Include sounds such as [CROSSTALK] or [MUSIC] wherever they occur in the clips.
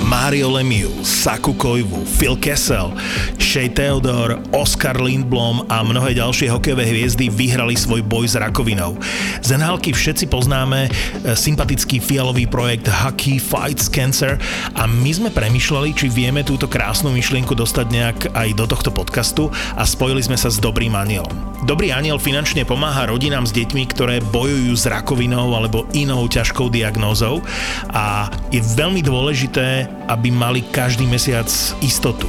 Mario Lemieux, Saku Koivu, Phil Kessel, Shea Theodore, Oscar Lindblom a mnohé ďalšie hokejové hviezdy vyhrali svoj boj s rakovinou. Z nhl všetci poznáme e, sympatický fialový projekt Hockey Fights Cancer a my sme premyšľali, či vieme túto krásnu myšlienku dostať nejak aj do tohto podcastu a spojili sme sa s Dobrým anielom. Dobrý aniel finančne pomáha rodinám s deťmi, ktoré bojujú s rakovinou alebo inou ťažkou diagnózou a je veľmi dôležité, aby mali každý mesiac istotu.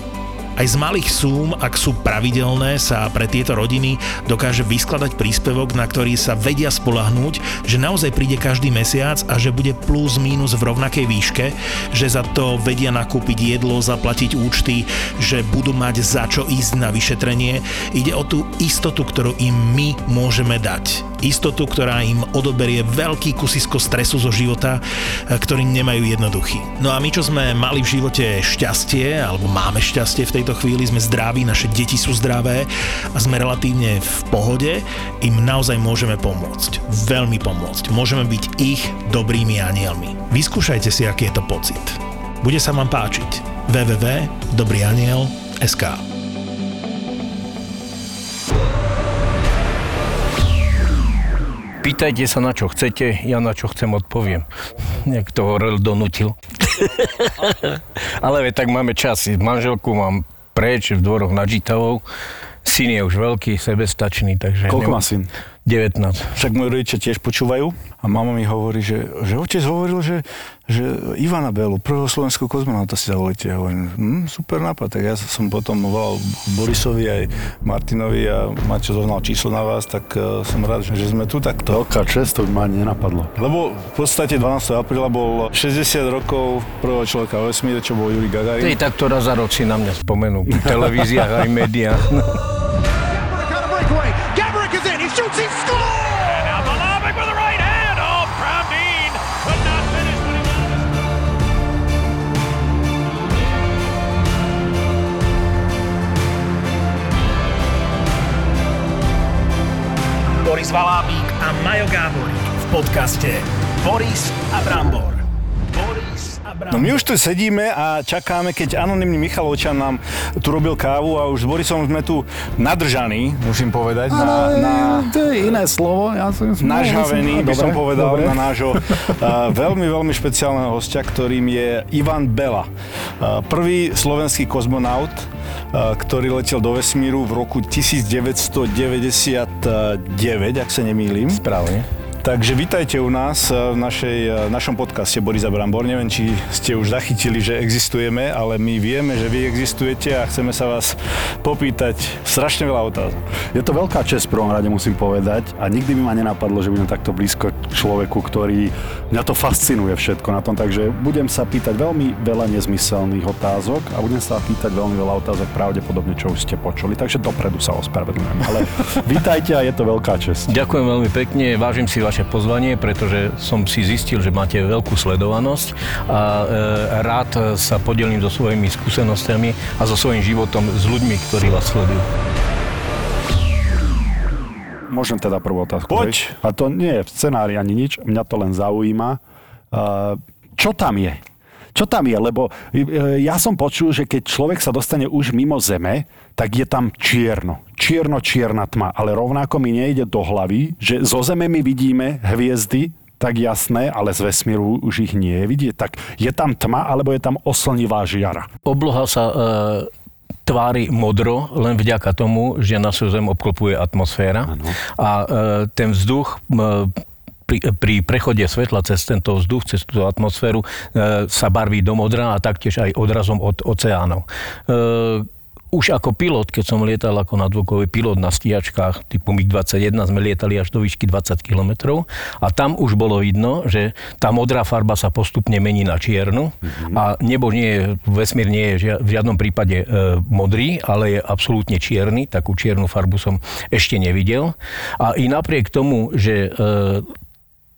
Aj z malých súm, ak sú pravidelné, sa pre tieto rodiny dokáže vyskladať príspevok, na ktorý sa vedia spolahnúť, že naozaj príde každý mesiac a že bude plus mínus v rovnakej výške, že za to vedia nakúpiť jedlo, zaplatiť účty, že budú mať za čo ísť na vyšetrenie. Ide o tú istotu, ktorú im my môžeme dať istotu, ktorá im odoberie veľký kusisko stresu zo života, e, ktorý nemajú jednoduchý. No a my, čo sme mali v živote šťastie, alebo máme šťastie v tejto chvíli, sme zdraví, naše deti sú zdravé a sme relatívne v pohode, im naozaj môžeme pomôcť. Veľmi pomôcť. Môžeme byť ich dobrými anielmi. Vyskúšajte si, aký je to pocit. Bude sa vám páčiť. www.dobrýaniel.sk Pýtajte sa, na čo chcete, ja na čo chcem odpoviem. Nejak to Horel donutil. [LAUGHS] Ale tak máme čas. Manželku mám preč v dvoroch nad Žitavou. Syn je už veľký, sebestačný, takže... Koľko má syn? 19. Však moji rodičia tiež počúvajú a mama mi hovorí, že, že otec hovoril, že, že Ivana Belu, prvého slovenského kozmonauta si zavolíte. Ja hovorím, hm, super nápad. Tak ja som potom volal Borisovi aj Martinovi a Maťo zohnal číslo na vás, tak uh, som rád, že sme tu takto. Veľká čest, to ma nenapadlo. Lebo v podstate 12. apríla bol 60 rokov prvého človeka o vesmíre, čo bol Juri Gagarin. Tej takto raz za rok si na mňa spomenú. V televíziách aj médiách. [LAUGHS] Boris Valábík a Majo Gáborík v podcaste Boris a Brambor. Boris. No my už tu sedíme a čakáme, keď anonimný Michalovčan nám tu robil kávu a už s Borisom sme tu nadržaní, musím povedať. Na, na, to je iné slovo. Ja som, nažhavený, by som povedal, dobre. na nášho uh, veľmi, veľmi špeciálneho hostia, ktorým je Ivan Bela. Uh, prvý slovenský kozmonaut, ktorý letel do vesmíru v roku 1999, ak sa nemýlim. Správne. Takže vítajte u nás eh, v našej, eh, našom podcaste Borisa Brambor. Neviem, či ste už zachytili, že existujeme, ale my vieme, že vy existujete a chceme sa vás popýtať strašne veľa otázok. Je to veľká čest v prvom rade, musím povedať. A nikdy by ma nenapadlo, že budem takto blízko človeku, ktorý... Mňa to fascinuje všetko na tom, takže budem sa pýtať veľmi veľa nezmyselných otázok a budem sa pýtať veľmi veľa otázok pravdepodobne, čo už ste počuli. Takže dopredu sa ospravedlňujem. Ale [LAUGHS] vítajte a je to veľká čest. Ďakujem veľmi pekne, vážim si vaše pozvanie, pretože som si zistil, že máte veľkú sledovanosť a e, rád sa podelím so svojimi skúsenostiami a so svojím životom s ľuďmi, ktorí vás sledujú. Môžem teda prvú otázku. Poď. A to nie je v scenári ani nič, mňa to len zaujíma. Čo tam je? Čo tam je? Lebo e, ja som počul, že keď človek sa dostane už mimo Zeme, tak je tam čierno. Čierno-čierna tma. Ale rovnako mi nejde do hlavy, že zo Zeme my vidíme hviezdy, tak jasné, ale z vesmíru už ich nie je vidieť. Tak je tam tma, alebo je tam oslnivá žiara? Obloha sa e, tvári modro len vďaka tomu, že našu Zem obklopuje atmosféra. Ano. A e, ten vzduch e, pri, pri prechode svetla cez tento vzduch, cez túto atmosféru e, sa barví do modra a taktiež aj odrazom od oceánov. E, už ako pilot, keď som lietal ako nadvokový pilot na stíhačkách typu MiG-21, sme lietali až do výšky 20 km a tam už bolo vidno, že tá modrá farba sa postupne mení na čiernu mm-hmm. a nebo nie je, vesmír nie je v žiadnom prípade e, modrý, ale je absolútne čierny, takú čiernu farbu som ešte nevidel. A i napriek tomu, že e,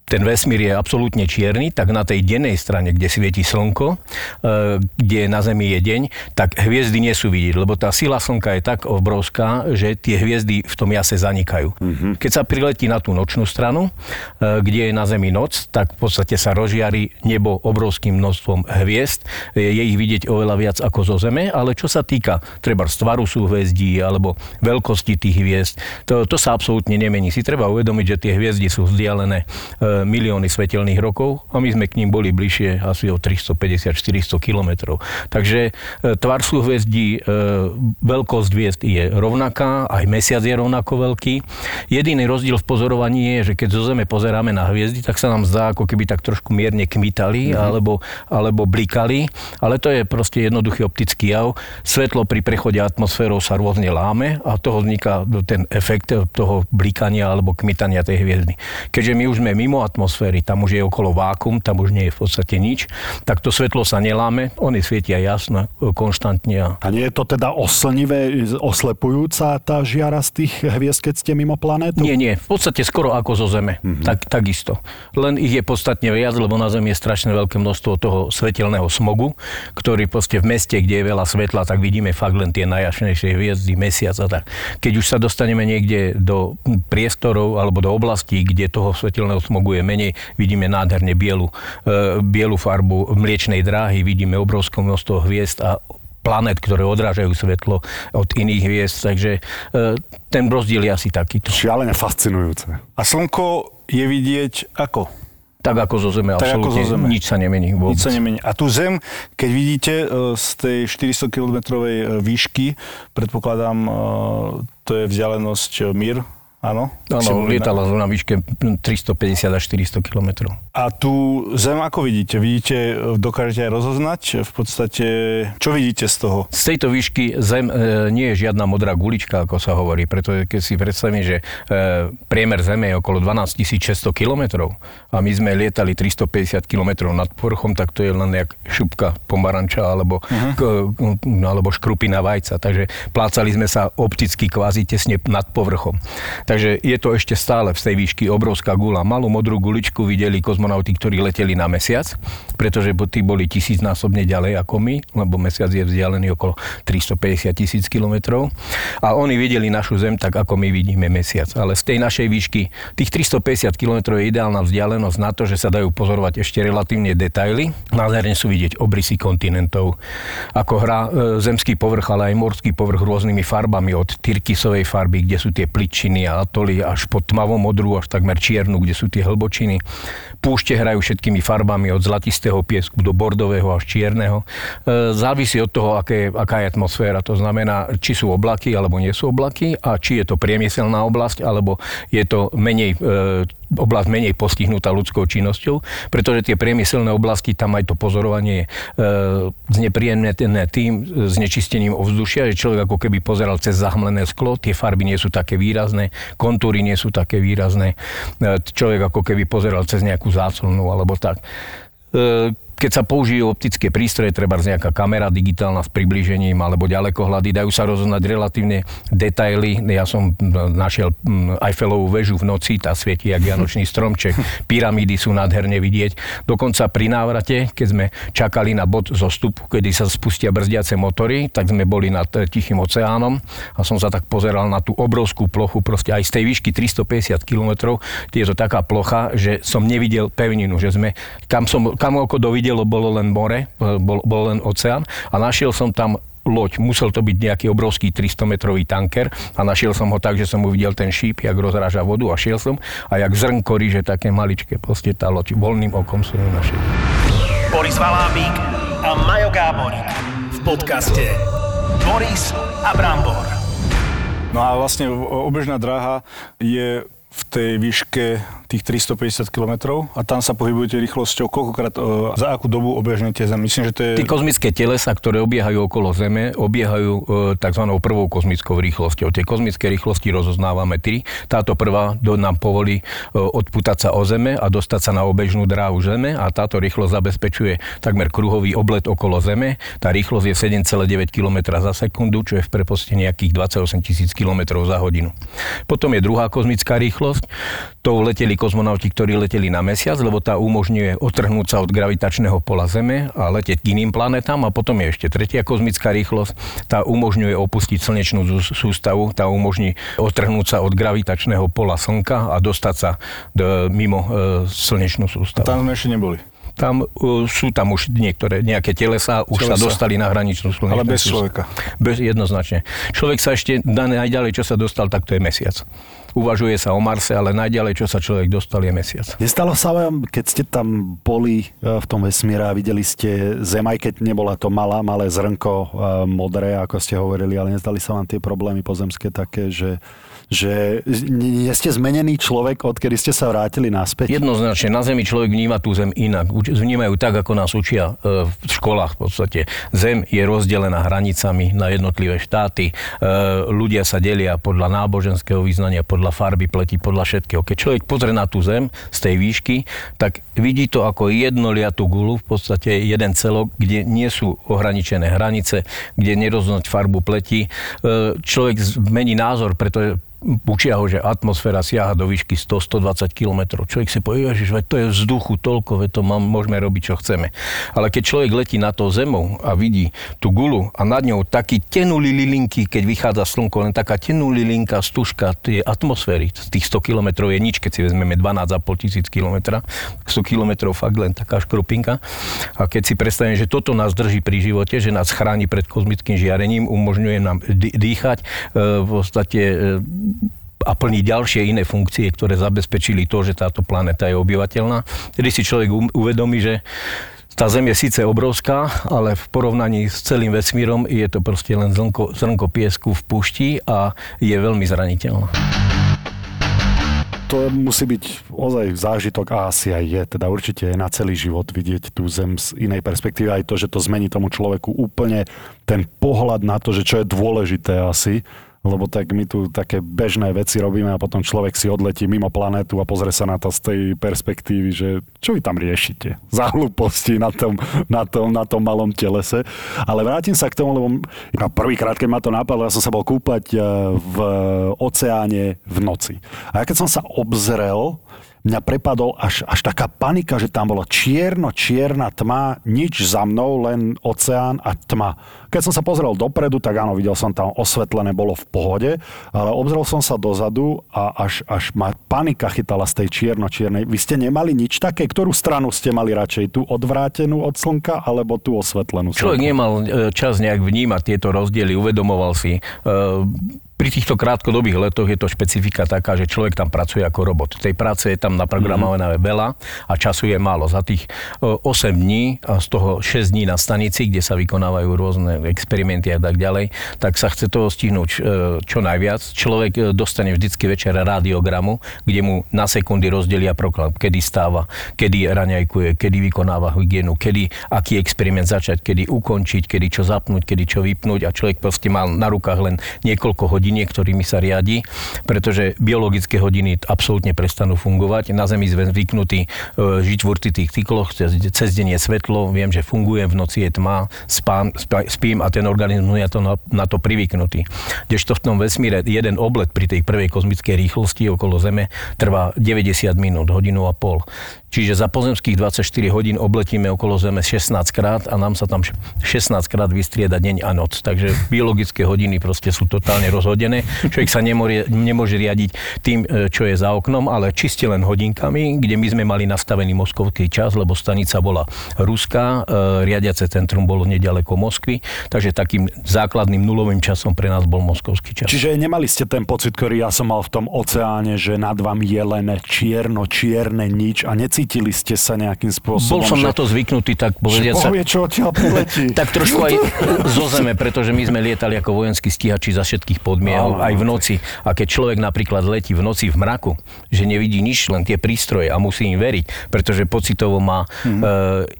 ten vesmír je absolútne čierny, tak na tej dennej strane, kde svieti slnko, e, kde na Zemi je deň, tak hviezdy nie sú vidieť, lebo tá sila slnka je tak obrovská, že tie hviezdy v tom jase zanikajú. Mm-hmm. Keď sa priletí na tú nočnú stranu, e, kde je na Zemi noc, tak v podstate sa rozžiari nebo obrovským množstvom hviezd. Je ich vidieť oveľa viac ako zo Zeme, ale čo sa týka treba stvaru súhvezdí alebo veľkosti tých hviezd, to, to sa absolútne nemení. Si treba uvedomiť, že tie hviezdy sú vzdialené e, milióny svetelných rokov a my sme k ním boli bližšie asi o 350-400 kilometrov. Takže e, tvar súhvezdí, e, veľkosť hviezd je rovnaká, aj mesiac je rovnako veľký. Jediný rozdiel v pozorovaní je, že keď zo Zeme pozeráme na hviezdy, tak sa nám zdá, ako keby tak trošku mierne kmitali mm-hmm. alebo, alebo blikali, ale to je proste jednoduchý optický jav. Svetlo pri prechode atmosférou sa rôzne láme a toho vzniká ten efekt toho blikania alebo kmitania tej hviezdy. Keďže my už sme mimo atmosféry, tam už je okolo vákum, tam už nie je v podstate nič, tak to svetlo sa neláme, oni svietia jasno, konštantne. A nie je to teda oslnivé, oslepujúca tá žiara z tých hviezd, keď ste mimo planétu? Nie, nie, v podstate skoro ako zo Zeme, mm-hmm. tak, takisto. Len ich je podstatne viac, lebo na Zemi je strašne veľké množstvo toho svetelného smogu, ktorý proste v meste, kde je veľa svetla, tak vidíme fakt len tie najjašnejšie hviezdy, mesiac a tak. Keď už sa dostaneme niekde do priestorov alebo do oblastí, kde toho svetelného smogu je menej, vidíme nádherne bielu, e, bielu farbu mliečnej dráhy, vidíme obrovské množstvo hviezd a planet, ktoré odrážajú svetlo od iných hviezd, takže e, ten rozdiel je asi takýto. Šialene fascinujúce. A slnko je vidieť ako? Tak ako zo Zeme, tak absolútne. Ako zo Zeme. Nič sa nemení vôbec. Nič sa nemení. A tu Zem, keď vidíte e, z tej 400 km výšky, predpokladám, to je vzdialenosť Mir, Áno? Áno, lietala na výške 350 až 400 km. A tu Zem ako vidíte? Vidíte, dokážete aj rozoznať? V podstate, čo vidíte z toho? Z tejto výšky Zem e, nie je žiadna modrá gulička, ako sa hovorí, pretože keď si predstavím, že e, priemer Zeme je okolo 12 600 km a my sme lietali 350 km nad povrchom, tak to je len jak šupka pomaranča alebo, uh-huh. k, alebo škrupina vajca. Takže plácali sme sa opticky kvázi tesne nad povrchom. Tak Takže je to ešte stále v tej výšky obrovská gula. Malú modrú guličku videli kozmonauti, ktorí leteli na mesiac, pretože tí boli tisícnásobne ďalej ako my, lebo mesiac je vzdialený okolo 350 tisíc kilometrov. A oni videli našu Zem tak, ako my vidíme mesiac. Ale z tej našej výšky, tých 350 km je ideálna vzdialenosť na to, že sa dajú pozorovať ešte relatívne detaily. Nádherne sú vidieť obrysy kontinentov, ako hrá e, zemský povrch, ale aj morský povrch rôznymi farbami, od tyrkisovej farby, kde sú tie pličiny a atoly až po tmavo modrú, až takmer čiernu, kde sú tie hlbočiny. Púšte hrajú všetkými farbami od zlatistého piesku do bordového až čierneho. E, závisí od toho, aké, aká je atmosféra. To znamená, či sú oblaky alebo nie sú oblaky a či je to priemyselná oblasť alebo je to menej e, oblasť menej postihnutá ľudskou činnosťou, pretože tie priemyselné oblasti, tam aj to pozorovanie je e, znepríjemné tým znečistením ovzdušia, že človek ako keby pozeral cez zahmlené sklo, tie farby nie sú také výrazné, kontúry nie sú také výrazné, človek ako keby pozeral cez nejakú záclnu alebo tak. E, keď sa použijú optické prístroje, treba nejaká kamera digitálna s približením alebo ďalekohľady, dajú sa rozoznať relatívne detaily. Ja som našiel Eiffelovú väžu v noci, tá svieti jak Vianočný [LAUGHS] stromček. Pyramídy sú nádherne vidieť. Dokonca pri návrate, keď sme čakali na bod zostupu, kedy sa spustia brzdiace motory, tak sme boli nad Tichým oceánom a som sa tak pozeral na tú obrovskú plochu, proste aj z tej výšky 350 km, je to taká plocha, že som nevidel pevninu, že sme, kam, som, kam oko dovidel videlo, bolo len more, bol, bol len oceán a našiel som tam loď. Musel to byť nejaký obrovský 300-metrový tanker a našiel som ho tak, že som uvidel ten šíp, jak rozráža vodu a šiel som a jak zrnko ríže také maličké, proste tá loď. Voľným okom som ju našiel. Boris Valábík a Majo Gáborík v podcaste Boris a Brambor. No a vlastne obežná dráha je v tej výške tých 350 km a tam sa pohybujete rýchlosťou, koľkokrát, e, za akú dobu obehnete Zem? Myslím, že to je... Tí kozmické telesa, ktoré obiehajú okolo Zeme, obiehajú e, tzv. prvou kozmickou rýchlosťou. Tie kozmické rýchlosti rozoznávame tri. Táto prvá do nám povolí e, odputať sa o Zeme a dostať sa na obežnú dráhu Zeme a táto rýchlosť zabezpečuje takmer kruhový oblet okolo Zeme. Tá rýchlosť je 7,9 km za sekundu, čo je v preposte nejakých 28 tisíc km za hodinu. Potom je druhá kozmická rýchlosť, rýchlosť. To leteli kozmonauti, ktorí leteli na mesiac, lebo tá umožňuje otrhnúť sa od gravitačného pola Zeme a letieť k iným planetám. A potom je ešte tretia kozmická rýchlosť. Tá umožňuje opustiť slnečnú sústavu, tá umožní otrhnúť sa od gravitačného pola Slnka a dostať sa do, mimo e, slnečnú sústavu. Tam sme ešte neboli. Tam uh, sú tam už niektoré, nejaké telesa, už telesa. sa dostali na hraničnú slnečnú Ale bez človeka. Bez, jednoznačne. Človek sa ešte, najďalej, čo sa dostal, tak to je mesiac. Uvažuje sa o Marse, ale najďalej, čo sa človek dostal, je mesiac. Nestalo sa vám, keď ste tam boli e, v tom vesmíre a videli ste Zem, aj keď nebola to malá, malé zrnko e, modré, ako ste hovorili, ale nezdali sa vám tie problémy pozemské také, že že nie ste zmenený človek, odkedy ste sa vrátili naspäť? Jednoznačne, na Zemi človek vníma tú Zem inak. Vnímajú tak, ako nás učia e, v školách v podstate. Zem je rozdelená hranicami na jednotlivé štáty. E, ľudia sa delia podľa náboženského význania, podľa farby pleti, podľa všetkého. Keď človek pozrie na tú Zem z tej výšky, tak vidí to ako jednoliatú gulu, v podstate jeden celok, kde nie sú ohraničené hranice, kde neroznať farbu pleti. E, človek zmení názor, pretože učia ho, že atmosféra siaha do výšky 100-120 km. Človek si povie, že to je vzduchu toľko, veď to mám, môžeme robiť, čo chceme. Ale keď človek letí na to zemou a vidí tú gulu a nad ňou taký tenulý lilinky, keď vychádza slnko, len taká tenulý linka stužka tej atmosféry, tých 100 km je nič, keď si vezmeme 12,5 tisíc km, 100 km fakt len taká škrupinka. A keď si predstavíme, že toto nás drží pri živote, že nás chráni pred kozmickým žiarením, umožňuje nám dýchať, e, v podstate e, a plní ďalšie iné funkcie, ktoré zabezpečili to, že táto planéta je obyvateľná. Tedy si človek uvedomí, že tá Zem je síce obrovská, ale v porovnaní s celým vesmírom je to proste len zrnko, zrnko piesku v pušti a je veľmi zraniteľná. To musí byť ozaj zážitok a asi aj je, teda určite je na celý život vidieť tú zem z inej perspektívy, aj to, že to zmení tomu človeku úplne ten pohľad na to, že čo je dôležité asi, lebo tak my tu také bežné veci robíme a potom človek si odletí mimo planétu a pozrie sa na to z tej perspektívy, že čo vy tam riešite? Za hlúposti na tom, na tom, na tom malom telese. Ale vrátim sa k tomu, lebo prvýkrát, keď ma to napadlo, ja som sa bol kúpať eh, v oceáne v noci. A ja keď som sa obzrel, mňa prepadol až, až taká panika, že tam bolo čierno, čierna tma, nič za mnou, len oceán a tma. Keď som sa pozrel dopredu, tak áno, videl som tam osvetlené, bolo v pohode, ale obzrel som sa dozadu a až, až ma panika chytala z tej čierno-čiernej. Vy ste nemali nič také? Ktorú stranu ste mali radšej? Tú odvrátenú od slnka alebo tú osvetlenú? Človek nemal e, čas nejak vnímať tieto rozdiely, uvedomoval si. E, pri týchto krátkodobých letoch je to špecifika taká, že človek tam pracuje ako robot. Tej práce je tam naprogramované mm-hmm. veľa a času je málo. Za tých 8 dní a z toho 6 dní na stanici, kde sa vykonávajú rôzne experimenty a tak ďalej, tak sa chce toho stihnúť e, čo najviac. Človek e, dostane vždycky večer radiogramu, kde mu na sekundy rozdelia program, kedy stáva, kedy raňajkuje, kedy vykonáva hygienu, kedy aký experiment začať, kedy ukončiť, kedy čo zapnúť, kedy čo vypnúť a človek proste mal na rukách len niekoľko hodín hodiniek, ktorými sa riadi, pretože biologické hodiny absolútne prestanú fungovať. Na Zemi sme zvyknutí e, žiť v určitých cykloch, cez, deň je svetlo, viem, že fungujem, v noci je tma, spám, spím a ten organizmus je to na, na to privyknutý. Kdežto v tom vesmíre jeden oblet pri tej prvej kozmickej rýchlosti okolo Zeme trvá 90 minút, hodinu a pol. Čiže za pozemských 24 hodín obletíme okolo Zeme 16 krát a nám sa tam 16 krát vystrieda deň a noc. Takže biologické hodiny proste sú totálne rozhodené. Človek sa nemôže, nemôže riadiť tým, e, čo je za oknom, ale čiste len hodinkami, kde my sme mali nastavený moskovský čas, lebo stanica bola ruská, e, riadiace centrum bolo nedaleko Moskvy, takže takým základným nulovým časom pre nás bol moskovský čas. Čiže nemali ste ten pocit, ktorý ja som mal v tom oceáne, že nad vami je len čierno, čierne nič a neci necítili ste sa nejakým spôsobom? Bol som že, na to zvyknutý, tak povediať sa... čo odtiaľ priletí. [LAUGHS] tak trošku aj [LAUGHS] zo zeme, pretože my sme lietali ako vojenskí stíhači za všetkých podmienok, aj v noci. A keď človek napríklad letí v noci v mraku, že nevidí nič, len tie prístroje a musí im veriť, pretože pocitovo má hmm. e,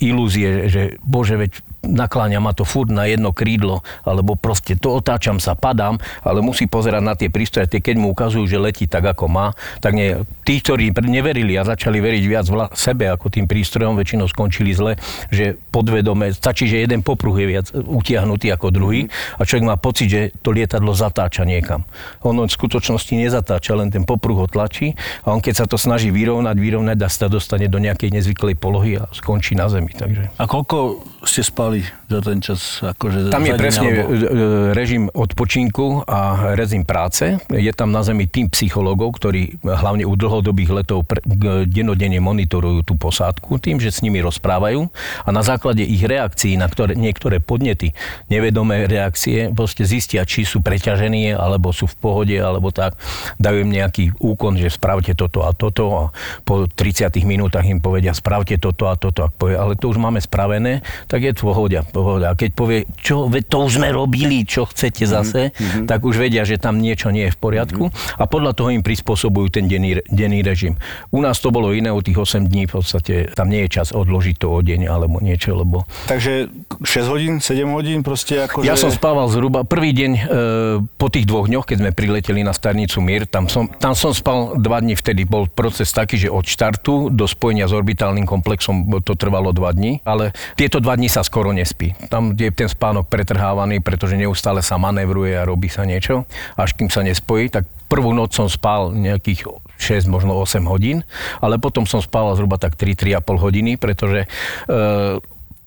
ilúzie, že bože, veď nakláňa ma to furt na jedno krídlo, alebo proste to otáčam sa, padám, ale musí pozerať na tie prístroje, tie keď mu ukazujú, že letí tak, ako má, tak nie, tí, ktorí neverili a začali veriť viac vla, sebe ako tým prístrojom väčšinou skončili zle, že podvedome, stačí, že jeden popruh je viac utiahnutý ako druhý a človek má pocit, že to lietadlo zatáča niekam. Ono v skutočnosti nezatáča, len ten popruh ho tlačí a on keď sa to snaží vyrovnať, vyrovnať a sa dostane do nejakej nezvyklej polohy a skončí na zemi. Takže. A koľko ste spali za ten čas? Akože tam je presne alebo... E, e, režim odpočinku a režim práce. Je tam na zemi tým psychológov, ktorí hlavne u dlhodobých letov denodene monitorujú tú posádku tým, že s nimi rozprávajú a na základe ich reakcií na ktoré, niektoré podnety, nevedomé reakcie, proste zistia, či sú preťažení, alebo sú v pohode, alebo tak. Dajú im nejaký úkon, že spravte toto a toto a po 30 minútach im povedia, spravte toto a toto. povie, ale to už máme spravené, tak je pohoda. pohoda. A keď povie, čo, to už sme robili, čo chcete zase, mm-hmm. tak už vedia, že tam niečo nie je v poriadku mm-hmm. a podľa toho im prispôsobujú ten denný, denný režim. U nás to bolo iné, u tých 8 dní v podstate tam nie je čas odložiť to o deň alebo niečo, lebo... Takže 6 hodín, 7 hodín proste ako... Ja som spával zhruba prvý deň e, po tých dvoch dňoch, keď sme prileteli na starnicu Mir, tam som, tam som spal dva dní, vtedy bol proces taký, že od štartu do spojenia s orbitálnym komplexom to trvalo dva dní, ale tieto dva dní sa skoro nespí. Tam je ten spánok pretrhávaný, pretože neustále sa manévruje a robí sa niečo, až kým sa nespojí, tak prvú noc som spal nejakých 6, možno 8 hodín, ale potom som spával zhruba tak 3-3,5 hodiny, pretože e,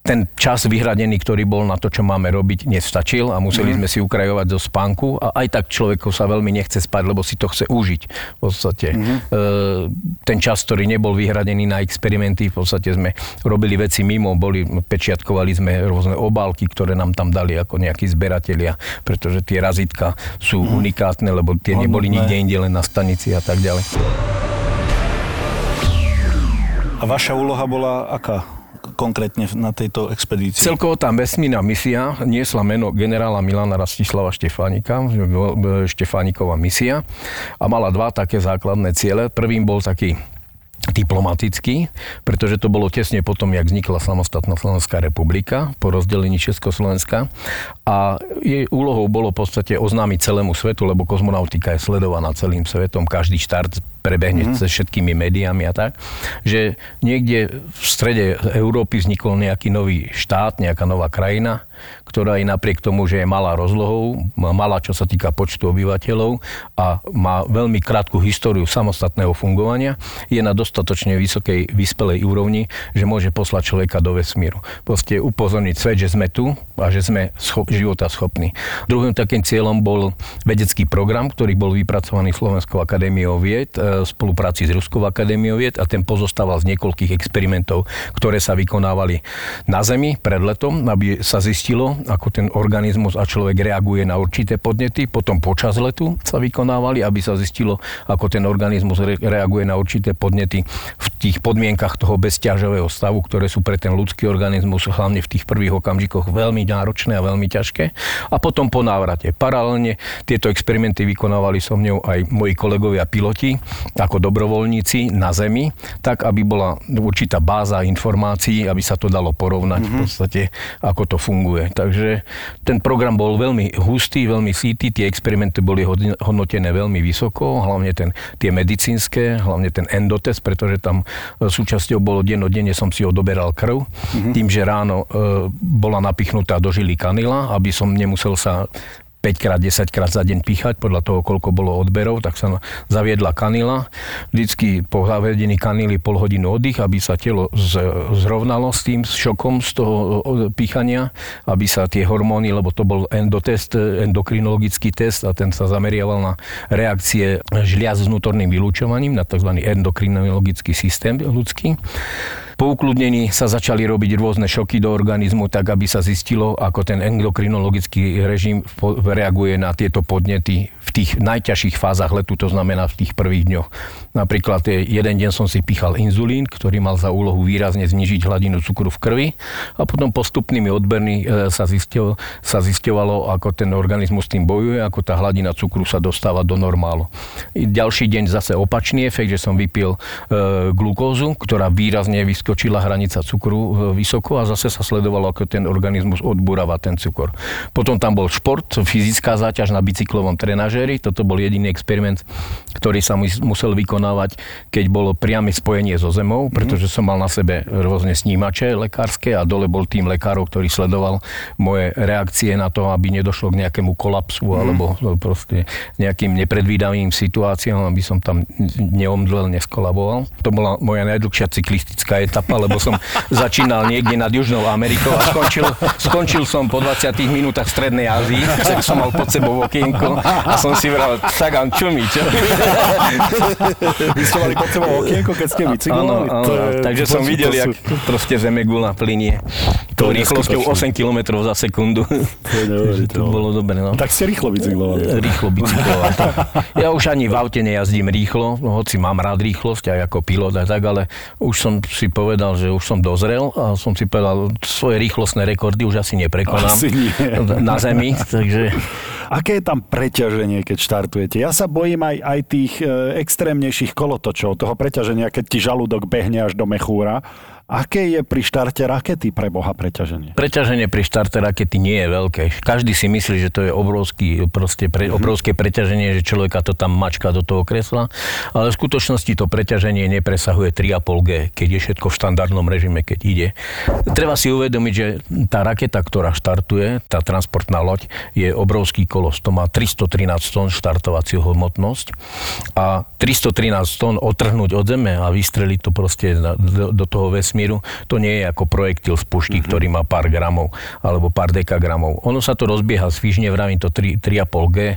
ten čas vyhradený, ktorý bol na to, čo máme robiť, nestačil a museli mm. sme si ukrajovať zo spánku a aj tak človeku sa veľmi nechce spať, lebo si to chce užiť. V podstate mm. e, ten čas, ktorý nebol vyhradený na experimenty, v podstate sme robili veci mimo, boli, pečiatkovali sme rôzne obálky, ktoré nám tam dali ako nejakí zberatelia, pretože tie razitka sú mm. unikátne, lebo tie Hodnotné. neboli nikde inde, len na stanici a tak ďalej. A vaša úloha bola aká? Konkrétne na tejto expedícii? Celkovo tá vesmírna misia niesla meno generála Milana Rastislava Štefánika, Štefániková misia a mala dva také základné ciele. Prvým bol taký diplomatický, pretože to bolo tesne potom, jak vznikla samostatná Slovenská republika po rozdelení Československa a jej úlohou bolo v podstate oznámiť celému svetu, lebo kozmonautika je sledovaná celým svetom, každý štart prebehne mm-hmm. cez všetkými médiami a tak, že niekde v strede Európy vznikol nejaký nový štát, nejaká nová krajina, ktorá aj napriek tomu, že je malá rozlohou, malá čo sa týka počtu obyvateľov a má veľmi krátku históriu samostatného fungovania, je na dostatočne vysokej vyspelej úrovni, že môže poslať človeka do vesmíru. Proste upozorniť svet, že sme tu a že sme schop, života schopní. Druhým takým cieľom bol vedecký program, ktorý bol vypracovaný Slovenskou akadémiou vied e, v spolupráci s Ruskou akadémiou vied a ten pozostával z niekoľkých experimentov, ktoré sa vykonávali na Zemi pred letom, aby sa zistilo, ako ten organizmus a človek reaguje na určité podnety. Potom počas letu sa vykonávali, aby sa zistilo, ako ten organizmus reaguje na určité podnety v tých podmienkach toho bezťažového stavu, ktoré sú pre ten ľudský organizmus hlavne v tých prvých okamžikoch veľmi náročné a veľmi ťažké. A potom po návrate. Paralelne tieto experimenty vykonávali so mňou aj moji kolegovia piloti ako dobrovoľníci na Zemi, tak aby bola určitá báza informácií, aby sa to dalo porovnať mm-hmm. v podstate, ako to funguje. Takže ten program bol veľmi hustý, veľmi sítý, tie experimenty boli hodnotené veľmi vysoko, hlavne ten, tie medicínske, hlavne ten endotest, pretože tam e, súčasťou bolo dennodenne som si odoberal krv, mm-hmm. tým, že ráno e, bola napichnutá do žily kanila, aby som nemusel sa 5 krát, 10 krát za deň píchať, podľa toho, koľko bolo odberov, tak sa zaviedla kanila. Vždycky po zavedení kanily pol hodinu oddych, aby sa telo zrovnalo s tým šokom z toho píchania, aby sa tie hormóny, lebo to bol endotest, endokrinologický test a ten sa zameriaval na reakcie žliaz s vnútorným vylúčovaním, na tzv. endokrinologický systém ľudský. Po ukludnení sa začali robiť rôzne šoky do organizmu, tak aby sa zistilo, ako ten endokrinologický režim reaguje na tieto podnety v tých najťažších fázach letu, to znamená v tých prvých dňoch. Napríklad jeden deň som si pichal inzulín, ktorý mal za úlohu výrazne znižiť hladinu cukru v krvi a potom postupnými odbermi e, sa, zistilo, sa zistovalo, ako ten organizmus s tým bojuje, ako tá hladina cukru sa dostáva do normálu. Ďalší deň zase opačný efekt, že som vypil e, glukózu, ktorá výrazne vysk- vyskočila hranica cukru vysoko a zase sa sledovalo, ako ten organizmus odburáva ten cukor. Potom tam bol šport, fyzická záťaž na bicyklovom trenažéri. Toto bol jediný experiment, ktorý sa musel vykonávať, keď bolo priame spojenie so zemou, mhm. pretože som mal na sebe rôzne snímače lekárske a dole bol tým lekárov, ktorý sledoval moje reakcie na to, aby nedošlo k nejakému kolapsu mm. alebo proste nejakým nepredvídavým situáciám, aby som tam neomdlel, neskolaboval. To bola moja najdlhšia cyklistická etapa, lebo som začínal niekde nad Južnou Amerikou a skončil, skončil som po 20 minútach v Strednej Ázii, tak som mal pod sebou okienko a som si vral, tak čo mi, čo? Vy ste mali pod sebou okienko, keď ste bicyklovali? Áno, áno, takže som videl, jak proste zemegula plinie tou rýchlosťou 8 km za sekundu. To, to bolo dobre, no. Tak ste rýchlo bicyklovali. Rýchlo bicyklovali. Ja už ani v aute nejazdím rýchlo, hoci mám rád rýchlosť aj ako pilot a tak, ale už som si povedal, že už som dozrel a som si povedal, svoje rýchlostné rekordy už asi neprekonám asi nie. [LAUGHS] na zemi, takže... Aké je tam preťaženie, keď štartujete? Ja sa bojím aj, aj tých e, extrémnejších kolotočov, toho preťaženia, keď ti žalúdok behne až do mechúra Aké je pri štarte rakety pre Boha preťaženie? Preťaženie pri štarte rakety nie je veľké. Každý si myslí, že to je obrovský, proste pre, mhm. obrovské preťaženie, že človeka to tam mačka do toho kresla, ale v skutočnosti to preťaženie nepresahuje 3,5G, keď je všetko v štandardnom režime, keď ide. Treba si uvedomiť, že tá raketa, ktorá štartuje, tá transportná loď, je obrovský kolos. To má 313 tón štartovaciu hmotnosť a 313 tón otrhnúť od zeme a vystreliť to proste do, do toho vesmíru vesmíru, to nie je ako projektil z pušky, mm-hmm. ktorý má pár gramov alebo pár dekagramov. Ono sa to rozbieha svižne, vravím to 3,5G. E,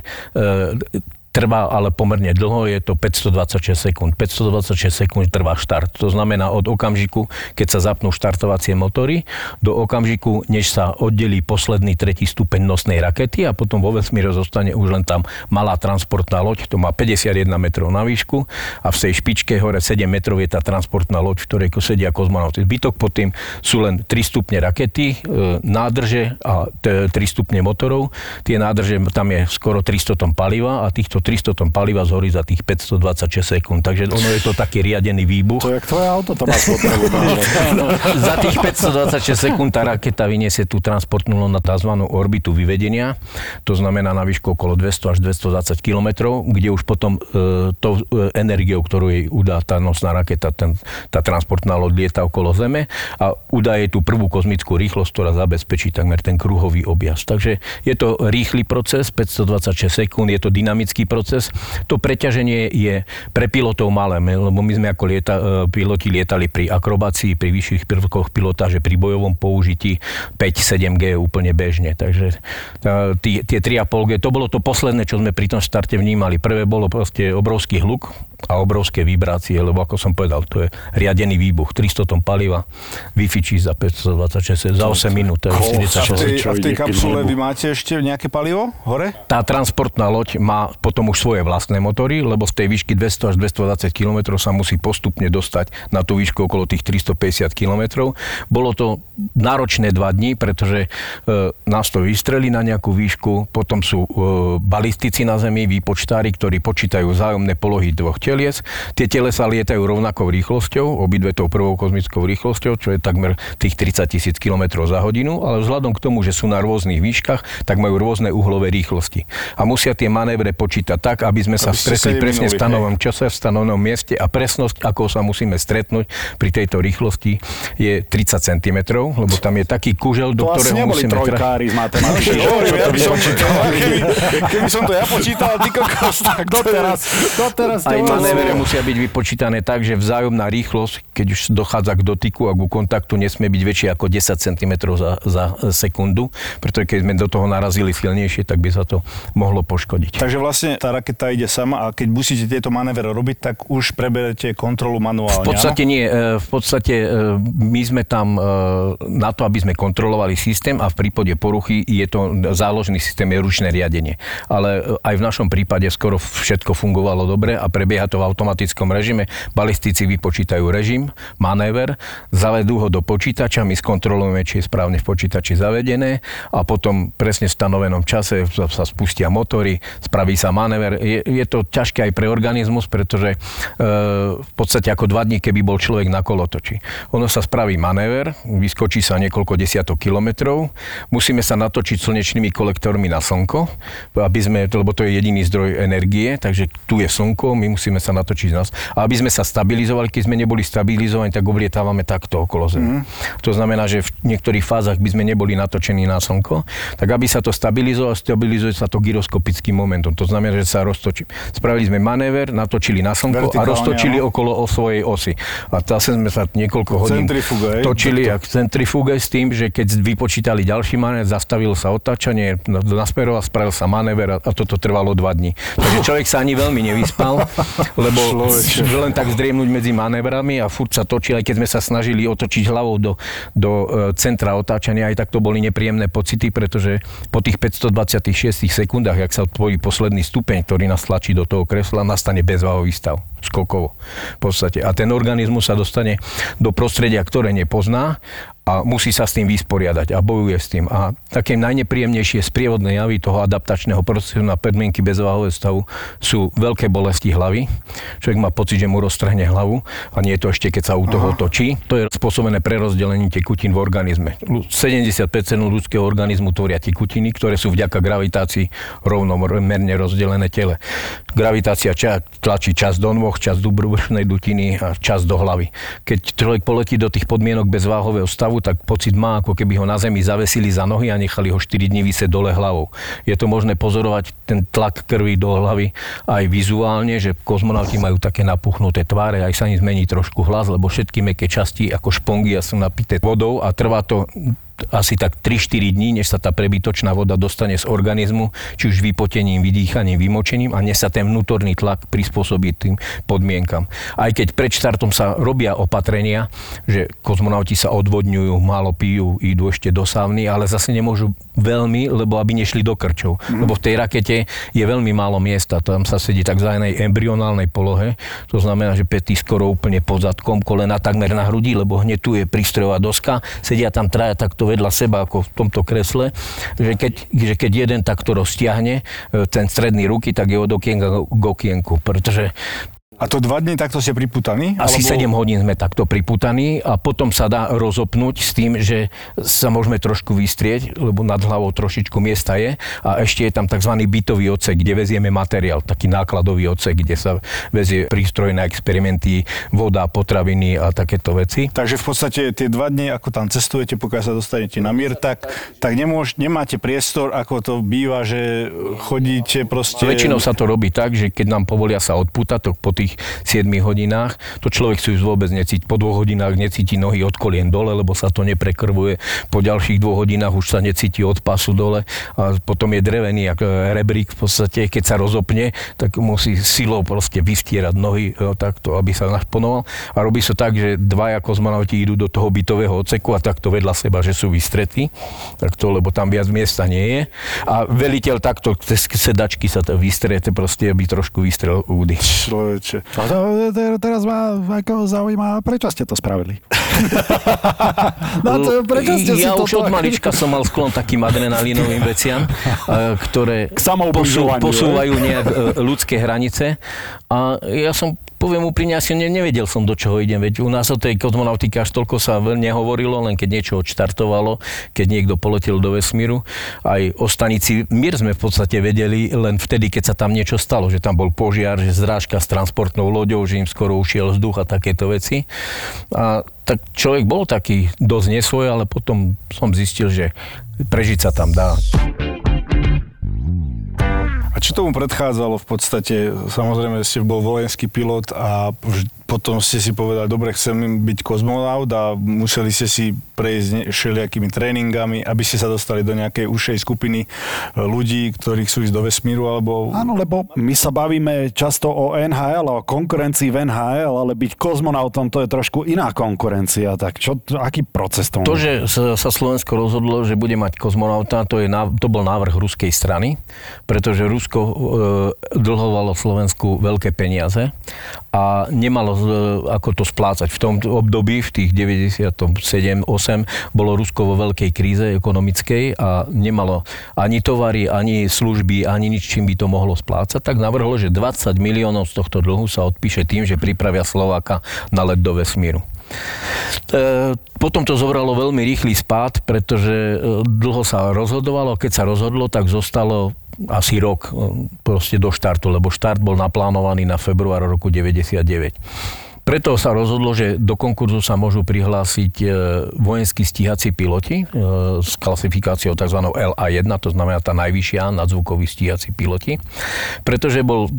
Trvá ale pomerne dlho, je to 526 sekúnd. 526 sekúnd trvá štart. To znamená od okamžiku, keď sa zapnú štartovacie motory, do okamžiku, než sa oddelí posledný tretí stupeň nosnej rakety a potom vo vesmíre zostane už len tam malá transportná loď, to má 51 metrov na výšku a v tej špičke hore 7 metrov je tá transportná loď, v ktorej sedia kozmonauty. Zbytok pod tým sú len 3 stupne rakety, e, nádrže a 3 stupne motorov. Tie nádrže, tam je skoro 300 tón paliva a týchto 300 tón paliva zhorí za tých 526 sekúnd. Takže ono je to taký riadený výbuch. To je tvoje auto, to má spotrebu. [LAUGHS] no, za tých 526 sekúnd tá raketa vyniesie tú transportnú na tzv. orbitu vyvedenia. To znamená na výšku okolo 200 až 220 km, kde už potom e, tou e, energiou, ktorú jej udá tá nosná raketa, ten, tá transportná loď lieta okolo Zeme a udá jej tú prvú kozmickú rýchlosť, ktorá zabezpečí takmer ten kruhový objazd. Takže je to rýchly proces, 526 sekúnd, je to dynamický proces. To preťaženie je pre pilotov malé, lebo my sme ako lieta, e, piloti lietali pri akrobácii, pri vyšších prvkoch pilotáže, pri bojovom použití 5-7G úplne bežne. Takže tie, tie 3,5G, to bolo to posledné, čo sme pri tom štarte vnímali. Prvé bolo proste obrovský hluk, a obrovské vibrácie, lebo ako som povedal, to je riadený výbuch. 300 tón paliva vyfičí za 526, za 8 minút. To je 46. A v tej kapsule vy máte ešte nejaké palivo hore? Tá transportná loď má potom už svoje vlastné motory, lebo z tej výšky 200 až 220 km sa musí postupne dostať na tú výšku okolo tých 350 km. Bolo to náročné dva dní, pretože e, nás to vystreli na nejakú výšku, potom sú e, balistici na Zemi, výpočtári, ktorí počítajú vzájomné polohy dvoch tel telies. Tie telesa lietajú rovnakou rýchlosťou, obidve tou prvou kozmickou rýchlosťou, čo je takmer tých 30 tisíc km za hodinu, ale vzhľadom k tomu, že sú na rôznych výškach, tak majú rôzne uhlové rýchlosti. A musia tie manévre počítať tak, aby sme sa stretli presne v stanovom čase, v stanovom mieste a presnosť, ako sa musíme stretnúť pri tejto rýchlosti, je 30 cm, lebo tam je taký kužel, do to ktorého musíme... trojkári z matematiky. Keby som to ja počítal, ty kokos, tak [LAUGHS] doteraz, doteraz aj manévere musia byť vypočítané tak, že vzájomná rýchlosť, keď už dochádza k dotyku a ku kontaktu, nesmie byť väčšia ako 10 cm za, za sekundu, pretože keď sme do toho narazili silnejšie, tak by sa to mohlo poškodiť. Takže vlastne tá raketa ide sama a keď musíte tieto manévere robiť, tak už preberete kontrolu manuálne. V podstate nie. E, v podstate e, my sme tam e, na to, aby sme kontrolovali systém a v prípade poruchy je to záložný systém, je ručné riadenie. Ale aj v našom prípade skoro všetko fungovalo dobre a prebieha to v automatickom režime. Balistici vypočítajú režim manéver, zavedú ho do počítača, my skontrolujeme, či je správne v počítači zavedené a potom presne v stanovenom čase sa spustia motory, spraví sa manéver. Je, je to ťažké aj pre organizmus, pretože e, v podstate ako dva dní, keby bol človek na kolotoči. Ono sa spraví manéver, vyskočí sa niekoľko desiatok kilometrov, musíme sa natočiť slnečnými kolektormi na slnko, aby sme, lebo to je jediný zdroj energie, takže tu je slnko, my musíme sa natočiť nás. A aby sme sa stabilizovali, keď sme neboli stabilizovaní, tak oblietávame takto okolo Zeme. Mm. To znamená, že v niektorých fázach by sme neboli natočení na Slnko, tak aby sa to stabilizovalo, stabilizuje sa to gyroskopickým momentom. To znamená, že sa roztočí. Spravili sme manéver, natočili na Slnko a roztočili áno. okolo o svojej osy. A zase sme sa niekoľko hodín centrifuge, točili jak centrifuge s tým, že keď vypočítali ďalší manéver, zastavilo sa otáčanie, nasmeroval, spravil sa manéver a, a toto trvalo dva dní. Takže človek sa ani veľmi nevyspal, [LAUGHS] lebo len tak zdriemnúť medzi manévrami a furt sa točí, aj keď sme sa snažili otočiť hlavou do, do e, centra otáčania, aj tak to boli nepríjemné pocity, pretože po tých 526 sekundách, ak sa tvorí posledný stupeň, ktorý nás tlačí do toho kresla, nastane bezváhový stav skokovo v podstate. A ten organizmus sa dostane do prostredia, ktoré nepozná a musí sa s tým vysporiadať a bojuje s tým. A také najnepríjemnejšie sprievodné javy toho adaptačného procesu na podmienky bezváhového stavu sú veľké bolesti hlavy. Človek má pocit, že mu roztrhne hlavu a nie je to ešte, keď sa u toho Aha. točí. To je spôsobené prerozdelením tekutín v organizme. 75% ľudského organizmu tvoria tekutiny, ktoré sú vďaka gravitácii rovnomerne rozdelené tele. Gravitácia tlačí čas do nôh, čas do brúšnej dutiny a čas do hlavy. Keď človek poletí do tých podmienok bezváhového stavu, hlavu, tak pocit má, ako keby ho na zemi zavesili za nohy a nechali ho 4 dní vysieť dole hlavou. Je to možné pozorovať ten tlak krvi do hlavy aj vizuálne, že kozmonauti majú také napuchnuté tváre, aj sa im zmení trošku hlas, lebo všetky meké časti ako špongia sú napité vodou a trvá to asi tak 3-4 dní, než sa tá prebytočná voda dostane z organizmu, či už vypotením, vydýchaním, vymočením a než sa ten vnútorný tlak prispôsobí tým podmienkam. Aj keď pred štartom sa robia opatrenia, že kozmonauti sa odvodňujú, málo pijú, idú ešte do sávny, ale zase nemôžu veľmi, lebo aby nešli do krčov. Mm. Lebo v tej rakete je veľmi málo miesta, tam sa sedí tak tzv. embryonálnej polohe, to znamená, že pety skoro úplne pod zadkom, kolena takmer na hrudi, lebo hneď tu je prístrojová doska, sedia tam traja takto vedľa seba ako v tomto kresle, že keď, že keď jeden takto roztiahne e, ten stredný ruky, tak je od okienka k okienku, pretože a to dva dní takto ste priputaní? Asi alebo... 7 hodín sme takto priputaní a potom sa dá rozopnúť s tým, že sa môžeme trošku vystrieť, lebo nad hlavou trošičku miesta je a ešte je tam tzv. bytový odsek, kde vezieme materiál, taký nákladový odsek, kde sa vezie prístroj na experimenty, voda, potraviny a takéto veci. Takže v podstate tie dva dni, ako tam cestujete, pokiaľ sa dostanete na mier, tak, tak nemôž, nemáte priestor, ako to býva, že chodíte proste... Väčšinou sa to robí tak, že keď nám povolia sa odputať, to po tých tých 7 hodinách. To človek si už vôbec necíti. Po dvoch hodinách necíti nohy od kolien dole, lebo sa to neprekrvuje. Po ďalších dvoch hodinách už sa necíti od pasu dole. A potom je drevený ako rebrík v podstate. Keď sa rozopne, tak musí silou proste vystierať nohy jo, takto, aby sa našponoval. A robí sa tak, že dvaja kozmonauti idú do toho bytového odseku a takto vedľa seba, že sú vystretí. Takto, lebo tam viac miesta nie je. A veliteľ takto cez sedačky sa to vystrete, proste, aby trošku vystrel údy. Človeče. A to, teraz ma ako zaujíma, prečo ste to spravili? [LAUGHS] no to, prečo ste ja si už od malička som mal sklon takým adrenalínovým veciam, ktoré posú, posúvajú nejak e, ľudské hranice. A ja som poviem úprimne, asi ne, nevedel som, do čoho idem. Veď u nás o tej kozmonautike až toľko sa nehovorilo, len keď niečo odštartovalo, keď niekto poletel do vesmíru. Aj o stanici Mir sme v podstate vedeli len vtedy, keď sa tam niečo stalo, že tam bol požiar, že zrážka s transportnou loďou, že im skoro ušiel vzduch a takéto veci. A tak človek bol taký dosť nesvoj, ale potom som zistil, že prežiť sa tam dá. A čo tomu predchádzalo v podstate? Samozrejme ste bol vojenský pilot a potom ste si povedali, dobre, chcem byť kozmonaut a museli ste si prejsť všelijakými tréningami, aby ste sa dostali do nejakej užšej skupiny e, ľudí, ktorí chcú ísť do vesmíru, alebo... Áno, lebo my sa bavíme často o NHL, o konkurencii v NHL, ale byť kozmonautom to je trošku iná konkurencia. Tak čo, aký proces tomu? To, že sa Slovensko rozhodlo, že bude mať kozmonauta, to, je, to bol návrh ruskej strany, pretože Rusko e, dlhovalo Slovensku veľké peniaze a nemalo ako to splácať. V tom období, v tých 97-8, bolo Rusko vo veľkej kríze ekonomickej a nemalo ani tovary, ani služby, ani nič, čím by to mohlo splácať, tak navrhlo, že 20 miliónov z tohto dlhu sa odpíše tým, že pripravia Slováka na let do vesmíru. E, potom to zobralo veľmi rýchly spád, pretože e, dlho sa rozhodovalo. Keď sa rozhodlo, tak zostalo asi rok e, proste do štartu, lebo štart bol naplánovaný na február roku 99. Preto sa rozhodlo, že do konkurzu sa môžu prihlásiť vojenskí stíhací piloti s klasifikáciou tzv. LA1, to znamená tá najvyššia nadzvukový stíhací piloti, pretože bol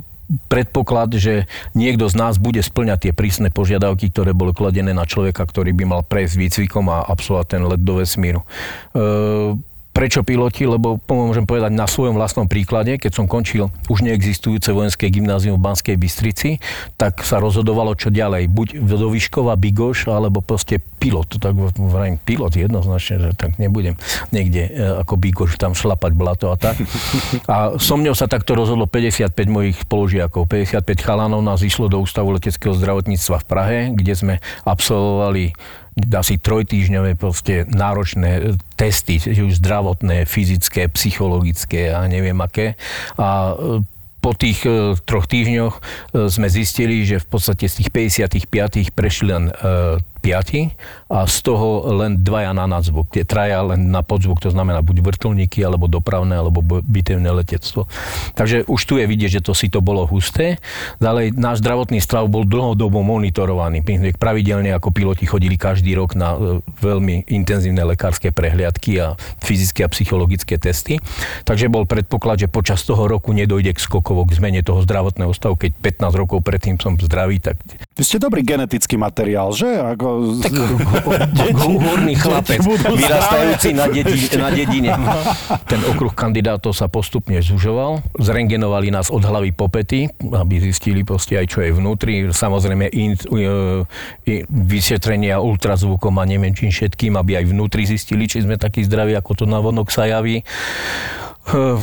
predpoklad, že niekto z nás bude splňať tie prísne požiadavky, ktoré boli kladené na človeka, ktorý by mal prejsť výcvikom a absolvovať ten let do vesmíru. E- Prečo piloti? Lebo môžem povedať na svojom vlastnom príklade, keď som končil už neexistujúce vojenské gymnázium v Banskej Bystrici, tak sa rozhodovalo, čo ďalej. Buď výšková bigoš, alebo proste pilot. Tak vrajím, pilot jednoznačne, že tak nebudem niekde e, ako bigoš tam šlapať blato a tak. A so mňou sa takto rozhodlo 55 mojich spolužiakov. 55 chalanov nás išlo do Ústavu leteckého zdravotníctva v Prahe, kde sme absolvovali asi trojtýžňové proste náročné testy, už zdravotné, fyzické, psychologické a neviem aké. A e, po tých e, troch týždňoch e, sme zistili, že v podstate z tých 55 prešli len piati a z toho len dvaja na nadzvuk. Tie traja len na podzvuk, to znamená buď vrtulníky, alebo dopravné, alebo bitevné letectvo. Takže už tu je vidieť, že to si to bolo husté. Ďalej, náš zdravotný stav bol dlhodobo monitorovaný. Pravidelne ako piloti chodili každý rok na e, veľmi intenzívne lekárske prehliadky a fyzické a psychologické testy. Takže bol predpoklad, že počas toho roku nedojde k skokovo k zmene toho zdravotného stavu. Keď 15 rokov predtým som zdravý, tak... Vy ste dobrý genetický materiál, že? Ako tak húrny chlapec, vyrastajúci na, [LAUGHS] dedi, na dedine. Ten okruh kandidátov sa postupne zužoval. Zrengenovali nás od hlavy po pety, aby zistili proste aj, čo je vnútri. Samozrejme in, uh, vysvetrenia ultrazvukom a neviem čím všetkým, aby aj vnútri zistili, či sme takí zdraví, ako to na vonok sa javí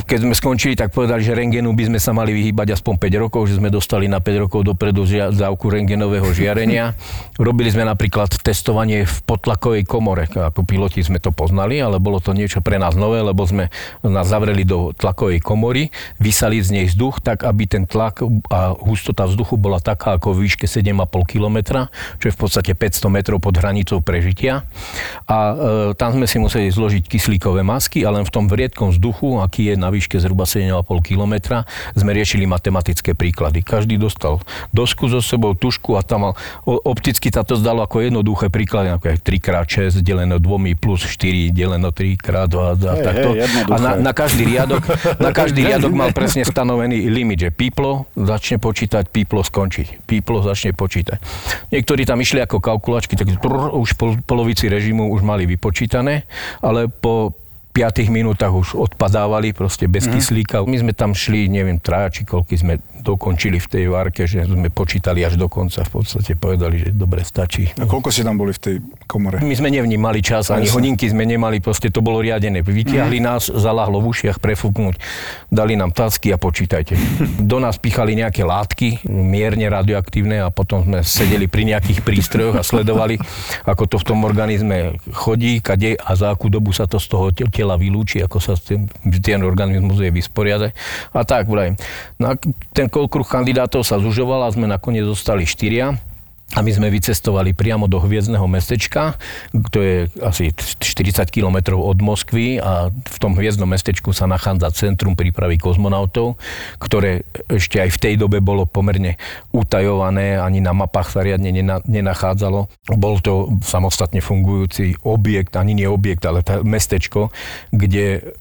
keď sme skončili, tak povedali, že rengenu by sme sa mali vyhýbať aspoň 5 rokov, že sme dostali na 5 rokov dopredu dávku rengenového žiarenia. Robili sme napríklad testovanie v potlakovej komore. Ako piloti sme to poznali, ale bolo to niečo pre nás nové, lebo sme nás zavreli do tlakovej komory, vysali z nej vzduch tak, aby ten tlak a hustota vzduchu bola taká ako v výške 7,5 km, čo je v podstate 500 metrov pod hranicou prežitia. A e, tam sme si museli zložiť kyslíkové masky a len v tom vriedkom vzduchu, aký je na výške zhruba 7,5 km, sme riešili matematické príklady. Každý dostal dosku so sebou, tušku a tam mal, opticky sa to zdalo ako jednoduché príklady, ako je 3x6 deleno 2 plus 4 deleno 3x2 a hey, takto. Hey, a na, na, každý riadok, na každý riadok mal presne stanovený limit, že píplo začne počítať, píplo skončiť. Píplo začne počítať. Niektorí tam išli ako kalkulačky, tak už po polovici režimu už mali vypočítané, ale po 5 minútach už odpadávali proste bez mm-hmm. kyslíka. My sme tam šli, neviem, traja či koľky sme dokončili v tej várke, že sme počítali až do konca. V podstate povedali, že dobre, stačí. A koľko ste tam boli v tej komore? My sme nevnímali čas, ani hodinky sme nemali, proste to bolo riadené. Vytiahli mm-hmm. nás, zalahlo v ušiach prefúknuť, dali nám tacky a počítajte. [LAUGHS] Do nás pichali nejaké látky, mierne radioaktívne a potom sme sedeli pri nejakých prístrojoch a sledovali, ako to v tom organizme chodí, kade a za akú dobu sa to z toho tela vylúči, ako sa ten, ten organizmus je vysporiadať. A tak, vrajím. No ten kruh kandidátov sa zužoval a sme nakoniec zostali štyria a my sme vycestovali priamo do hviezdneho mestečka, to je asi 40 km od Moskvy a v tom hviezdnom mestečku sa nachádza Centrum prípravy kozmonautov, ktoré ešte aj v tej dobe bolo pomerne utajované, ani na mapách sa riadne nenachádzalo. Bol to samostatne fungujúci objekt, ani nie objekt, ale mestečko, kde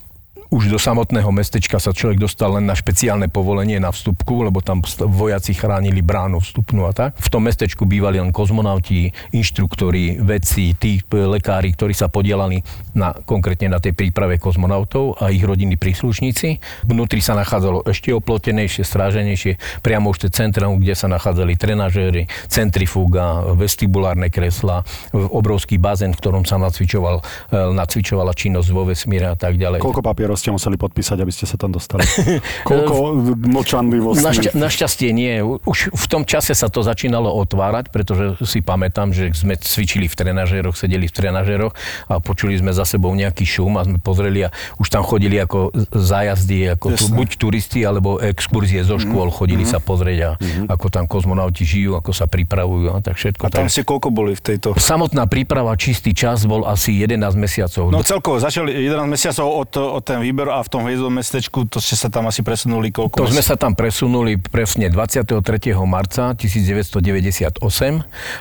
už do samotného mestečka sa človek dostal len na špeciálne povolenie na vstupku, lebo tam vojaci chránili bránu vstupnú a tak. V tom mestečku bývali len kozmonauti, inštruktori, vedci, tí lekári, ktorí sa podielali na, konkrétne na tej príprave kozmonautov a ich rodinní príslušníci. Vnútri sa nachádzalo ešte oplotenejšie, stráženejšie, priamo už tie centrum, kde sa nachádzali trenažéry, centrifúga, vestibulárne kresla, obrovský bazén, v ktorom sa nacvičoval, e, nacvičovala činnosť vo vesmíre a tak ďalej. Koľko papierov ste museli podpísať, aby ste sa tam dostali? [LAUGHS] Koľko močanlivosti? Našťa, našťastie nie. Už v tom čase sa to začínalo otvárať, pretože si pamätám, že sme cvičili v trenažéroch, sedeli v trenažéroch a počuli sme za sebou nejaký šum a sme pozreli a už tam chodili ako zájazdy, ako tu, buď turisti, alebo exkurzie zo škôl, mm. chodili mm. sa pozrieť a mm. ako tam kozmonauti žijú, ako sa pripravujú a tak všetko. A tam tak. ste koľko boli v tejto? Samotná príprava, čistý čas bol asi 11 mesiacov. No celkovo začali 11 mesiacov od, od ten výber a v tom hviezdom mestečku, to ste sa tam asi presunuli koľko? To sme sa tam presunuli presne 23. marca 1998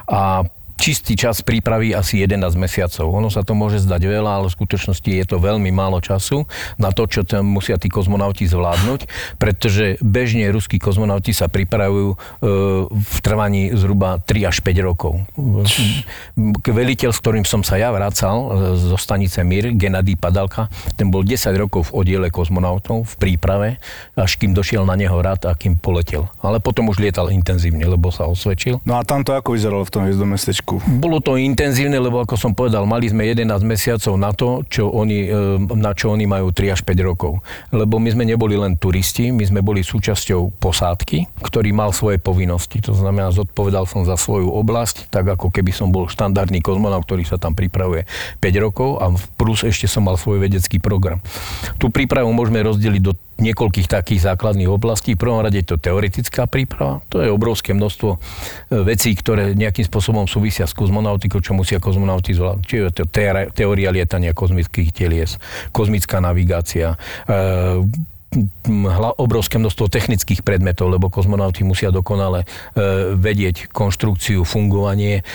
a čistý čas prípravy asi 11 mesiacov. Ono sa to môže zdať veľa, ale v skutočnosti je to veľmi málo času na to, čo tam musia tí kozmonauti zvládnuť, pretože bežne ruskí kozmonauti sa pripravujú e, v trvaní zhruba 3 až 5 rokov. Veliteľ, s ktorým som sa ja vracal e, zo stanice Mir, Gennady Padalka, ten bol 10 rokov v oddiele kozmonautov v príprave, až kým došiel na neho rad a kým poletel. Ale potom už lietal intenzívne, lebo sa osvedčil. No a tam to ako vyzeralo v tom hviezdom mestečku? Slovensku? Bolo to intenzívne, lebo ako som povedal, mali sme 11 mesiacov na to, čo oni, e, na čo oni majú 3 až 5 rokov. Lebo my sme neboli len turisti, my sme boli súčasťou posádky, ktorý mal svoje povinnosti. To znamená, zodpovedal som za svoju oblasť, tak ako keby som bol štandardný kozmonaut, ktorý sa tam pripravuje 5 rokov a v plus ešte som mal svoj vedecký program. Tú prípravu môžeme rozdeliť do niekoľkých takých základných oblastí. V prvom rade je to teoretická príprava. To je obrovské množstvo e, vecí, ktoré nejakým spôsobom súvisia s kozmonautikou, čo musia kozmonauti zvládnuť. Čiže to teória lietania kozmických telies, kozmická navigácia, e, obrovské množstvo technických predmetov, lebo kozmonauti musia dokonale e, vedieť konštrukciu, fungovanie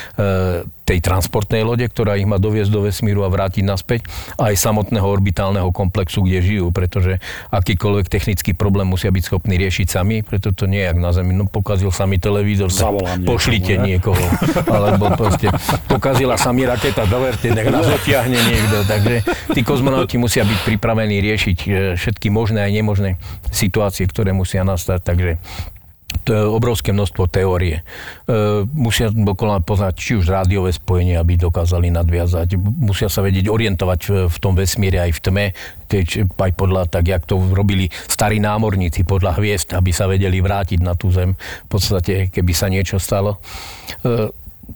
tej transportnej lode, ktorá ich má doviesť do vesmíru a vrátiť naspäť, a aj samotného orbitálneho komplexu, kde žijú, pretože akýkoľvek technický problém musia byť schopní riešiť sami, preto to nie je jak na Zemi. No pokazil sa mi televízor, tak pošlite niekoho. Alebo proste pokazila sa mi raketa, doverte, nech nás otiahne niekto. Takže tí kozmonauti musia byť pripravení riešiť e, všetky možné a nemožné situácie, ktoré musia nastať. Takže obrovské množstvo teórie. E, musia poznať či už rádiové spojenie, aby dokázali nadviazať. Musia sa vedieť orientovať v, tom vesmíre aj v tme, teč, aj podľa, tak jak to robili starí námorníci podľa hviezd, aby sa vedeli vrátiť na tú zem. V podstate, keby sa niečo stalo.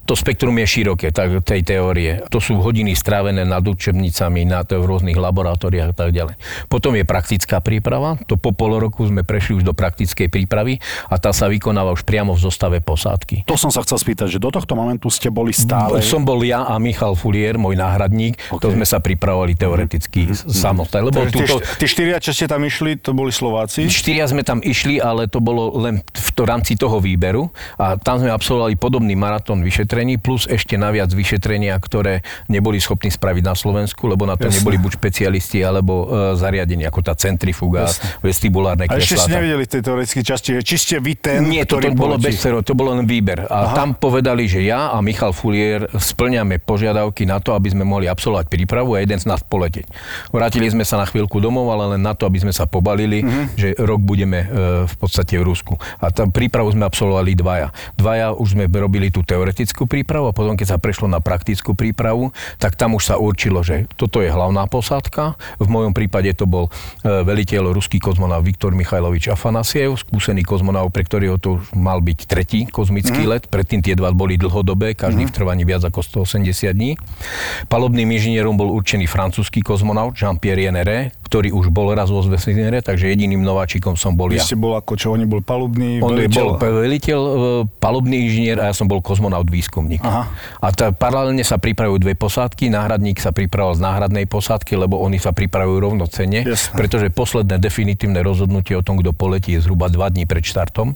To spektrum je široké, tak, tej teórie. To sú hodiny strávené nad učebnicami, na to v rôznych laboratóriách a tak ďalej. Potom je praktická príprava, to po pol roku sme prešli už do praktickej prípravy a tá sa vykonáva už priamo v zostave posádky. To som sa chcel spýtať, že do tohto momentu ste boli stále... Som bol ja a Michal Fulier, môj náhradník, okay. to sme sa pripravovali teoreticky mm-hmm. samostatne. Lebo túto... tí štyria, čo ste tam išli, to boli Slováci? Štyria sme tam išli, ale to bolo len v to, rámci toho výberu a tam sme absolvovali podobný maratón vyšetrení, plus ešte naviac vyšetrenia, ktoré neboli schopní spraviť na Slovensku, lebo na to Jasne. neboli buď špecialisti, alebo e, zariadenia, ako tá centrifuga, Jasne. vestibulárne kreslá. A ešte ste nevedeli tej teoretickej časti, či ste vy ten, Nie, to, to bolo bez to bolo len výber. A Aha. tam povedali, že ja a Michal Fulier splňame požiadavky na to, aby sme mohli absolvovať prípravu a jeden z nás poleteť. Vrátili sme sa na chvíľku domov, ale len na to, aby sme sa pobalili, mm-hmm. že rok budeme e, v podstate v Rusku. A tam prípravu sme absolvovali dvaja. Dvaja už sme robili tú teoretickú prípravu, prípravu a potom, keď sa prešlo na praktickú prípravu, tak tam už sa určilo, že toto je hlavná posádka. V mojom prípade to bol e, veliteľ ruský kozmonaut Viktor Michajlovič Afanasiev, skúsený kozmonaut, pre ktorého to mal byť tretí kozmický mm. let. Predtým tie dva boli dlhodobé, každý mm. v trvaní viac ako 180 dní. Palobným inžinierom bol určený francúzsky kozmonaut Jean-Pierre Jenere, ktorý už bol raz vo vesmíre, takže jediným nováčikom som bol Vy ja. ste bol ako čo, oni bol palubný On veliteľ? bol veliteľ, e, palubný inžinier a ja som bol kozmonaut výskumník. Aha. A tá, paralelne sa pripravujú dve posádky, náhradník sa pripravoval z náhradnej posádky, lebo oni sa pripravujú rovnocenne, Jasne. pretože posledné definitívne rozhodnutie o tom, kto poletí, je zhruba dva dní pred štartom.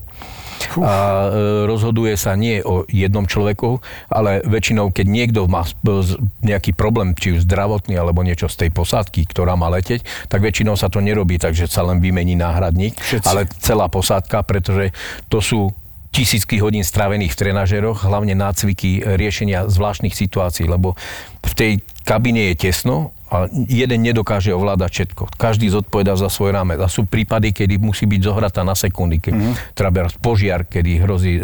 Uf. A e, rozhoduje sa nie o jednom človeku, ale väčšinou, keď niekto má nejaký problém, či už zdravotný alebo niečo z tej posádky, ktorá má leteť, tak väčšinou sa to nerobí, takže sa len vymení náhradník, Všetci. ale celá posádka, pretože to sú tisícky hodín strávených v trenažeroch, hlavne nácviky riešenia zvláštnych situácií, lebo v tej kabine je tesno A jeden nedokáže ovládať všetko. Každý zodpovedá za svoj rámec. A sú prípady, kedy musí byť zohratá na sekundy. Keď mm-hmm. treba požiar, kedy hrozí e,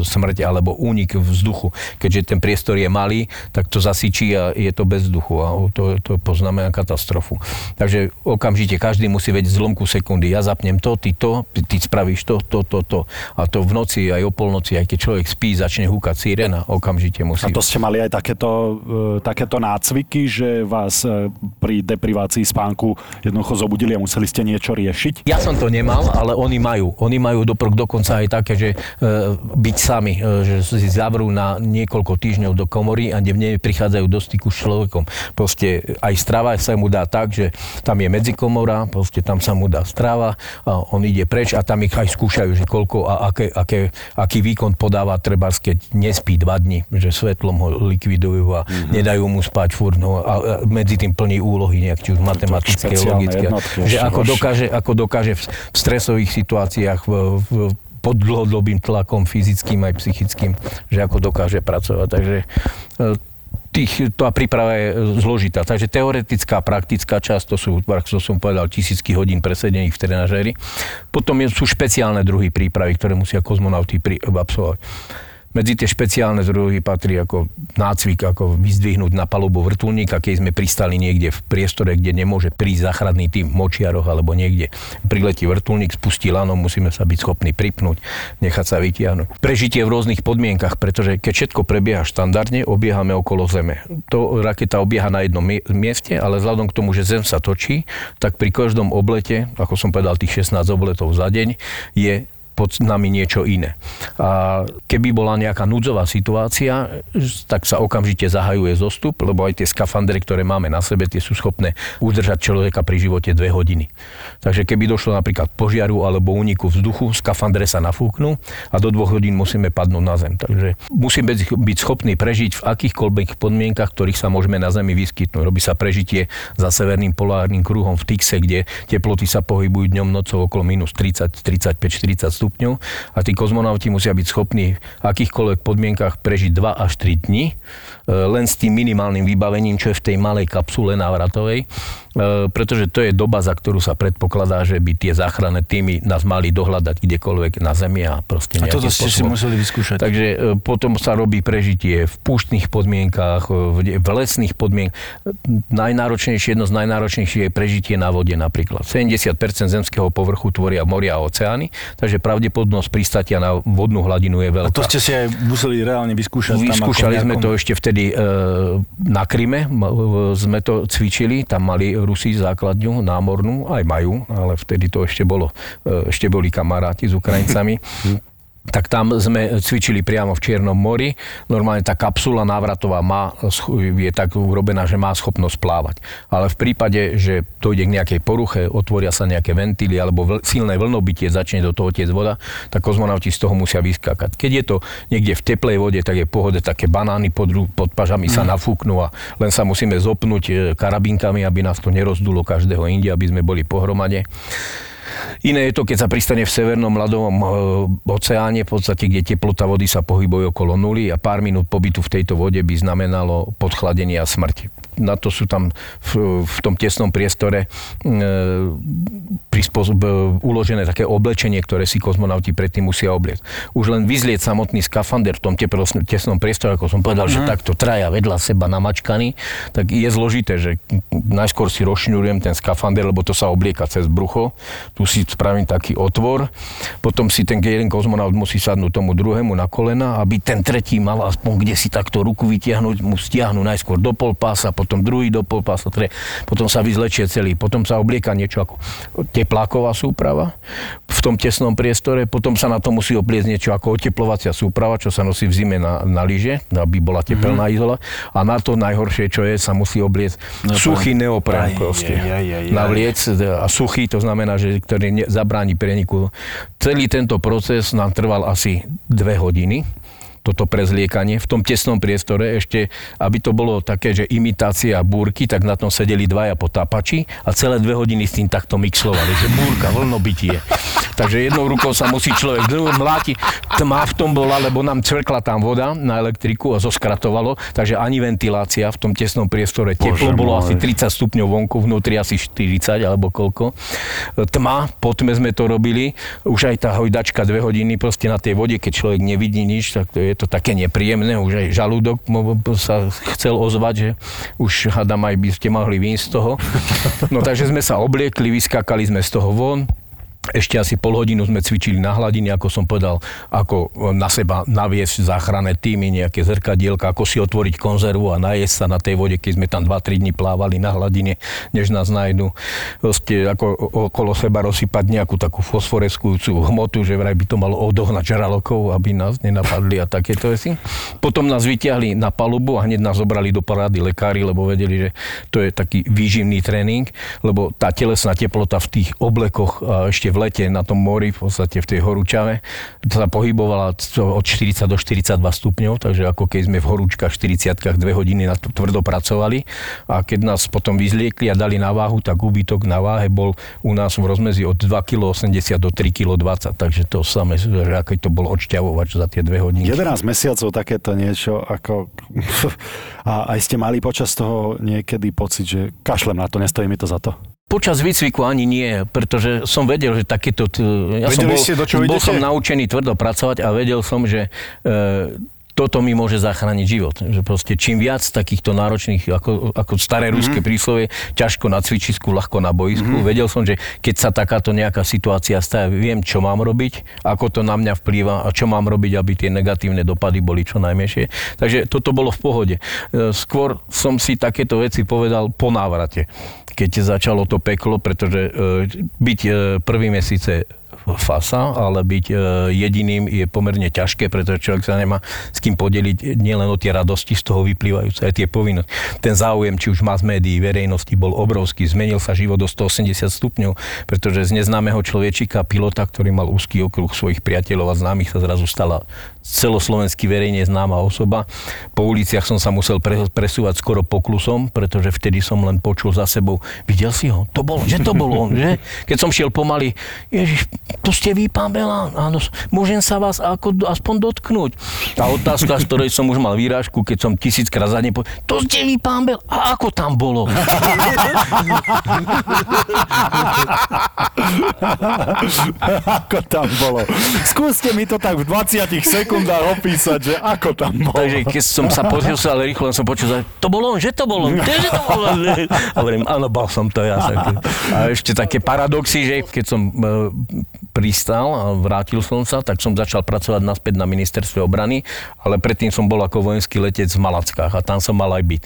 smrť alebo únik vzduchu. Keďže ten priestor je malý, tak to zasičí a je to bez vzduchu. A to, to poznáme katastrofu. Takže okamžite každý musí vedieť zlomku sekundy. Ja zapnem to, ty to, ty spravíš to, to, to, to. A to v noci, aj o polnoci, aj keď človek spí, začne húkať sirena, okamžite musí. A to ste mali aj takéto, e, takéto nácviky, že vás e, pri deprivácii spánku jednoducho zobudili a museli ste niečo riešiť? Ja som to nemal, ale oni majú. Oni majú doprk dokonca aj také, že e, byť sami, e, že si zavrú na niekoľko týždňov do komory a kde prichádzajú do styku s človekom. Proste aj strava sa mu dá tak, že tam je medzikomora, proste tam sa mu dá strava a on ide preč a tam ich aj skúšajú, že koľko a aké, aké, aký výkon podáva treba, keď nespí dva dní, že svetlom ho likvidujú a mm-hmm. nedajú mu spať furt, no, a medzi tým plní úlohy nejak, či už matematické, logické. Že ako dokáže, ako dokáže v stresových situáciách v, v, pod dlhodobým tlakom fyzickým aj psychickým, že ako dokáže pracovať. Takže e, tých, tá príprava je zložitá. Takže teoretická, praktická časť, to sú, ako som povedal, tisícky hodín presedených v trenažéri. Potom sú špeciálne druhy prípravy, ktoré musia kozmonauty absolvovať. Medzi tie špeciálne druhy patrí ako nácvik, ako vyzdvihnúť na palubu vrtulníka, keď sme pristali niekde v priestore, kde nemôže prísť záchranný tým v močiaroch alebo niekde. Priletí vrtulník, spustí lano, musíme sa byť schopní pripnúť, nechať sa vytiahnuť. Prežitie v rôznych podmienkach, pretože keď všetko prebieha štandardne, obiehame okolo Zeme. To raketa obieha na jednom mieste, ale vzhľadom k tomu, že Zem sa točí, tak pri každom oblete, ako som povedal, tých 16 obletov za deň, je pod nami niečo iné. A keby bola nejaká núdzová situácia, tak sa okamžite zahajuje zostup, lebo aj tie skafandre, ktoré máme na sebe, tie sú schopné udržať človeka pri živote dve hodiny. Takže keby došlo napríklad požiaru alebo úniku vzduchu, skafandre sa nafúknú a do dvoch hodín musíme padnúť na zem. Takže musíme byť schopní prežiť v akýchkoľvek podmienkach, ktorých sa môžeme na Zemi vyskytnúť. Robí sa prežitie za severným polárnym kruhom v Tixe, kde teploty sa pohybujú dňom nocou okolo minus 30, 35, 40 stupňov stupňov a tí kozmonauti musia byť schopní v akýchkoľvek podmienkach prežiť 2 až 3 dní, e, len s tým minimálnym vybavením, čo je v tej malej kapsule návratovej pretože to je doba, za ktorú sa predpokladá, že by tie záchranné týmy nás mali dohľadať kdekoľvek na Zemi a proste A toto ste si museli vyskúšať. Takže e, potom sa robí prežitie v púštnych podmienkách, v, v lesných podmienkach. Najnáročnejšie, jedno z najnáročnejších je prežitie na vode napríklad. 70% zemského povrchu tvoria moria a oceány, takže pravdepodobnosť pristatia na vodnú hladinu je veľká. A to ste si aj museli reálne vyskúšať? Vyskúšali sme to ešte vtedy e, na Kryme, sme to cvičili, tam mali Rusi základňu námornú, aj majú, ale vtedy to ešte bolo, e, ešte boli kamaráti s Ukrajincami. [LAUGHS] tak tam sme cvičili priamo v Čiernom mori. Normálne tá kapsula návratová má, je tak urobená, že má schopnosť plávať. Ale v prípade, že dojde k nejakej poruche, otvoria sa nejaké ventily alebo vl- silné vlnobytie, začne do toho tiec voda, tak kozmonauti z toho musia vyskakať. Keď je to niekde v teplej vode, tak je pohode také banány pod, pod pažami sa mm. nafúknú a len sa musíme zopnúť e, karabinkami, aby nás to nerozdulo každého inde, aby sme boli pohromade. Iné je to, keď sa pristane v severnom ľadovom e, oceáne, v podstate, kde teplota vody sa pohybuje okolo nuly a pár minút pobytu v tejto vode by znamenalo podchladenie a smrť. Na to sú tam v, v tom tesnom priestore e, prispôsob, e, uložené také oblečenie, ktoré si kozmonauti predtým musia obliecť. Už len vyzlieť samotný skafander v tom tesnom priestore, ako som povedal, mm. že mhm. takto traja vedľa seba namačkaný, tak je zložité, že najskôr si rozšňurujem ten skafander, lebo to sa oblieka cez brucho, tu si spravím taký otvor, potom si ten jeden kozmonaut musí sadnúť tomu druhému na kolena, aby ten tretí mal aspoň kde si takto ruku vytiahnuť, mu stiahnu najskôr do polpása, potom druhý do polpása, tre, potom sa vyzlečie celý, potom sa oblieka niečo ako tepláková súprava v tom tesnom priestore, potom sa na to musí obliecť niečo ako oteplovacia súprava, čo sa nosí v zime na, na lyže, aby bola tepelná mm-hmm. izola a na to najhoršie, čo je, sa musí obliecť no, suchý neopren proste. Navliec a suchý, to znamená, že ktorý ne, zabráni preniku. Celý tento proces nám trval asi dve hodiny. Toto prezliekanie v tom tesnom priestore, ešte aby to bolo také, že imitácia búrky, tak na tom sedeli dvaja potápači a celé dve hodiny s tým takto mixlovali, že búrka, vlnobytie. [LAUGHS] Takže jednou rukou sa musí človek mláti. Tma v tom bola, lebo nám cvrkla tam voda na elektriku a zoskratovalo, takže ani ventilácia v tom tesnom priestore. Teplo Bože bolo môj. asi 30 stupňov vonku, vnútri asi 40 alebo koľko. Tma, po tme sme to robili. Už aj tá hojdačka dve hodiny proste na tej vode, keď človek nevidí nič, tak to je to také nepríjemné. Už aj žalúdok sa chcel ozvať, že už hadam aj by ste mohli výjsť z toho. No takže sme sa obliekli, vyskakali sme z toho von. Ešte asi pol hodinu sme cvičili na hladine, ako som povedal, ako na seba naviesť záchranné týmy, nejaké zrkadielka, ako si otvoriť konzervu a najesť sa na tej vode, keď sme tam 2-3 dní plávali na hladine, než nás nájdu. Proste ako okolo seba rozsypať nejakú takú fosforeskujúcu hmotu, že vraj by to malo odohnať žralokov, aby nás nenapadli a takéto veci. Potom nás vyťahli na palubu a hneď nás zobrali do parády lekári, lebo vedeli, že to je taký výživný tréning, lebo tá telesná teplota v tých oblekoch ešte v lete na tom mori, v podstate v tej horúčave, sa pohybovala od 40 do 42 stupňov, takže ako keď sme v horúčkach 40 dve hodiny na to tvrdo pracovali a keď nás potom vyzliekli a dali na váhu, tak úbytok na váhe bol u nás v rozmedzi od 2,80 kg do 3,20 kg, takže to samé, aký to bol odšťavovač za tie dve hodiny. 11 mesiacov takéto niečo, ako... [LAUGHS] A aj ste mali počas toho niekedy pocit, že kašlem na to, nestojí mi to za to? Počas výcviku ani nie, pretože som vedel, že takéto... t- Ja som Vedeli bol, ste, do čo bol idete? som naučený tvrdo pracovať a vedel som, že e, toto mi môže zachrániť život. Že proste čím viac takýchto náročných, ako, ako staré Mhm. ruské príslovie, ťažko na cvičisku, ľahko na boisku. Mm-hmm. Vedel som, že keď sa takáto nejaká situácia stáva, viem, čo mám robiť, ako to na mňa vplýva a čo mám robiť, aby tie negatívne dopady boli čo najmenšie. Takže toto bolo v pohode. E, Skôr som si takéto veci povedal po návrate keď začalo to peklo, pretože e, byť e, prvý mesiace fasa, ale byť e, jediným je pomerne ťažké, pretože človek sa nemá s kým podeliť nielen o tie radosti z toho vyplývajúce, aj tie povinnosti. Ten záujem, či už mass médií, verejnosti, bol obrovský. Zmenil sa život do 180 stupňov, pretože z neznámeho človečika, pilota, ktorý mal úzky okruh svojich priateľov a známych, sa zrazu stala celoslovenský verejne známa osoba. Po uliciach som sa musel pre, presúvať skoro poklusom, pretože vtedy som len počul za sebou, videl si ho? To bol, že to bol on, že? Keď som šiel pomaly, Ježiš, to ste vy, pán Bela? Áno, môžem sa vás ako, aspoň dotknúť. Tá otázka, z ktorej som už mal výrážku, keď som tisíckrát za ne povedal, to ste vy, pán Bel, a ako tam bolo? [LAUGHS] ako tam bolo? Skúste mi to tak v 20 sekundách opísať, že ako tam bolo. Takže keď som sa pozrel ale rýchlo som počul, že to bolo on, že to bolo on, že to bolo on. [LAUGHS] Hovorím, áno, bol som to ja. A ešte také paradoxy, že keď som e, pristal a vrátil som sa, tak som začal pracovať naspäť na ministerstve obrany, ale predtým som bol ako vojenský letec v Malackách a tam som mal aj byt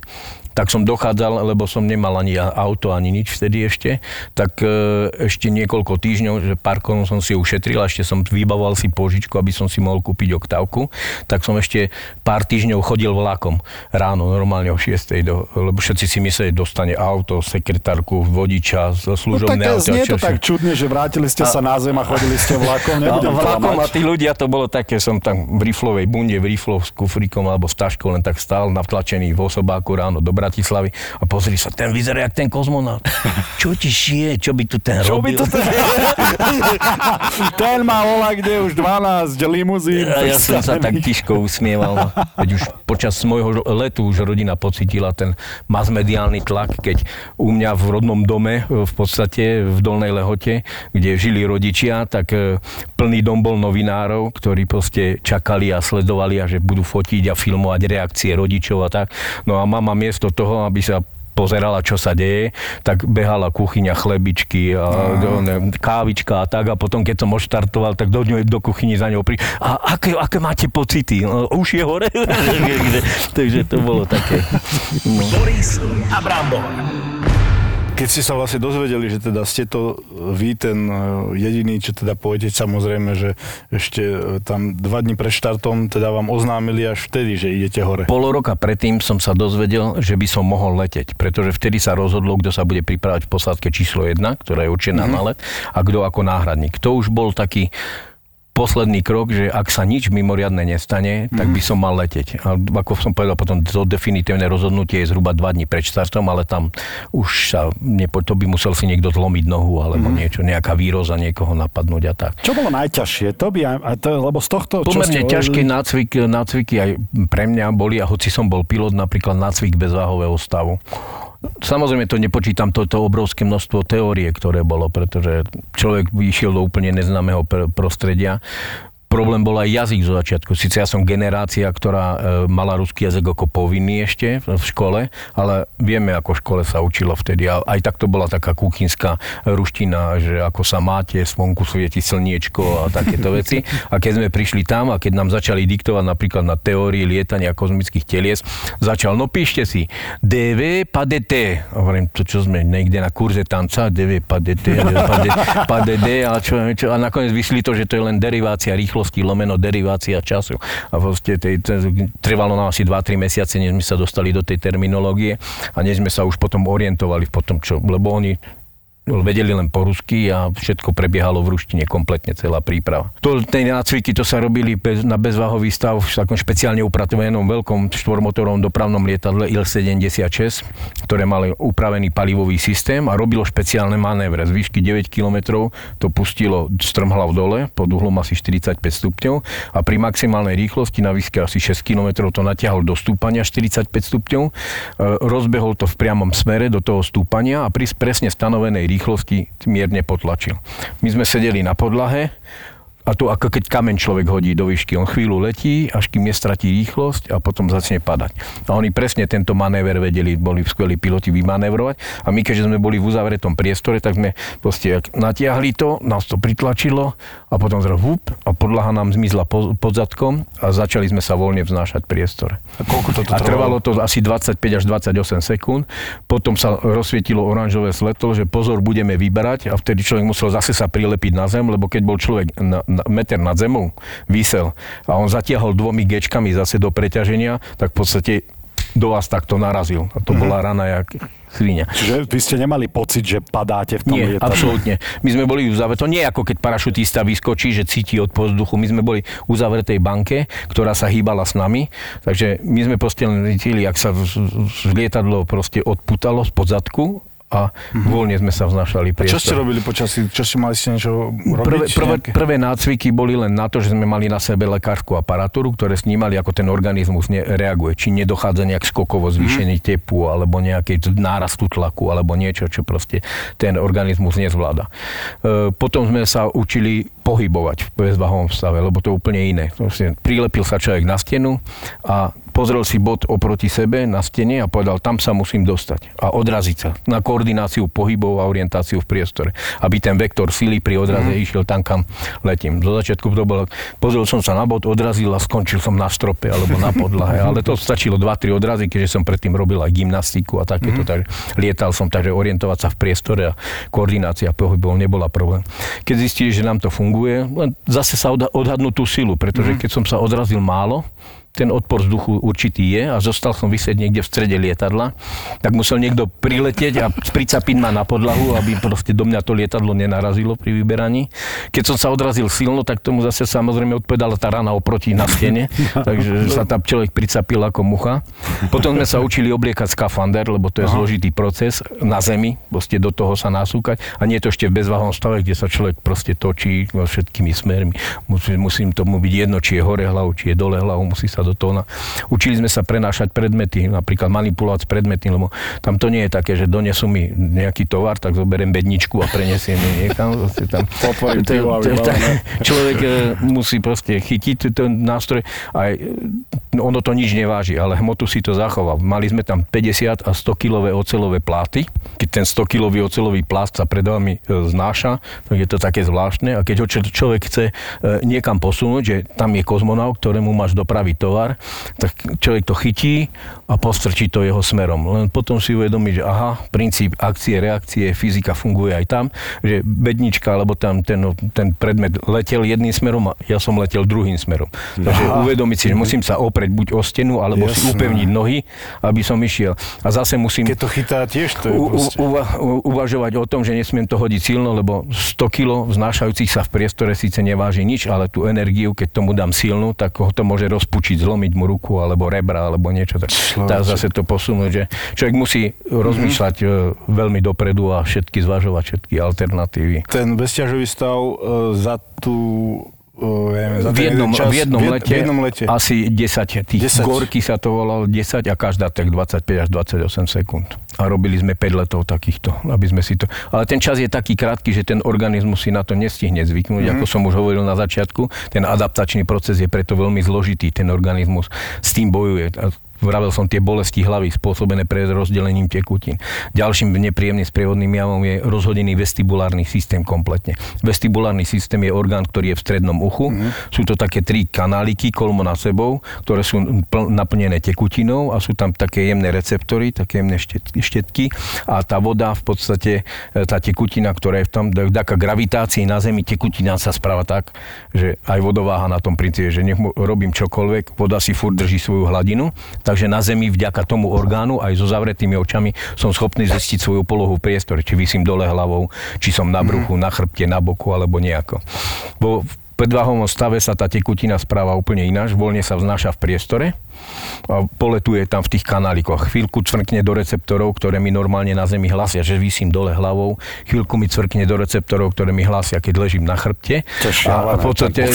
tak som dochádzal, lebo som nemal ani auto, ani nič vtedy ešte, tak e, ešte niekoľko týždňov, že pár korún som si ušetril, a ešte som vybavoval si požičku, aby som si mohol kúpiť oktávku, tak som ešte pár týždňov chodil vlakom ráno, normálne o 6, do, lebo všetci si mysleli, dostane auto, sekretárku, vodiča, No služobné tak auto. znie to tak čudne, že vrátili ste sa na zem a chodili ste vlakom. a Nebudem vlakom a tí ľudia, to bolo také, som tam v riflovej bunde, v rifloch s kufríkom alebo s taškou len tak stál navtlačený v osobáku ráno do Bratislavy a pozri sa, ten vyzerá jak ten kozmonaut. Čo ti šije, čo by tu ten Čo by robil? to ten... [LAUGHS] ten má ola, kde už 12 limuzín. A ja som sa tak tiško usmieval. No. Veď už počas môjho letu už rodina pocitila ten masmediálny tlak, keď u mňa v rodnom dome, v podstate v Dolnej Lehote, kde žili rodičia, tak e, plný dom bol novinárov, ktorí proste čakali a sledovali a že budú fotiť a filmovať reakcie rodičov a tak. No a mama miesto toho, aby sa pozerala, čo sa deje, tak behala kuchyňa chlebičky a do, ne, kávička a tak a potom, keď som odštartoval, tak do, ňou- do kuchyni za ňou pri... A aké, aké máte pocity? No, už je hore? [LAUGHS] Takže to bolo také. No. Boris a Brambor. Keď ste sa vlastne dozvedeli, že teda ste to vy, ten e, jediný, čo teda pôjdete, samozrejme, že ešte e, tam dva dní pred štartom teda vám oznámili až vtedy, že idete hore. Pol roka predtým som sa dozvedel, že by som mohol leteť, pretože vtedy sa rozhodlo, kto sa bude pripravať v posádke číslo 1, ktorá je určená mm-hmm. na let, a kto ako náhradník. To už bol taký posledný krok, že ak sa nič mimoriadne nestane, tak Mhm. by som mal leteť. A ako som povedal, potom to definitívne rozhodnutie je zhruba dva dní pred štartom, ale tam už sa, nepo, to by musel si niekto zlomiť nohu alebo Mhm. niečo, nejaká výroza niekoho napadnúť a tak. Čo bolo najťažšie? To by, a to, lebo z tohto... Pomerne ste ťažké nácvik, nácviky aj pre mňa boli, a hoci som bol pilot, napríklad nácvik bezváhového stavu. Samozrejme to nepočítam toto obrovské množstvo teórie, ktoré bolo, pretože človek vyšiel do úplne neznámeho pr- prostredia. Problém bol aj jazyk zo začiatku. Sice ja som generácia, ktorá e, mala ruský jazyk ako povinný ešte v škole, ale vieme, ako v škole sa učilo vtedy. A aj tak to bola taká kuchynská ruština, že ako sa máte, svonku svieti slniečko a takéto [LAUGHS] veci. A keď sme prišli tam a keď nám začali diktovať napríklad na teórii lietania kozmických telies, začal, no píšte si, DV padete. A hovorím, to čo sme niekde na kurze tanca, DV padete, padete, a, čo, čo, a nakoniec vyšli to, že to je len derivácia rýchlosti, lomeno derivácia času. A proste tej, trvalo nám asi 2-3 mesiace, než sme sa dostali do tej terminológie a než sme sa už potom orientovali v potom čo, lebo oni vedeli len po rusky a všetko prebiehalo v ruštine kompletne celá príprava. To, tie nácviky to sa robili bez, na bezváhový stav v takom špeciálne upratvenom veľkom štvormotorovom dopravnom lietadle Il-76, ktoré mali upravený palivový systém a robilo špeciálne manévre. Z výšky 9 km to pustilo strmhlav dole pod uhlom asi 45 stupňov a pri maximálnej rýchlosti na výške asi 6 km to natiahol do stúpania 45 stupňov, e, rozbehol to v priamom smere do toho stúpania a pri presne stanovenej rýchlosti mierne potlačil. My sme sedeli na podlahe a to ako keď kameň človek hodí do výšky. On chvíľu letí, až kým nestratí rýchlosť a potom začne padať. A oni presne tento manéver vedeli, boli skvelí piloti vymanévrovať. A my, keďže sme boli v uzavretom priestore, tak sme proste natiahli to, nás to pritlačilo a potom zrazu hup, a podlaha nám zmizla po, pod zadkom a začali sme sa voľne vznášať priestore. A koľko toto A trvalo to asi 25 až 28 sekúnd. Potom sa rozsvietilo oranžové svetlo, že pozor, budeme vyberať a vtedy človek musel zase sa prilepiť na zem, lebo keď bol človek na, meter nad zemou, vysel a on zatiahol dvomi gečkami zase do preťaženia, tak v podstate do vás takto narazil. A to bola rana jak svinia. Čiže vy ste nemali pocit, že padáte v tom Nie, lietadle? absolútne. My sme boli v uzavretej, to nie je ako keď parašutista vyskočí, že cíti od vzduchu. My sme boli v uzavretej banke, ktorá sa hýbala s nami. Takže my sme proste cítili, ak sa v- lietadlo proste odputalo z podzadku a voľne sme sa vznášali A čo ste priestor. robili počasí? Čo ste mali ste niečo robiť? Prvé, prvé, nejaké? prvé nácviky boli len na to, že sme mali na sebe lekárskú aparatúru, ktoré snímali, ako ten organizmus reaguje. Či nedochádza nejak skokovo zvýšenie tepu, alebo nejaký nárastu tlaku, alebo niečo, čo proste ten organizmus nezvláda. E, potom sme sa učili pohybovať v bezvahovom stave, lebo to je úplne iné. Proste prilepil sa človek na stenu a pozrel si bod oproti sebe na stene a povedal, tam sa musím dostať a odraziť sa na koordináciu pohybov a orientáciu v priestore, aby ten vektor sily pri odraze mm. išiel tam, kam letím. Do začiatku to bolo, pozrel som sa na bod, odrazil a skončil som na strope alebo na podlahe, [LAUGHS] ale to stačilo 2-3 odrazy, keďže som predtým robil aj gymnastiku a takéto, mm. takže lietal som, takže orientovať sa v priestore a koordinácia pohybov nebola problém. Keď zistili, že nám to funguje, len zase sa odha- odhadnú tú silu, pretože keď som sa odrazil málo, ten odpor vzduchu určitý je a zostal som vysieť niekde v strede lietadla, tak musel niekto priletieť a pricapiť ma na podlahu, aby proste do mňa to lietadlo nenarazilo pri vyberaní. Keď som sa odrazil silno, tak tomu zase samozrejme odpovedala tá rana oproti na stene, [LAUGHS] takže sa tam človek pricapil ako mucha. Potom sme sa učili obliekať skafander, lebo to je zložitý proces na zemi, proste do toho sa nasúkať a nie je to ešte v bezvahom stave, kde sa človek proste točí všetkými smermi. Musí, musím tomu byť jedno, či je hore hlavou, či je dole hlavou, musí sa do toho. Učili sme sa prenášať predmety, napríklad manipulovať predmety, lebo tam to nie je také, že donesú mi nejaký tovar, tak zoberiem bedničku a prenesiem ju niekam. Tam, Otvorím to to. [LAUGHS] Človek e, musí proste chytiť ten nástroj a ono to nič neváži, ale hmotu si to zachová. Mali sme tam 50 a 100 kilové ocelové pláty. Keď ten 100 kilový ocelový plást sa pred vami e, znáša, tak je to také zvláštne. A keď ho človek chce e, niekam posunúť, že tam je kozmonaut, ktorému máš dopraviť to, tovar, tak človek to chytí a postrčí to jeho smerom. Len potom si uvedomí, že aha, princíp akcie, reakcie, fyzika funguje aj tam, že bednička, alebo tam ten, ten predmet letel jedným smerom a ja som letel druhým smerom. Takže aha. uvedomiť si, že musím sa oprieť buď o stenu, alebo Jasné. si upevniť nohy, aby som išiel. A zase musím... Keď to chytá tiež, to je u, uva, uvažovať o tom, že nesmiem to hodiť silno, lebo 100 kg vznášajúcich sa v priestore síce neváži nič, ale tú energiu, keď tomu dám silnú, tak ho to môže rozpučiť, zlomiť mu ruku, alebo rebra, alebo niečo. Tak dá zase to posunúť, že človek musí rozmýšľať mm-hmm. veľmi dopredu a všetky zvažovať všetky alternatívy. Ten bezťažový stav e, za tú V, jednom, čas, v, jednom lete, v jednom lete asi 10, tých 10. gorky sa to volalo 10 a každá tak 25 až 28 sekúnd. A robili sme 5 letov takýchto, aby sme si to... Ale ten čas je taký krátky, že ten organizmus si na to nestihne zvyknúť. Mm. Ako som už hovoril na začiatku, ten adaptačný proces je preto veľmi zložitý. Ten organizmus s tým bojuje Vravel som tie bolesti hlavy spôsobené pre rozdelením tekutín. Ďalším nepríjemným sprievodným javom je rozhodený vestibulárny systém kompletne. Vestibulárny systém je orgán, ktorý je v strednom uchu. Mm-hmm. Sú to také tri kanáliky kolmo na sebou, ktoré sú pl- naplnené tekutinou a sú tam také jemné receptory, také jemné štetky a tá voda v podstate, e, tá tekutina, ktorá je v tom, vďaka gravitácii na Zemi, tekutina sa správa tak, že aj vodováha na tom princípe, že nech robím čokoľvek, voda si furt drží svoju hladinu, Takže na Zemi vďaka tomu orgánu aj so zavretými očami som schopný zistiť svoju polohu v priestore, či vysím dole hlavou, či som na bruchu, mm. na chrbte, na boku alebo nejako. V predvahovom stave sa tá tekutina správa úplne ináč, voľne sa vznáša v priestore poletuje tam v tých kanálikoch. Chvíľku cvrkne do receptorov, ktoré mi normálne na zemi hlasia, že vysím dole hlavou. Chvíľku mi cvrkne do receptorov, ktoré mi hlasia, keď ležím na chrbte. A v podstate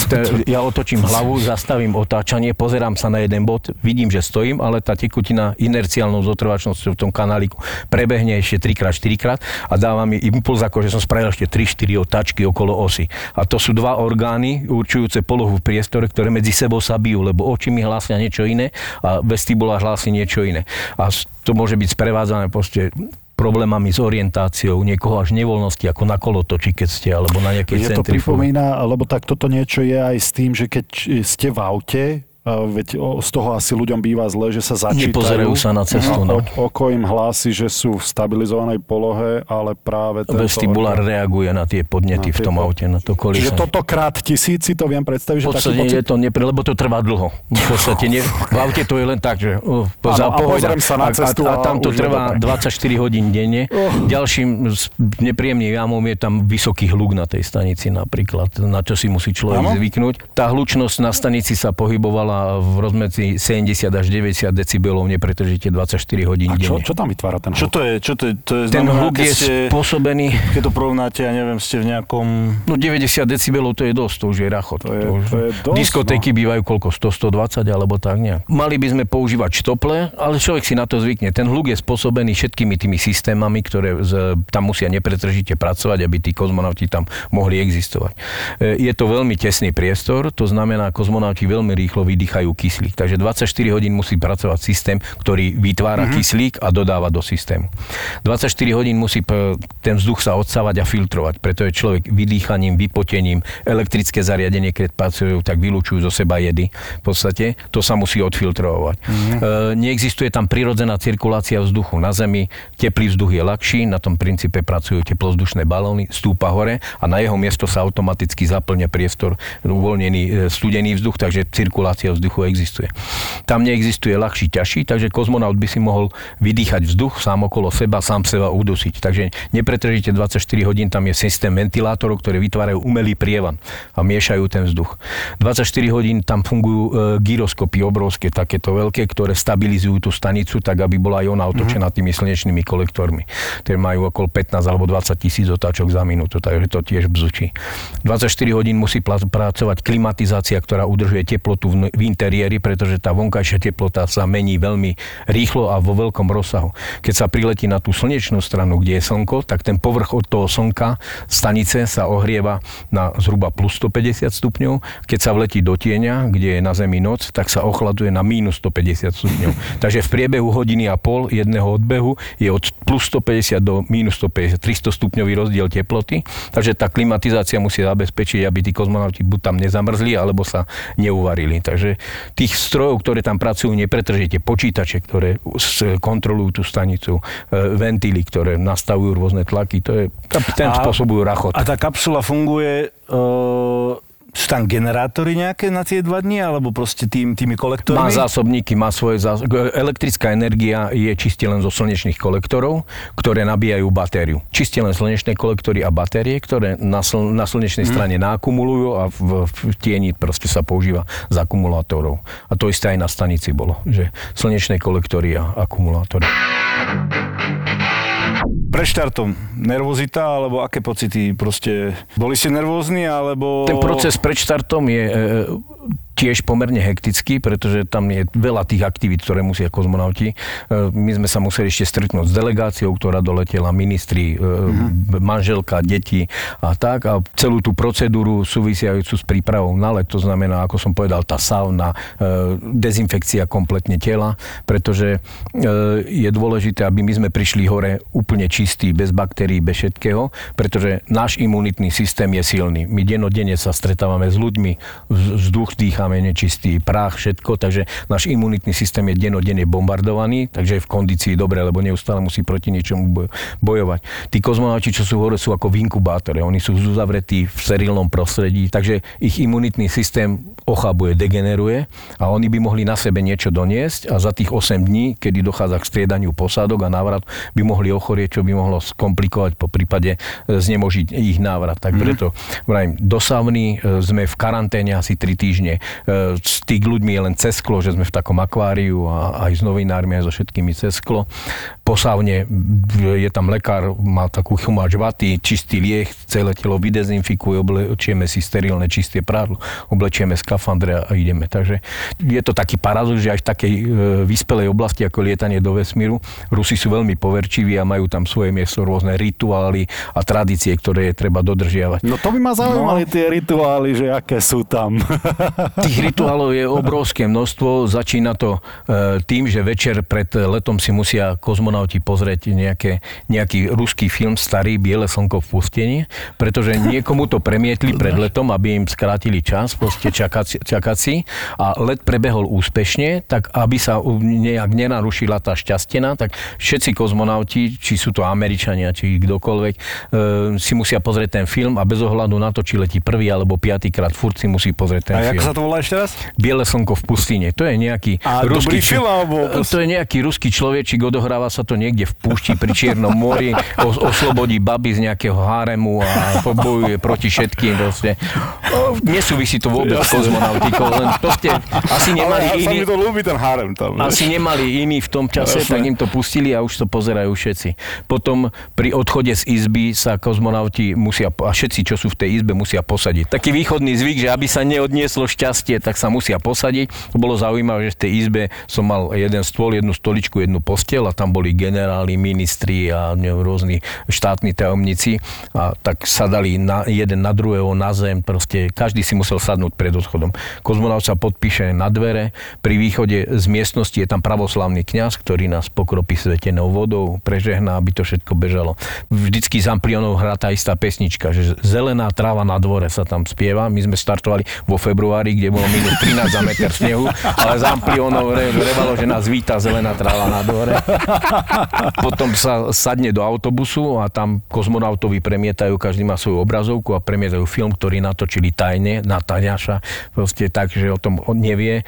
ja otočím [LAUGHS] hlavu, zastavím otáčanie, pozerám sa na jeden bod, vidím, že stojím, ale tá tekutina inerciálnou zotrvačnosťou v tom kanáliku prebehne ešte 3 x 4 krát a dáva mi impuls, ako že som spravil ešte 3-4 otáčky okolo osy. A to sú dva orgány určujúce polohu v priestore, ktoré medzi sebou sa bijú, lebo oči mi hlásia niečo iné a vestibulár hlási niečo iné. A to môže byť sprevádzané proste problémami s orientáciou, niekoho až nevoľnosti, ako na kolotoči, keď ste, alebo na nejakej Je to pripomína, lebo tak toto niečo je aj s tým, že keď ste v aute, Veď z toho asi ľuďom býva zle, že sa začítajú. Nepozerajú sa na cestu. No. oko im hlási, že sú v stabilizovanej polohe, ale práve tento Vestibulár reaguje na tie podnety na v tom aute, na to kolísanie. Čiže toto krát tisíci, to viem predstaviť, že taký pocit... je to nepre, lebo to trvá dlho. V podstate nie, v aute to je len tak, že uh, za a, sa na cestu a, a, a tam to trvá 24 hodín denne. Oh. Ďalším nepríjemným jamom je tam vysoký hluk na tej stanici napríklad, na čo si musí človek ano? zvyknúť. Tá hlučnosť na stanici sa pohybovala v rozmedzi 70 až 90 decibelov nepretržite 24 hodín A čo, čo tam vytvára ten hluk? Čo to je? Čo to je, to je ten znamená, hluk je ste, spôsobený... Keď to porovnáte, ja neviem, ste v nejakom... No 90 decibelov to je dosť, to už je rachot. To je, to už, to je dosť, diskotéky no. bývajú koľko? 100, 120 alebo tak nejak. Mali by sme používať štople, ale človek si na to zvykne. Ten hluk je spôsobený všetkými tými systémami, ktoré z, tam musia nepretržite pracovať, aby tí kozmonauti tam mohli existovať. E, je to veľmi tesný priestor, to znamená, kozmonauti veľmi rýchlo vydýchajú kyslík. Takže 24 hodín musí pracovať systém, ktorý vytvára mm-hmm. kyslík a dodáva do systému. 24 hodín musí ten vzduch sa odsávať a filtrovať, preto je človek vydýchaním, vypotením, elektrické zariadenie, keď pracujú, tak vylúčujú zo seba jedy. V podstate to sa musí odfiltrovať. Mm-hmm. E, neexistuje tam prirodzená cirkulácia vzduchu. Na Zemi teplý vzduch je ľahší, na tom princípe pracujú teplozdušné balóny, stúpa hore a na jeho miesto sa automaticky zaplňa priestor uvoľnený e, studený vzduch, takže cirkulácia vzduchu existuje. Tam neexistuje ľahší, ťažší, takže kozmonaut by si mohol vydýchať vzduch sám okolo seba, sám seba udusiť. Takže nepretržite 24 hodín, tam je systém ventilátorov, ktoré vytvárajú umelý prievan a miešajú ten vzduch. 24 hodín tam fungujú e, gyroskopy obrovské, takéto veľké, ktoré stabilizujú tú stanicu tak, aby bola aj ona otočená mm-hmm. tými slnečnými kolektormi. Ktoré majú okolo 15 alebo 20 tisíc otáčok za minútu, takže to tiež bzučí. 24 hodín musí pracovať klimatizácia, ktorá udržuje teplotu v interiéri, pretože tá vonkajšia teplota sa mení veľmi rýchlo a vo veľkom rozsahu. Keď sa priletí na tú slnečnú stranu, kde je slnko, tak ten povrch od toho slnka stanice sa ohrieva na zhruba plus 150 stupňov. Keď sa vletí do tieňa, kde je na Zemi noc, tak sa ochladuje na minus 150 stupňov. [LAUGHS] Takže v priebehu hodiny a pol jedného odbehu je od plus 150 do minus 150, 300 stupňový rozdiel teploty. Takže tá klimatizácia musí zabezpečiť, aby tí kozmonauti buď tam nezamrzli, alebo sa neuvarili. Takže pretože tých strojov, ktoré tam pracujú, nepretržite. Počítače, ktoré kontrolujú tú stanicu, e, ventily, ktoré nastavujú rôzne tlaky, to je, ten spôsobujú rachot. A tá kapsula funguje uh sú tam generátory nejaké na tie dva dni, alebo proste tým, tými kolektormi? Má zásobníky, má svoje zásobníky. Elektrická energia je čiste len zo slnečných kolektorov, ktoré nabíjajú batériu. Čiste len slnečné kolektory a batérie, ktoré na, sl- na slnečnej hmm. strane nakumulujú a v, v tieni proste sa používa z akumulátorov. A to isté aj na stanici bolo, že slnečné kolektory a akumulátory. Pred štartom nervozita, alebo aké pocity proste? Boli ste nervózni, alebo... Ten proces pred štartom je e, tiež pomerne hektický, pretože tam je veľa tých aktivít, ktoré musia kozmonauti. E, my sme sa museli ešte stretnúť s delegáciou, ktorá doletela, ministri, mm-hmm. manželka, deti a tak. A celú tú procedúru súvisiajúcu s prípravou na let, to znamená, ako som povedal, tá sauna, e, dezinfekcia kompletne tela, pretože je dôležité, aby my sme prišli hore úplne čistí, bez baktérií, bez všetkého, pretože náš imunitný systém je silný. My denodene sa stretávame s ľuďmi, vzduch dýchame nečistý prach, všetko, takže náš imunitný systém je denodenne bombardovaný, takže je v kondícii dobre, lebo neustále musí proti niečomu bojovať. Tí kozmonauti, čo sú hore, sú ako v inkubátore, oni sú uzavretí v sterilnom prostredí, takže ich imunitný systém ochabuje, degeneruje a oni by mohli na sebe niečo doniesť a za tých 8 dní, kedy dochádza k striedaniu posádok a návrat, by mohli ochorieť, čo by mohlo skomplikovať po prípade e, znemožiť ich návrat. Tak mhm. preto, vrajím, dosavný e, sme v karanténe asi 3 týždne. E, s tých ľuďmi je len cez sklo, že sme v takom akváriu a aj s novinármi, aj so všetkými cez sklo. Posávne je tam lekár, má takú chumáč vaty, čistý lieh, celé telo vydezinfikuje, oblečieme si sterilné čisté prádlo, oblečieme skafandre a ideme. Takže je to taký paradox, že aj v takej vyspelej oblasti ako lietanie do vesmíru, Rusi sú veľmi poverčiví a majú tam svoje miesto, rôzne rituály a tradície, ktoré je treba dodržiavať. No to by ma zaujímali no. tie rituály, že aké sú tam. [LAUGHS] Tých rituálov je obrovské množstvo. Začína to e, tým, že večer pred letom si musia kozmonauti pozrieť nejaké, nejaký ruský film starý Biele slnko v pustení, pretože niekomu to premietli pred letom, aby im skrátili čas, proste čakací, čakací a let prebehol úspešne, tak aby sa nejak nenarušila tá šťastena, tak všetci kozmonauti, či sú to Američania, či kdokoľvek, e, si musia pozrieť ten film a bez ohľadu na to, či letí prvý alebo piatýkrát, furt si musí pozrieť ten a film. A sa to volá ešte raz? Biele slnko v pustine. To je nejaký A ruský, film, alebo... To je nejaký ruský človečik, odohráva sa to niekde v púšti pri Čiernom mori, os- oslobodí baby z nejakého háremu a pobojuje proti všetkým. Proste. Nesúvisí to vôbec s kozmonautikou, len proste asi nemali Ale iný... to ľúbi ten hárem tam. Asi nemali iný v tom čase, Jasne. tak im to pustili a už to pozerajú všetci. Potom pri odchode z izby sa kozmonauti musia, a všetci, čo sú v tej izbe, musia posadiť. Taký východný zvyk, že aby sa neodnieslo šťastie, tak sa musia posadiť. Bolo zaujímavé, že v tej izbe som mal jeden stôl, jednu stoličku, jednu postel a tam boli generáli, ministri a rôzni štátni tajomníci a tak sadali na, jeden na druhého na zem, proste každý si musel sadnúť pred odchodom. Kozmonaut sa podpíše na dvere, pri východe z miestnosti je tam pravoslavný kňaz, ktorý nás pokropí svetenou vodou, prežehná, aby to všetko bežalo. Vždycky z amplionov hrá tá istá pesnička, že zelená tráva na dvore sa tam spieva. My sme startovali vo februári, kde bolo minus 13 za meter snehu, ale z amplionov revalo, že nás víta zelená tráva na dvore. Potom sa sadne do autobusu a tam kozmonautovi premietajú, každý má svoju obrazovku a premietajú film, ktorý natočili tajne na Taňaša. Proste tak, že o tom on nevie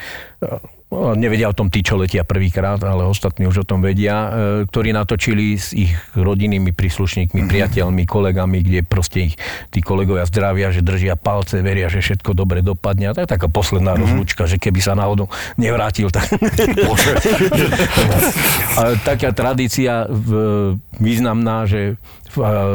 nevedia o tom tí, čo letia prvýkrát, ale ostatní už o tom vedia, e, ktorí natočili s ich rodinnými príslušníkmi, mm-hmm. priateľmi, kolegami, kde proste ich tí kolegovia zdravia, že držia palce, veria, že všetko dobre dopadne. A to je taká posledná mm-hmm. rozlúčka, že keby sa náhodou nevrátil, tak... [LAUGHS] [LAUGHS] a taká tradícia významná, že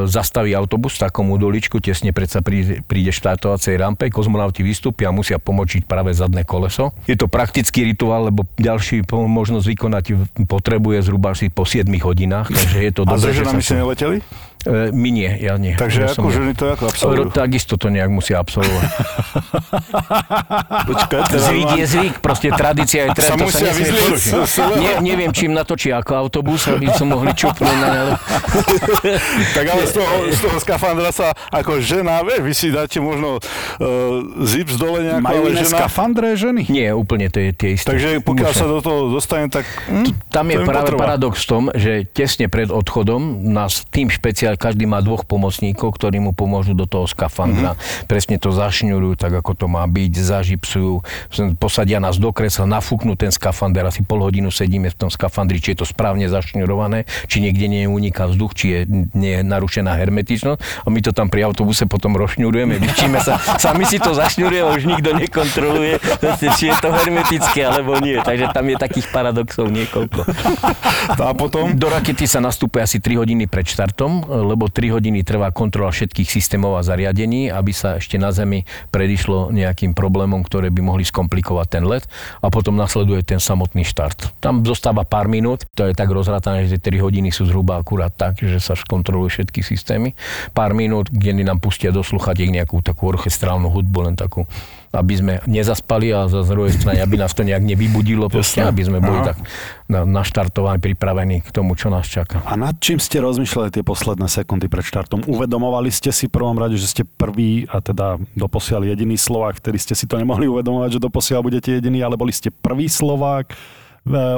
zastaví autobus v takom udoličku, tesne predsa príde, príde štartovacej rampe, kozmonauti vystúpia a musia pomočiť práve zadné koleso. Je to praktický rituál, lebo ďalší možnosť vykonať potrebuje zhruba asi po 7 hodinách, takže je to A s že sa... neleteli? E, my nie, ja nie. Takže ja ako ženy to ako absolvujú? Takisto to nejak musia absolvovať. [LAUGHS] Počkaj, Zvyk je zvyk, proste tradícia je trend, [LAUGHS] to sa nesmie z [LAUGHS] Nie, neviem, čím natočí ako autobus, aby som mohli čupnúť na ale... Tak ale z toho, z toho skafandra sa ako žena, vieš, vy si dáte možno uh, zips dole nejako, Majú ale žena... skafandre ženy? Nie, úplne to je tie isté. Takže pokiaľ Musia. sa do toho dostane, tak... Hm, Tam je práve potrvá. paradox v tom, že tesne pred odchodom nás tým špeciál, každý má dvoch pomocníkov, ktorí mu pomôžu do toho skafandra. Mm-hmm. Presne to zašňurujú tak, ako to má byť, zažipsujú, posadia nás do kresla, nafúknú ten skafander, asi pol hodinu sedíme v tom skafandri, či je to správne zašňurované, či niekde nie uniká vzduch, či je nie je narušená hermetičnosť. A my to tam pri autobuse potom rozšňurujeme, vyčíme sa, [LAUGHS] sami si to zašňuruje, už nikto nekontroluje, či je to hermetické alebo nie. Takže tam je takých paradoxov niekoľko. [LAUGHS] A potom? Do rakety sa nastúpe asi 3 hodiny pred štartom, lebo 3 hodiny trvá kontrola všetkých systémov a zariadení, aby sa ešte na Zemi predišlo nejakým problémom, ktoré by mohli skomplikovať ten let a potom nasleduje ten samotný štart. Tam zostáva pár minút, to je tak rozratané, že 3 hodiny sú zhruba akurát tak, že sa skontrolujú všetky systémy. Pár minút, kde nám pustia do sluchatiek nejakú takú orchestrálnu hudbu, len takú aby sme nezaspali a z druhej strany, aby nás to nejak nevybudilo, proste, aby sme boli Aha. tak na- naštartovaní, pripravení k tomu, čo nás čaká. A nad čím ste rozmýšľali tie posledné sekundy pred štartom? Uvedomovali ste si v prvom rade, že ste prvý a teda doposiaľ jediný Slovák, vtedy ste si to nemohli uvedomovať, že doposiaľ budete jediný, ale boli ste prvý Slovák,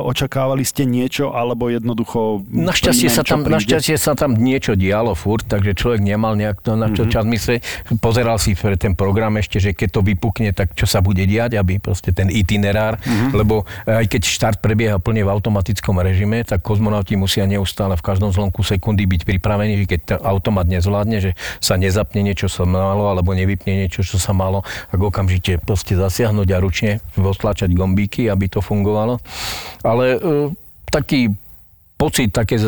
očakávali ste niečo, alebo jednoducho... Našťastie sa, tam, našťastie sa tam niečo dialo furt, takže človek nemal nejak to na čo čas mysle. Pozeral si pre ten program ešte, že keď to vypukne, tak čo sa bude diať, aby proste ten itinerár, lebo aj keď štart prebieha plne v automatickom režime, tak kozmonauti musia neustále v každom zlomku sekundy byť pripravení, že keď to automat nezvládne, že sa nezapne niečo, čo sa malo, alebo nevypne niečo, čo sa malo, tak okamžite proste zasiahnuť a ručne otlačať gombíky, aby to fungovalo. Ale e, taký pocit, také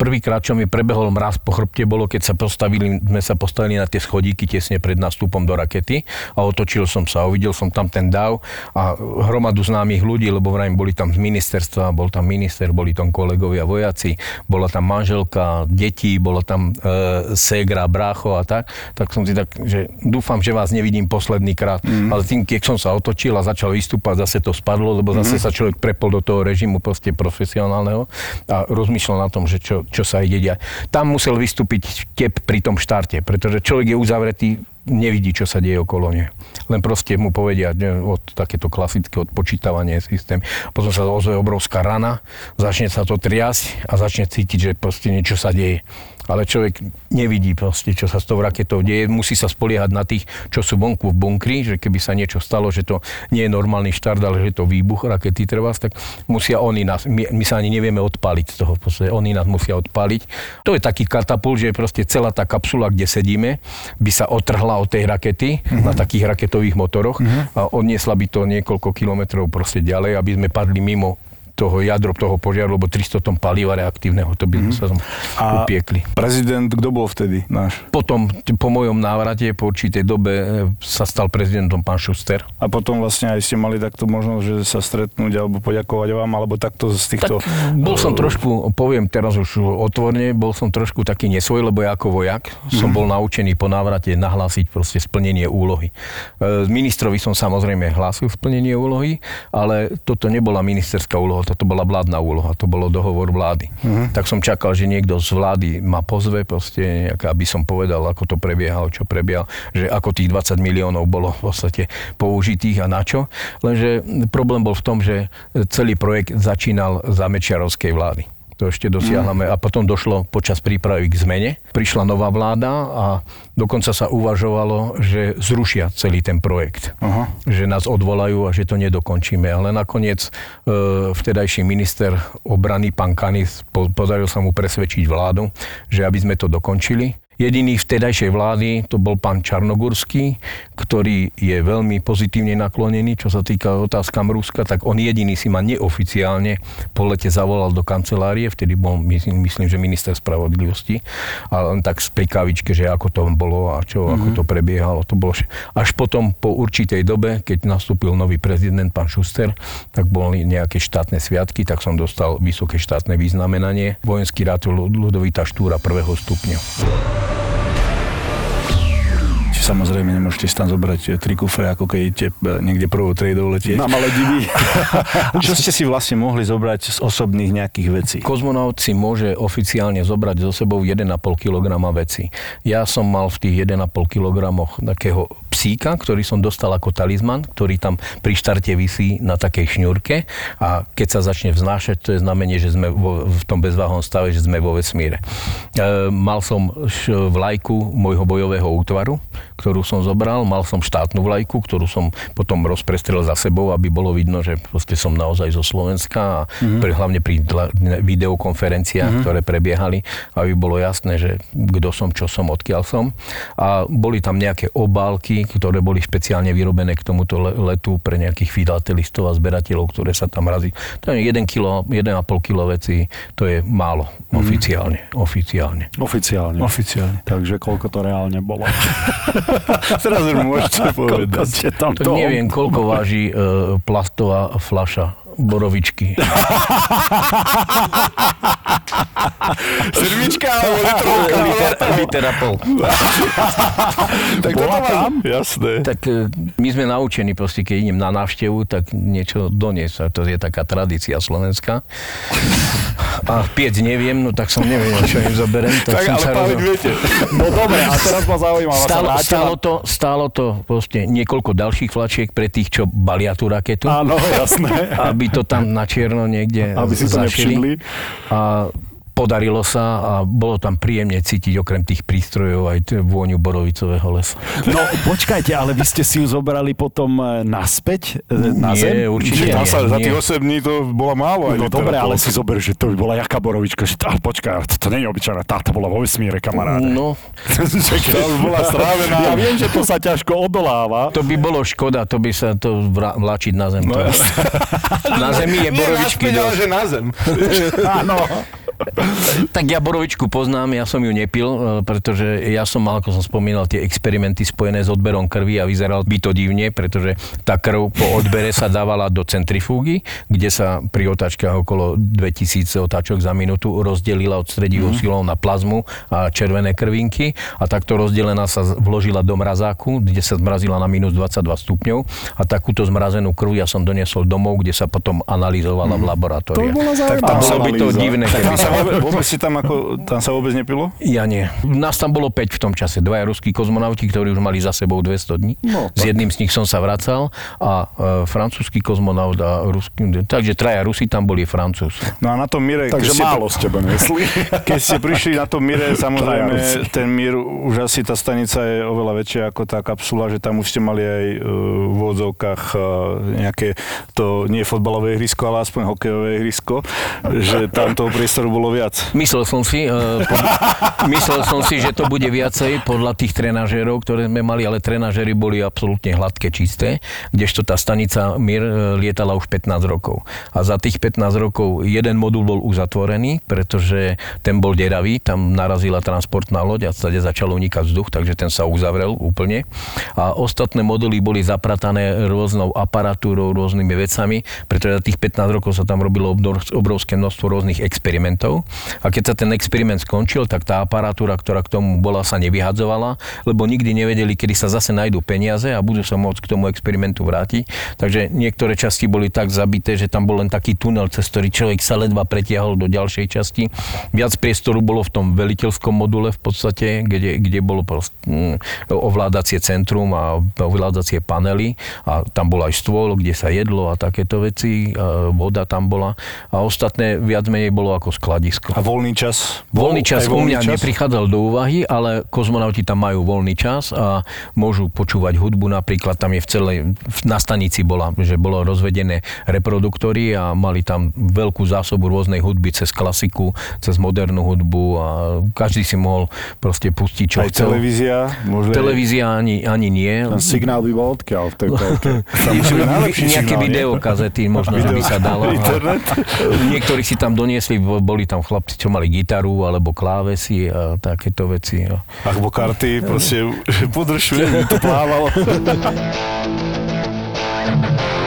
prvýkrát, čo mi prebehol mraz po chrbte, bolo, keď sa postavili, sme sa postavili na tie schodíky tesne pred nástupom do rakety a otočil som sa uvidel som tam ten dav a hromadu známych ľudí, lebo vrajím, boli tam z ministerstva, bol tam minister, boli tam kolegovia vojaci, bola tam manželka, deti, bola tam e, ségra, brácho a tak, tak som si tak, že dúfam, že vás nevidím posledný krát, mm. ale tým, keď som sa otočil a začal vystúpať, zase to spadlo, lebo zase sa človek prepol do toho režimu proste profesionálneho a rozmýšľal na tom, že čo, čo sa ide diať. Tam musel vystúpiť tep pri tom štarte, pretože človek je uzavretý, nevidí, čo sa deje okolo ne. Len proste mu povedia ne, od takéto klasické odpočítavanie systém. Potom sa ozve obrovská rana, začne sa to triasť a začne cítiť, že proste niečo sa deje. Ale človek nevidí proste, čo sa s tou raketou deje. Musí sa spoliehať na tých, čo sú vonku v bunkri, že keby sa niečo stalo, že to nie je normálny štart, ale že je to výbuch rakety trvá, tak musia oni nás, my, my sa ani nevieme odpáliť z toho, proste, oni nás musia odpáliť. To je taký katapult, že proste celá tá kapsula, kde sedíme, by sa otrhla od tej rakety uh-huh. na takých raketových motoroch uh-huh. a odniesla by to niekoľko kilometrov proste ďalej, aby sme padli mimo toho jadro toho požiaru, lebo 300 tón paliva reaktívneho, to by sme sa tam A- upiekli. Prezident, kto bol vtedy náš? Potom, po mojom návrate, po určitej dobe e, sa stal prezidentom pán Šuster. A potom vlastne aj ste mali takto možnosť, že sa stretnúť alebo poďakovať vám, alebo takto z týchto... Tak bol som trošku, poviem teraz už otvorne, bol som trošku taký nesvoj, lebo ja ako vojak som bol naučený po návrate nahlásiť proste splnenie úlohy. E, Ministrovi som samozrejme hlásil splnenie úlohy, ale toto nebola ministerská úloha, toto bola vládna úloha, to bolo dohovor vlády. Tak som čakal, že niekto z vlády ma pozve, proste, nejak, aby som povedal, ako to prebiehalo, čo prebiehalo, že ako tých 20 miliónov bolo v podstate použitých a na čo. Lenže problém bol v tom, že celý projekt začínal za Mečiarovskej vlády. To ešte dosiahneme. A potom došlo počas prípravy k zmene. Prišla nová vláda a dokonca sa uvažovalo, že zrušia celý ten projekt. Aha. Že nás odvolajú a že to nedokončíme. Ale nakoniec e, vtedajší minister obrany, pán Kanis, po, podaril sa mu presvedčiť vládu, že aby sme to dokončili. Jediný vtedajšej vlády to bol pán Čarnogurský, ktorý je veľmi pozitívne naklonený, čo sa týka otázkam Ruska, tak on jediný si ma neoficiálne po lete zavolal do kancelárie, vtedy bol, myslím, myslím že minister spravodlivosti, a len tak z prikavičke, že ako to bolo a čo, mm-hmm. ako to prebiehalo. To bolo až potom po určitej dobe, keď nastúpil nový prezident, pán Šuster, tak boli nejaké štátne sviatky, tak som dostal vysoké štátne vyznamenanie. Vojenský rád Ludovita Štúra prvého stupňa. Samozrejme, nemôžete si tam zobrať eh, tri kufre, ako keď idete eh, niekde prvou triedou letieť. Na Maledivy. [LAUGHS] Čo ste si vlastne mohli zobrať z osobných nejakých vecí? Kozmonaut si môže oficiálne zobrať so sebou 1,5 kg veci. Ja som mal v tých 1,5 kg takého psíka, ktorý som dostal ako talizman, ktorý tam pri štarte vysí na takej šňurke a keď sa začne vznášať, to je znamenie, že sme vo, v tom bezváhom stave, že sme vo vesmíre. E, mal som vlajku môjho bojového útvaru, ktorú som zobral, mal som štátnu vlajku, ktorú som potom rozprestrel za sebou, aby bolo vidno, že proste som naozaj zo Slovenska a mm-hmm. pre, hlavne pri videokonferenciách, mm-hmm. ktoré prebiehali, aby bolo jasné, že kto som, čo som, odkiaľ som. A boli tam nejaké obálky, ktoré boli špeciálne vyrobené k tomuto letu pre nejakých filatelistov a zberateľov, ktoré sa tam razí. To je 1 kilo, 1,5 kilo veci, to je málo mm. oficiálne. Oficiálne. Oficiálne. Oficiálne. Takže koľko to reálne bolo? [LAUGHS] [LAUGHS] Teraz už môžete povedať. Tam to neviem, koľko váži uh, plastová flaša borovičky. [LAUGHS] Sedmička alebo litrovka? Liter, liter a pol. [LAUGHS] tak Bola tam? Jasné. Tak e, my sme naučení, proste, keď idem na návštevu, tak niečo doniesť. To je taká tradícia slovenská. A piec neviem, no tak som neviem, čo im zoberiem. [LAUGHS] Tak, tak ale sa rozho- viete. No dobre, a teraz ma zaujíma. Stálo, stálo, to, stálo to proste niekoľko ďalších flačiek pre tých, čo balia tú raketu. Áno, jasné. Aby to tam na čierno niekde Aby si to nevšimli. A podarilo sa a bolo tam príjemne cítiť okrem tých prístrojov aj vôňu borovicového lesa. No počkajte, ale vy ste si ju zobrali potom e, naspäť e, na nie, zem? určite nie, Za tých 8 dní to bola málo. No dobre, ale si zober, že to by bola jaká borovička. Že, ale počkaj, to, to nie je obyčajná, tá to bola vo vesmíre, kamaráde. No. [LAUGHS] to bola strávená. Ja viem, že to sa ťažko odoláva. To by bolo škoda, to by sa to vláčiť na zem. No, na zemi je borovičky. Nie, naspäť, ale že na zem. Áno. [LAUGHS] [LAUGHS] tak ja borovičku poznám, ja som ju nepil, e, pretože ja som mal, ako som spomínal, tie experimenty spojené s odberom krvi a vyzeral by to divne, pretože tá krv po odbere sa dávala do centrifúgy, kde sa pri otáčkach okolo 2000 otáčok za minútu rozdelila od stredivou mm. silou na plazmu a červené krvinky a takto rozdelená sa vložila do mrazáku, kde sa zmrazila na minus 22 stupňov a takúto zmrazenú krv ja som doniesol domov, kde sa potom analyzovala mm. v laboratóriu. To bola tak tam bolo by to divné, keby sa vôbec, si tam ako, tam sa vôbec nepilo? Ja nie. Nás tam bolo 5 v tom čase. Dvaja ruskí kozmonauti, ktorí už mali za sebou 200 dní. No, S jedným z nich som sa vracal a e, francúzsky kozmonaut a ruský. Takže traja Rusi tam boli Francúz. No a na tom Mire... Takže málo ste nesli. [LAUGHS] Keď ste prišli na tom Mire, samozrejme, ten Mir, už asi tá stanica je oveľa väčšia ako tá kapsula, že tam už ste mali aj uh, v odzovkách uh, nejaké, to nie fotbalové ihrisko, ale aspoň hokejové ihrisko, že tam toho priestoru bolo viac. Myslel som si, uh, pod, [LAUGHS] myslel som si, že to bude viacej podľa tých trenažérov, ktoré sme mali, ale trenažéry boli absolútne hladké, čisté, kdežto tá stanica Mir uh, lietala už 15 rokov. A za tých 15 rokov jeden modul bol uzatvorený, pretože ten bol deravý, tam narazila transportná loď a stade začal unikať vzduch, takže ten sa uzavrel úplne. A ostatné moduly boli zapratané rôznou aparatúrou, rôznymi vecami, pretože za tých 15 rokov sa tam robilo obrovské množstvo rôznych experimentov. A keď sa ten experiment skončil, tak tá aparatúra, ktorá k tomu bola, sa nevyhadzovala, lebo nikdy nevedeli, kedy sa zase nájdú peniaze a budú sa môcť k tomu experimentu vrátiť. Takže niektoré časti boli tak zabité, že tam bol len taký tunel, cez ktorý človek sa ledva pretiahol do ďalšej časti. Viac priestoru bolo v tom veliteľskom module v podstate, kde, kde bolo ovládacie centrum a ovládacie panely a tam bol aj stôl, kde sa jedlo a takéto veci, voda tam bola a ostatné viac menej bolo ako skladové skladisko. A voľný čas? Voľný čas Aj u mňa neprichádzal do úvahy, ale kozmonauti tam majú voľný čas a môžu počúvať hudbu. Napríklad tam je v celej, na stanici bola, že bolo rozvedené reproduktory a mali tam veľkú zásobu rôznej hudby cez klasiku, cez modernú hudbu a každý si mohol proste pustiť, čo Aj chcel. televízia? Môže... Televízia ani, ani nie. Ten signál by bol odkiaľ v tej [LAUGHS] Nejaké videokazety možno, že by sa dalo. Internet? Niektorí si tam doniesli, boli tam chlapci, čo mali gitaru alebo klávesy a takéto veci. A Alebo karty, proste, [LAUGHS] by to plávalo. [LAUGHS]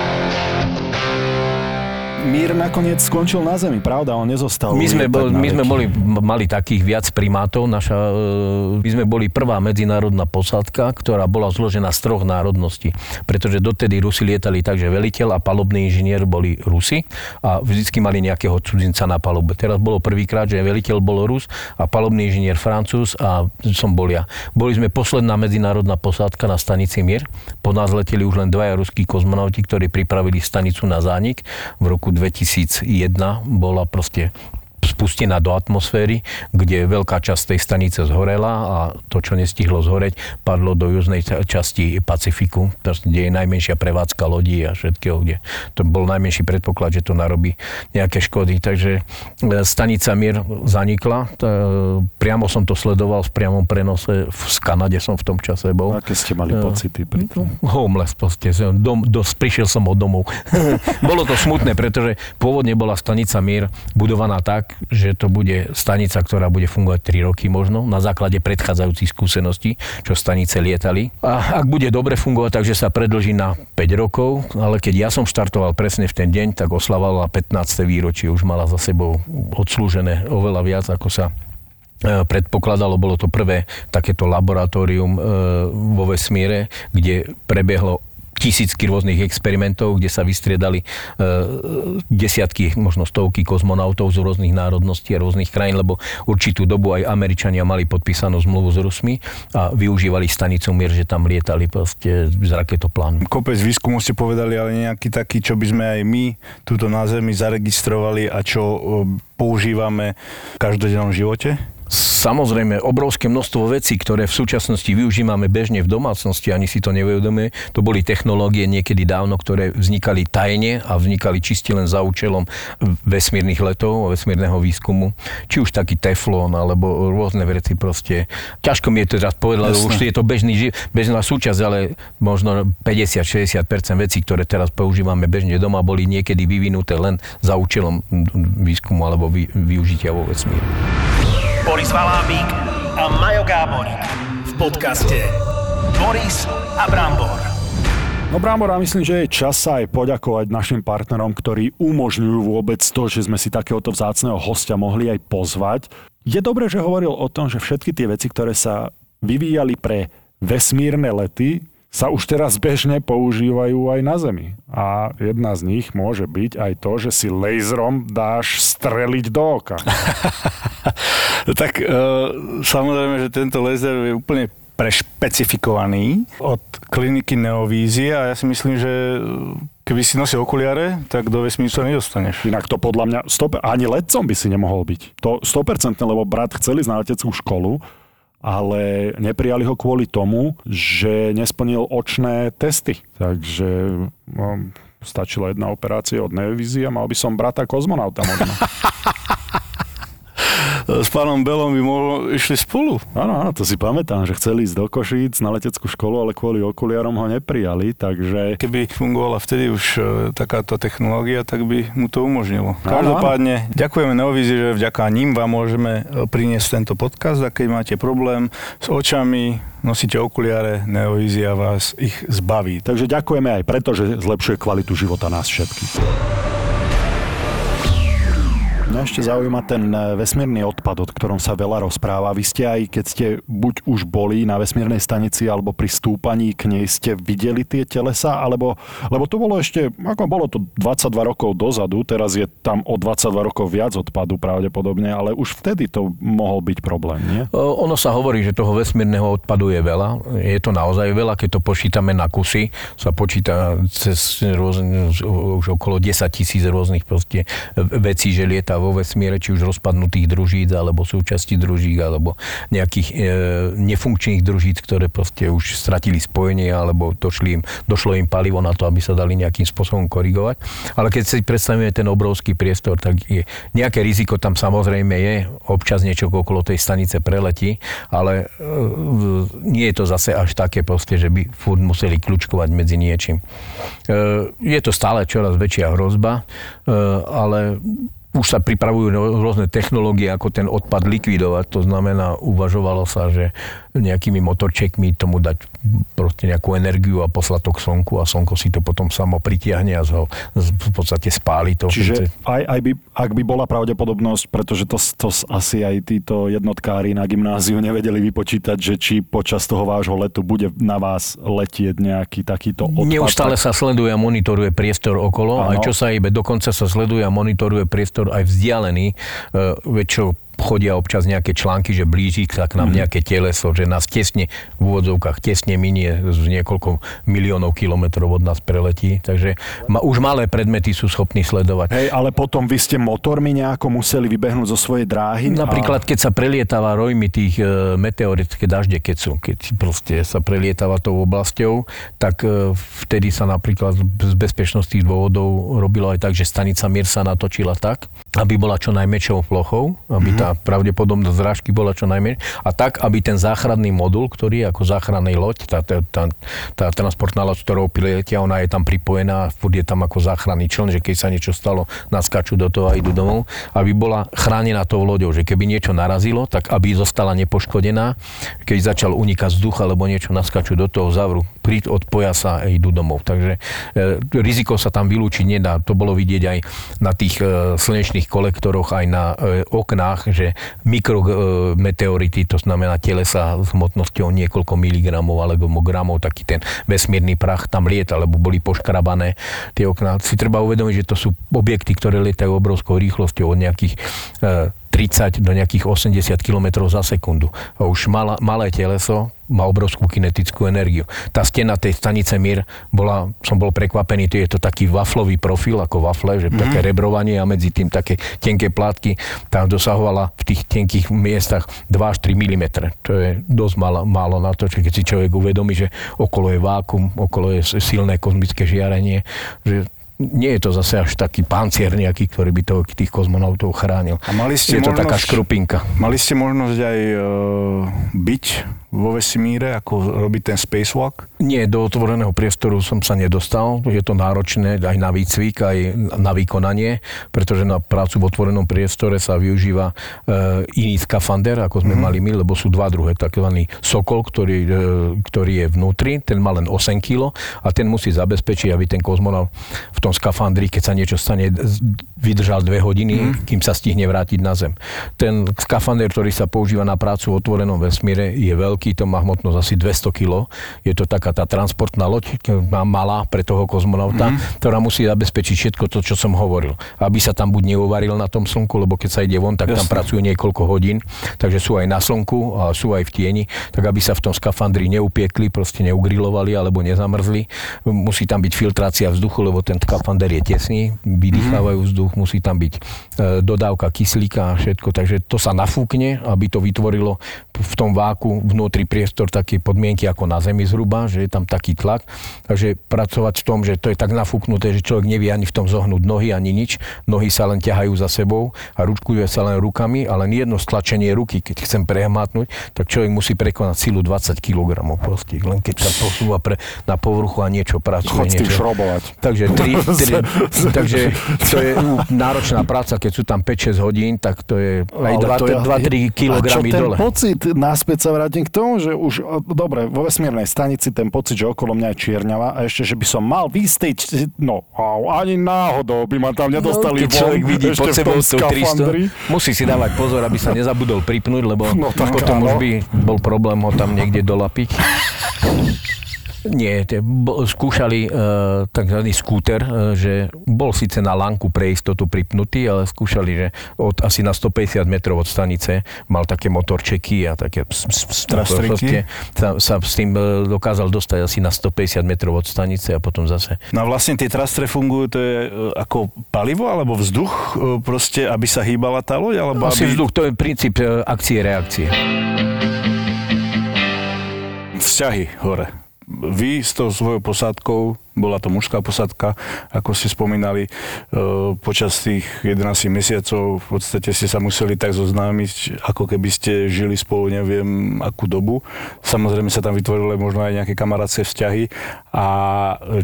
Mír nakoniec skončil na zemi, pravda? On nezostal. My sme, bol, my sme boli, mali takých viac primátov. Naša, e, my sme boli prvá medzinárodná posádka, ktorá bola zložená z troch národností. Pretože dotedy Rusi lietali tak, že veliteľ a palubný inžinier boli Rusi a vždycky mali nejakého cudzinca na palube. Teraz bolo prvýkrát, že veliteľ bol Rus a palubný inžinier Francúz a som bol ja. Boli sme posledná medzinárodná posádka na stanici Mir. Po nás leteli už len dvaja ruskí kozmonauti, ktorí pripravili stanicu na zánik v roku 2001 bola proste spustená do atmosféry, kde veľká časť tej stanice zhorela a to, čo nestihlo zhoreť, padlo do južnej ča- časti Pacifiku, kde je najmenšia prevádzka lodí a všetkého, kde to bol najmenší predpoklad, že to narobí nejaké škody. Takže e, stanica Mir zanikla. T- Priamo som to sledoval v priamom prenose. V Kanade som v tom čase bol. Aké ste mali No. pocity pri tom? Homeless proste. Dom, dos, prišiel som od domov. [LAUGHS] Bolo to smutné, pretože pôvodne bola stanica Mier budovaná tak, že to bude stanica, ktorá bude fungovať 3 roky možno, na základe predchádzajúcich skúseností, čo stanice lietali. A ak bude dobre fungovať, takže sa predlží na 5 rokov, ale keď ja som štartoval presne v ten deň, tak oslavovala 15. výročie, už mala za sebou odslúžené oveľa viac, ako sa e, predpokladalo, bolo to prvé takéto laboratórium e, vo vesmíre, kde prebiehlo tisícky rôznych experimentov, kde sa vystriedali e, desiatky, možno stovky kozmonautov z rôznych národností a rôznych krajín, lebo určitú dobu aj Američania mali podpísanú zmluvu s Rusmi a využívali stanicu Mir, že tam lietali proste z raketoplánmi. Kopec výskumu ste povedali, ale nejaký taký, čo by sme aj my túto na Zemi zaregistrovali a čo e, používame v každodennom živote? Samozrejme, obrovské množstvo vecí, ktoré v súčasnosti využívame bežne v domácnosti, ani si to neuvedomuje, to boli technológie niekedy dávno, ktoré vznikali tajne a vznikali čisti len za účelom vesmírnych letov, vesmírneho výskumu. Či už taký teflón, alebo rôzne veci proste. Ťažko mi je teraz povedať, lebo už je to bežný, bežná súčasť, ale možno 50-60% vecí, ktoré teraz používame bežne doma, boli niekedy vyvinuté len za účelom výskumu alebo vy, využitia vo vesmíre. Boris Valábík a Majo Gáborík v podcaste Boris a Brambor. No Brambor, ja myslím, že je čas sa aj poďakovať našim partnerom, ktorí umožňujú vôbec to, že sme si takéhoto vzácného hostia mohli aj pozvať. Je dobré, že hovoril o tom, že všetky tie veci, ktoré sa vyvíjali pre vesmírne lety, sa už teraz bežne používajú aj na Zemi. A jedna z nich môže byť aj to, že si laserom dáš streliť do oka. [LAUGHS] tak e, samozrejme, že tento laser je úplne prešpecifikovaný od kliniky Neovízia a ja si myslím, že keby si nosil okuliare, tak do vesmíru sa nedostaneš. Inak to podľa mňa, 100, ani letcom by si nemohol byť. To 100%, lebo brat chcel ísť na leteckú školu, ale neprijali ho kvôli tomu, že nesplnil očné testy. Takže no, stačila jedna operácia od Neovízia, mal by som brata kozmonauta možno. [LAUGHS] S pánom Belom by možno išli spolu. Áno, áno, to si pamätám, že chceli ísť do Košíc na leteckú školu, ale kvôli okuliarom ho neprijali, takže... Keby fungovala vtedy už e, takáto technológia, tak by mu to umožnilo. Každopádne, ďakujeme Neovízi, že vďaka ním vám môžeme e, priniesť tento podcast a keď máte problém s očami, nosíte okuliare, Neovízia vás ich zbaví. Takže ďakujeme aj preto, že zlepšuje kvalitu života nás všetkých. Mňa ešte zaujíma ten e, vesmírny odpad, o ktorom sa veľa rozpráva. Vy ste aj, keď ste buď už boli na vesmírnej stanici, alebo pri stúpaní k nej, ste videli tie telesa, alebo, lebo to bolo ešte, ako bolo to 22 rokov dozadu, teraz je tam o 22 rokov viac odpadu pravdepodobne, ale už vtedy to mohol byť problém, nie? O, Ono sa hovorí, že toho vesmírneho odpadu je veľa. Je to naozaj veľa, keď to počítame na kusy. Sa počíta cez rôzne, už okolo 10 tisíc rôznych proste vecí, že lieta vo vesmíre, či už rozpadnutých družíc, alebo súčasti družíc, alebo nejakých e, nefunkčných družíc, ktoré proste už stratili spojenie, alebo došli im, došlo im palivo na to, aby sa dali nejakým spôsobom korigovať. Ale keď si predstavíme ten obrovský priestor, tak je, nejaké riziko tam samozrejme je, občas niečo okolo tej stanice preletí, ale e, nie je to zase až také proste, že by furt museli kľúčkovať medzi niečím. E, je to stále čoraz väčšia hrozba, e, ale už sa pripravujú rôzne technológie, ako ten odpad likvidovať. To znamená, uvažovalo sa, že nejakými motorčekmi tomu dať proste nejakú energiu a poslať to k slnku a slnko si to potom samo pritiahne a ho v podstate spáli to. Čiže aj, aj by, ak by bola pravdepodobnosť, pretože to, to asi aj títo jednotkári na gymnáziu nevedeli vypočítať, že či počas toho vášho letu bude na vás letieť nejaký takýto odpad. Neustále sa sleduje a monitoruje priestor okolo, ano. aj čo sa ibe, dokonca sa sleduje a monitoruje priestor aj vzdialený, uh, väčšou chodia občas nejaké články, že blíži sa k nám mm. nejaké teleso, že nás tesne v úvodzovkách tesne minie z niekoľko miliónov kilometrov od nás preletí. Takže ma, už malé predmety sú schopní sledovať. Hej, ale potom vy ste motormi nejako museli vybehnúť zo svojej dráhy? Napríklad, a... keď sa prelietava rojmi tých e, meteorické dažde, keď sú, keď proste sa prelietava tou oblasťou, tak e, vtedy sa napríklad z bezpečnostných dôvodov robilo aj tak, že stanica Mir sa natočila tak, aby bola čo najmäčšou plochou, aby tá pravdepodobnosť zrážky bola čo najmenej. A tak, aby ten záchranný modul, ktorý je ako záchranný loď, tá, tá, tá, tá transportná loď, ktorou priletia, ona je tam pripojená, furt je tam ako záchranný člen, že keď sa niečo stalo, naskačú do toho a idú domov, aby bola chránená tou loďou, že keby niečo narazilo, tak aby zostala nepoškodená, keď začal unikať vzduch alebo niečo, naskačú do toho zavru, príď od pojasa a idú domov. Takže e, riziko sa tam vylúčiť nedá. To bolo vidieť aj na tých e, slnečných rôznych kolektoroch aj na e, oknách, že mikrometeority, to znamená telesa s hmotnosťou niekoľko miligramov alebo gramov, taký ten vesmírny prach tam lieta, lebo boli poškrabané tie okná. Si treba uvedomiť, že to sú objekty, ktoré lietajú obrovskou rýchlosťou od nejakých e, 30 do nejakých 80 km za sekundu. A už malá, malé teleso má obrovskú kinetickú energiu. Tá stena tej stanice Mir bola, som bol prekvapený, to je to taký waflový profil, ako wafle, že mm. také rebrovanie a medzi tým také tenké plátky, tam dosahovala v tých tenkých miestach 2 až 3 mm. To je dosť málo, málo na to, keď si človek uvedomí, že okolo je vákum, okolo je silné kozmické žiarenie, že nie je to zase až taký pancier nejaký, ktorý by to, tých kozmonautov chránil. A mali ste je možnosť, to taká škrupinka. Mali ste možnosť aj uh, byť vo vesmíre, ako robí ten spacewalk? Nie, do otvoreného priestoru som sa nedostal. Je to náročné aj na výcvik, aj na vykonanie, pretože na prácu v otvorenom priestore sa využíva e, iný skafander, ako sme mm-hmm. mali my, lebo sú dva druhé, takzvaný Sokol, ktorý, e, ktorý je vnútri, ten má len 8 kg a ten musí zabezpečiť, aby ten kozmonaut v tom skafandri, keď sa niečo stane, vydržal dve hodiny, mm. kým sa stihne vrátiť na Zem. Ten skafander, ktorý sa používa na prácu v otvorenom vesmíre, je veľký, to má hmotnosť asi 200 kg. Je to taká tá transportná loď, malá pre toho kozmonauta, mm. ktorá musí zabezpečiť všetko to, čo som hovoril. Aby sa tam buď neuvaril na tom slnku, lebo keď sa ide von, tak Jasne. tam pracujú niekoľko hodín, takže sú aj na slnku a sú aj v tieni, tak aby sa v tom skafandri neupiekli, proste neugrilovali alebo nezamrzli. Musí tam byť filtrácia vzduchu, lebo ten skafander je tesný, vydýchávajú vzduch, musí tam byť e, dodávka kyslíka a všetko, takže to sa nafúkne, aby to vytvorilo v tom váku vnútri priestor také podmienky ako na Zemi zhruba, že je tam taký tlak. Takže pracovať v tom, že to je tak nafúknuté, že človek nevie ani v tom zohnúť nohy, ani nič. Nohy sa len ťahajú za sebou a ručkuje sa len rukami a len jedno stlačenie ruky, keď chcem prehmátnuť, tak človek musí prekonať silu 20 kg proste. Len keď sa posúva pre, na povrchu a niečo pracuje. Chod niečo. Takže, tri, tri, [LAUGHS] takže to je [LAUGHS] náročná práca, keď sú tam 5-6 hodín, tak to je aj 2-3 kg dole. Pocit, naspäť sa vrátim k tomu, že už, dobre, vo vesmírnej stanici ten pocit, že okolo mňa je čierňava a ešte, že by som mal výsť, no ani náhodou by ma tam nedostali no, von. človek vidí pod sebou 300, musí si dávať pozor, aby sa nezabudol pripnúť, lebo no, potom áno. už by bol problém ho tam niekde dolapiť. Nie, te, bo, skúšali uh, takzvaný skúter, uh, že bol síce na lanku pre istotu pripnutý, ale skúšali, že od, asi na 150 metrov od stanice mal také motorčeky a také ps, ps, ps, Trastriky? sa, sa s tým uh, dokázal dostať asi na 150 metrov od stanice a potom zase. No a vlastne tie trastre fungujú, to je e, ako palivo alebo vzduch, e, proste, aby sa hýbala tá loď? Alebo Asi aby... vzduch, to je princíp e, akcie-reakcie. Vzťahy hore. Vy s tou svojou posádkou, bola to mužská posádka, ako ste spomínali, e, počas tých 11 mesiacov v podstate ste sa museli tak zoznámiť, ako keby ste žili spolu neviem akú dobu. Samozrejme sa tam vytvorili možno aj nejaké kamarátske vzťahy. A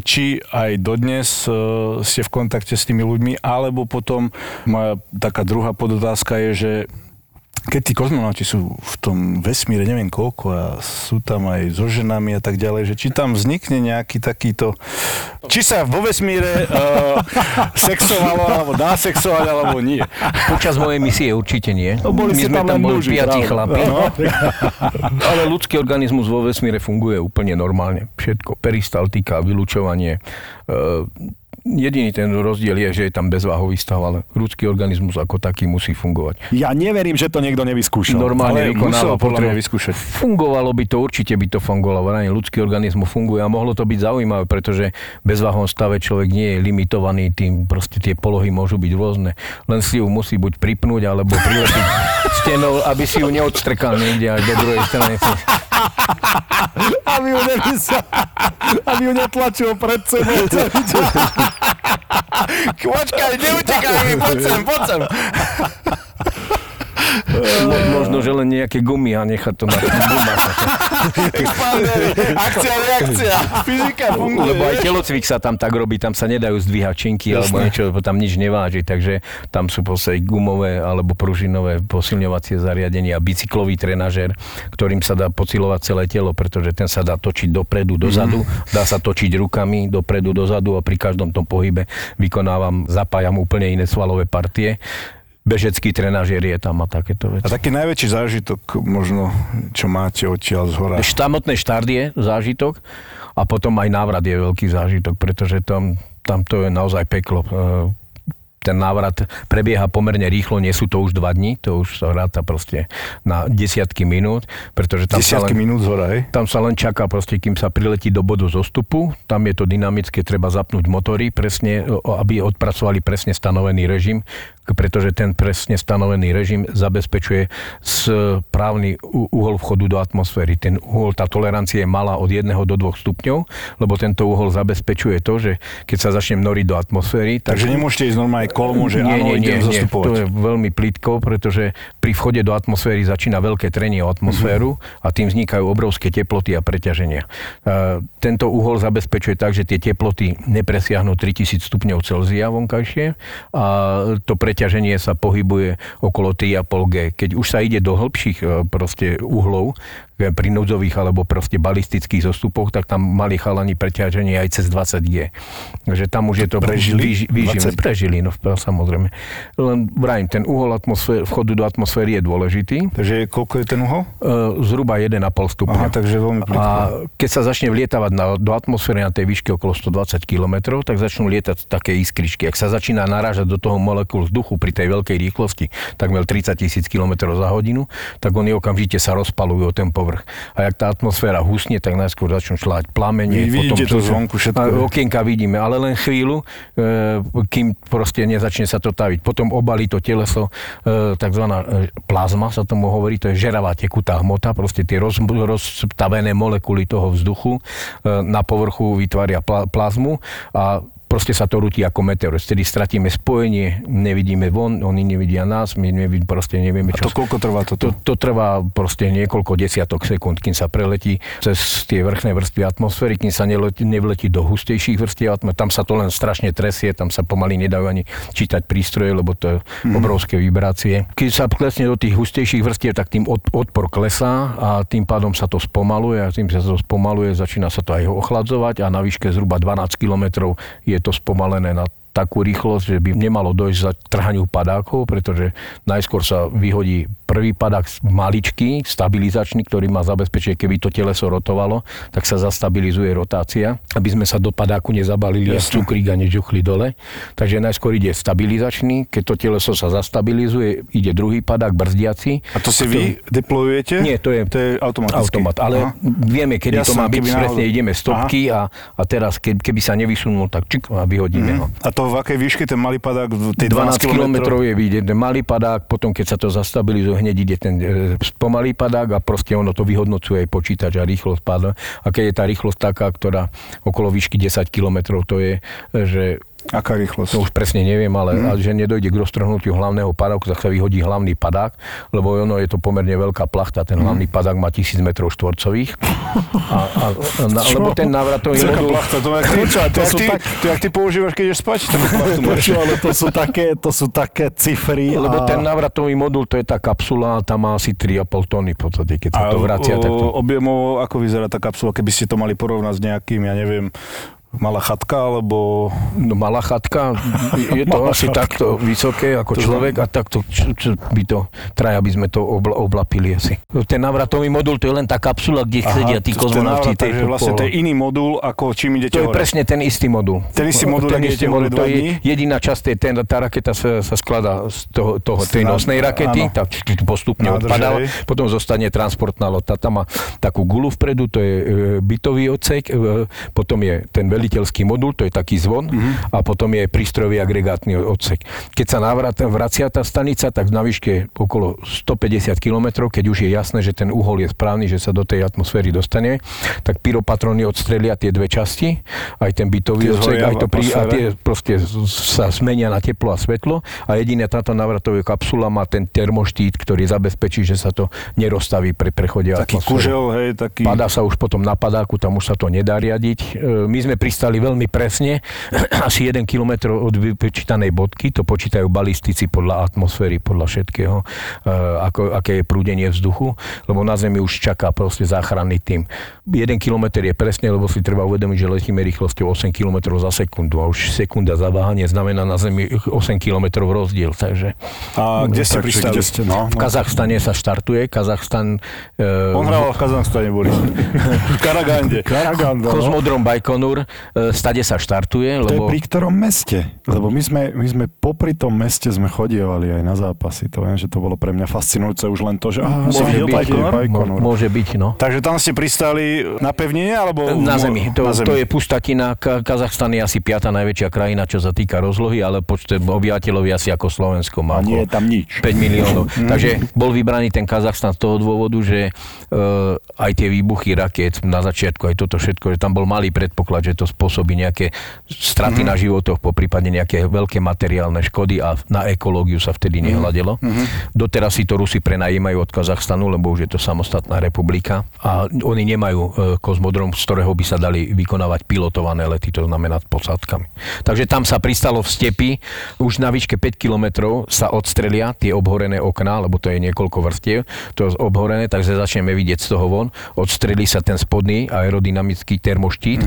či aj dodnes e, ste v kontakte s tými ľuďmi, alebo potom moja taká druhá podotázka je, že keď tí kozmonauti sú v tom vesmíre, neviem koľko, a sú tam aj so ženami a tak ďalej, že či tam vznikne nejaký takýto... Či sa vo vesmíre uh, [LAUGHS] sexovalo, alebo dá sexovať, alebo nie. Počas mojej misie určite nie. No, boli My sme tam tam boli muži, práve. chlapi. No. [LAUGHS] Ale ľudský organizmus vo vesmíre funguje úplne normálne. Všetko, peristaltika, vylučovanie. E, Jediný ten rozdiel je, že je tam bezváhový stav, ale ľudský organizmus ako taký musí fungovať. Ja neverím, že to niekto nevyskúšal. Normálne Ale vykonáva podľa mňa potrebu. vyskúšať. Fungovalo by to, určite by to fungovalo. Vrajme, ľudský organizmus funguje a mohlo to byť zaujímavé, pretože v bezváhovom stave človek nie je limitovaný tým, proste tie polohy môžu byť rôzne. Len si ju musí buď pripnúť, alebo priletiť [LAUGHS] stenou, aby si ju neodstrkal niekde až do druhej strany. Aby ju, nevysel, aby ju netlačil pred sebou celý čas. Počkaj, neutekaj poď sem, poď sem. Mo- Možno, že len nejaké gumy a nechať to na. Expandery, akcia, reakcia, fyzika funguje. Lebo aj telocvik sa tam tak robí, tam sa nedajú zdvíhať činky alebo niečo, lebo tam nič neváži, takže tam sú posledne gumové alebo pružinové posilňovacie zariadenia, bicyklový trenažer, ktorým sa dá pocilovať celé telo, pretože ten sa dá točiť dopredu, dozadu, dá sa točiť rukami dopredu, dozadu a pri každom tom pohybe vykonávam, zapájam úplne iné svalové partie. Bežecký trenažer je tam a takéto veci. A taký najväčší zážitok možno, čo máte odtiaľ z hora. Samotný štart je zážitok a potom aj návrat je veľký zážitok, pretože tam, tam to je naozaj peklo. E, Ten návrat prebieha pomerne rýchlo, nie sú to už dva dní, to už sa ráta proste na desiatky minút, pretože tam sa Desiatky len, minút z hora, hej? tam sa len čaká proste, kým sa priletí do bodu zostupu. Tam je to dynamické, treba zapnúť motory presne, aby odpracovali presne stanovený režim, pretože ten presne stanovený režim zabezpečuje správny u- uhol vchodu do atmosféry. Ten uhol, tá tolerancia je malá od 1 do 2 stupňov, lebo tento uhol zabezpečuje to, že keď sa začne noriť do atmosféry, tak Takže nemôžete ísť normálne kolmo, že áno, idem to zastupovať. je veľmi plitko, pretože pri vchode do atmosféry začína veľké trenie o atmosféru a tým vznikajú obrovské teploty a preťaženia. E, Tento uhol zabezpečuje tak, že tie teploty nepresiahnu 3000 stupňov Celzia vonkajšie a to preťaženie sa pohybuje okolo 3,5 G. Keď už sa ide do hĺbších e, proste uhlov, pri núdzových alebo proste balistických zostupoch, tak tam mali chalani preťaženie aj cez 20 G. Takže tam už je to Prežili? 20? Prežili, no samozrejme. Len vrajím, ten uhol atmosfér, vchodu do atmosféry je dôležitý. Takže koľko je ten uhol? E, zhruba 1,5 stupňa. Aha, takže veľmi plitko. A keď sa začne vlietavať na, do atmosféry na tej výške okolo 120 km, tak začnú lietať také iskričky. Ak sa začína narážať do toho molekul vzduchu pri tej veľkej rýchlosti, takmer 30 tisíc km za hodinu, tak oni okamžite sa rozpalujú o ten povrch. A jak tá atmosféra husne, tak najskôr začnú šľať plamene. Vy vidíte to zvonku všetko. Okienka vidíme, ale len chvíľu, e, kým proste nezačne sa to taviť. Potom obalí to teleso, e, takzvaná e, plazma sa tomu hovorí, to je žeravá tekutá hmota, proste tie roz, rozstavené molekuly toho vzduchu na povrchu vytvária pla, plazmu a proste sa to rúti ako meteor. Vtedy stratíme spojenie, nevidíme von, oni nevidia nás, my nevid, proste nevieme, A čo... to koľko trvá toto? To, to trvá proste niekoľko desiatok sekúnd, kým sa preletí cez tie vrchné vrstvy atmosféry, kým sa neletí, nevletí do hustejších vrstiev atmosféry. Tam sa to len strašne tresie, tam sa pomaly nedajú ani čítať prístroje, lebo to je Mhm. obrovské vibrácie. Keď sa klesne do tých hustejších vrstiev, tak tým od, odpor klesá a tým pádom sa to spomaluje a tým sa to spomaluje, začína sa to aj ochladzovať a na výške zhruba 12 km je to spomalené na takú rýchlosť, že by nemalo dojsť za trhaniu padákov, pretože najskôr sa vyhodí prvý padák maličký, stabilizačný, ktorý má zabezpečiť, keby to teleso rotovalo, tak sa zastabilizuje rotácia, aby sme sa do padáku nezabalili a cukrík a nežuchli dole. Takže najskôr ide stabilizačný, keď to teleso sa zastabilizuje, ide druhý padák brzdiaci. A to si vy deployujete? Nie, to je, to je automaticky. automat, ale Aha. vieme, kedy to Jasné, má byť, presne náhodou. ideme stopky a, a teraz, ke, keby sa nevysunul, tak čik a vyhodíme ho. A to v akej výške ten malý padák? V tej 12 12 km je ten malý padák, potom keď sa to zastabilizuje, hneď ide ten e, spomalý padák a proste ono to vyhodnocuje aj počítač a rýchlosť páda. A keď je tá rýchlosť taká, ktorá okolo výšky 10 km, to je, e, že Aká rýchlosť? to už presne neviem, ale, mm. ale že nedojde k roztrhnutiu hlavného padáku, tak sa vyhodí hlavný padák, lebo ono je to pomerne veľká plachta, ten hlavný padák má 1000 m štvorcových. A, a, a, [LAUGHS] na, lebo ten návratový modul... plachta, to jak ty, to to, ty, tak- to, jak ty používaš, keď ideš spať, [LAUGHS] máš. Počuj, ale to sú také, to sú také cifry. Lebo a... ten návratový modul, to je tá kapsula, a tam má asi 3,5 tony v podstate, keď sa A to vracia. Tak to... objemovo, ako vyzerá tá kapsula, keby ste to mali porovnať s nejakým, ja neviem, malá chatka, alebo... No malá chatka, je to Malá asi chatka. takto vysoké ako To človek a takto č, č, by to traja by sme to obla, oblapili asi. Ten návratový modul, to je len tá kapsula, kde sedia tí kozmonauti. takže vlastne to je iný modul, ako čím idete To je hore. presne ten istý modul. Ten istý modul, ten istý modul, to je jediná časť, ten, tá raketa sa, sa skladá z toho, toho, tej nosnej rakety, áno. č- postupne odpadá, potom zostane transportná loď. Tá tam má takú gulu vpredu, to je e, bytový odsek, e, potom je ten veliteľský modul, to je taký zvon Mhm. a potom je prístrojový agregátny odsek. Keď sa navrat, vracia tá stanica, tak na výške okolo 150 km, keď už je jasné, že ten uhol je správny, že sa do tej atmosféry dostane, tak pyropatrony odstrelia tie dve časti, aj ten bytový Tie odsek, aj to pri, a tie proste sa zmenia na teplo a svetlo a jediná táto návratová kapsula má ten termoštít, ktorý zabezpečí, že sa to nerozstaví pri prechode Taký atmosféry. kužel, hej, taký... Padá sa už potom na padáku, tam už sa to nedá riadiť. E, My sme pristali veľmi presne, [CLEARS THROAT] asi 1 km od vypočítanej bodky, to počítajú balistici podľa atmosféry, podľa všetkého, e, ako, aké je prúdenie vzduchu, lebo na Zemi už čaká proste záchranný tým. 1 km je presne, lebo si treba uvedomiť, že letíme rýchlosťou 8 km za sekundu a už sekunda zaváhanie znamená na Zemi 8 km rozdiel, takže A kde ste pristali? kde ste, no, v Kazachstane sa štartuje, Kazachstan e, On hral v Kazachstane, Boris. [LAUGHS] v Karagande. Karaganda, no. Kozmodrom Bajkonur, e, stade sa štartuje, To je lebo... pri ktorom meste? Lebo my sme, my sme popri tom meste sme chodievali aj na zápasy. To viem, že to bolo pre mňa fascinujúce už len to, že aha, Môže byť, videl Bajkonur? Bajkonur. Mo- môže byť, no. Takže tam ste pristali na pevnine, alebo... Na zemi. To, na zemi. to je pustatina. Ka- Kazachstan je asi piata najväčšia krajina, čo sa týka rozlohy, ale počte obyvateľov je asi ako Slovensko. Má A nie je tam nič. 5 miliónov. Takže bol vybraný ten Kazachstan z toho dôvodu, že e, aj tie výbuchy raket na začiatku, aj toto všetko, že tam bol malý predpoklad, že to spôsobí nejaké straty na životoch, po prípade nejaké veľké materiálne škody a na ekológiu sa vtedy nehľadelo. Doteraz si to Rusi prenajímajú od Kazachstanu, lebo už je to samostatná republika. A oni nemajú e, kozmodrom, z ktorého by sa dali vykonávať pilotované lety, to znamená s posádkami. Takže tam sa pristalo v stepi, už na výške 5 kilometrov sa odstrelia tie obhorené okná, lebo to je niekoľko vrstiev, to je obhorené, takže začneme vidieť z toho von, odstrelí sa ten spodný aerodynamický termoštít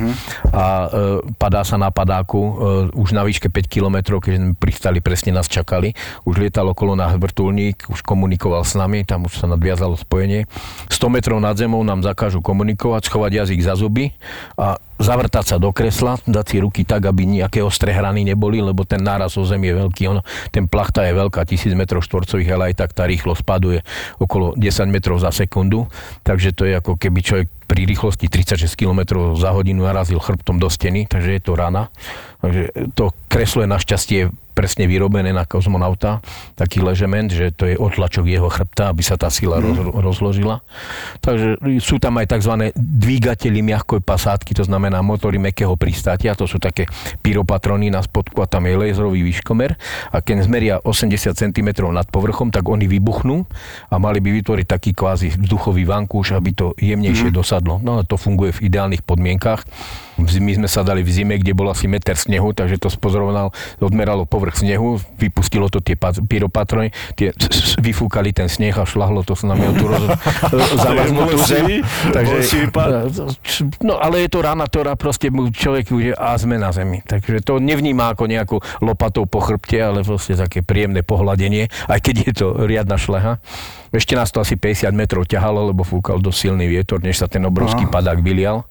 a e, padá sa na padáku e, už na výške 5 kilometrov, keď sme pristali, presne nás čakali, už lietal okolo nás vrtulník, už komunikoval s nami, tam už sa nadviazalo spojenie. 100 metrov nad zemou nám zakážu komunikovať, schovať jazyk za zuby a zavrtať sa do kresla, dať si ruky tak, aby nejaké ostré hrany neboli, lebo ten náraz o zem je veľký. Ono, ten plachta je veľká, 1000 m štvorcových, ale aj tak tá rýchlosť spaduje okolo 10 metrov za sekundu. Takže to je ako keby človek pri rýchlosti 36 km za hodinu narazil chrbtom do steny, takže je to rana. Takže to kreslo je našťastie presne vyrobené na kozmonauta, taký ležement, že to je otlačok jeho chrbta, aby sa tá sila roz, rozložila. Takže sú tam aj tzv. dvígateli mľahkoj pasátky, to znamená motory mekého pristátia, to sú také pyropatrony na spodku a tam je laserový výškomer a keď zmeria 80 cm nad povrchom, tak oni vybuchnú a mali by vytvoriť taký kvázi vzduchový vankúš, aby to jemnejšie mm-hmm. dosadlo. No to funguje v ideálnych podmienkach. My sme sa dali v zime, kde bol asi meter snehu, takže to spozoroval, odmeralo povrch snehu, vypustilo to tie pyropatrony, tie vyfúkali ten sneh a šlahlo to s nami o tú roz... [LAUGHS] zamaznutú zem. Takže, no ale je to rána, ktorá proste človek už a sme na zemi. Takže to nevníma ako nejakú lopatou po chrbte, ale proste také príjemné pohľadenie, aj keď je to riadna šleha. Ešte nás to asi 50 metrov ťahalo, lebo fúkal dosť silný vietor, než sa ten obrovský Aha. padák vylial.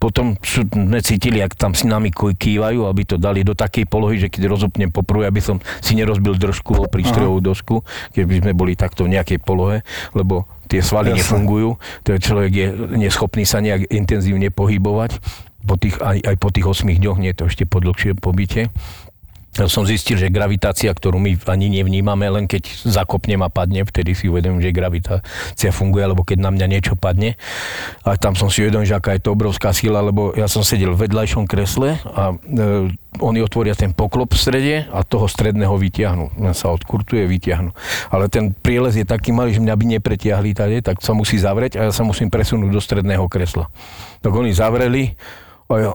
Potom sme cítili, ak tam s nami kývajú, aby to dali do takej polohy, že keď rozopnem poprvé, aby som si nerozbil držku o prístrojovú dosku, keby sme boli takto v nejakej polohe, lebo tie svaly Jasne. nefungujú, to je človek je neschopný sa nejak intenzívne pohybovať po tých, aj, aj po tých 8 dňoch, nie je to ešte po dlhšie pobyte som zistil, že gravitácia, ktorú my ani nevnímame, len keď zakopnem a padne, vtedy si uvedomím, že gravitácia funguje, alebo keď na mňa niečo padne. A tam som si uvedomil, že aká je to obrovská sila, lebo ja som sedel v vedľajšom kresle a e, oni otvoria ten poklop v strede a toho stredného vyťahnú. Len sa odkurtuje, vyťahnú. Ale ten prielez je taký malý, že mňa by nepretiahli tady, tak sa musí zavrieť a ja sa musím presunúť do stredného kresla. Tak oni zavreli, a ja,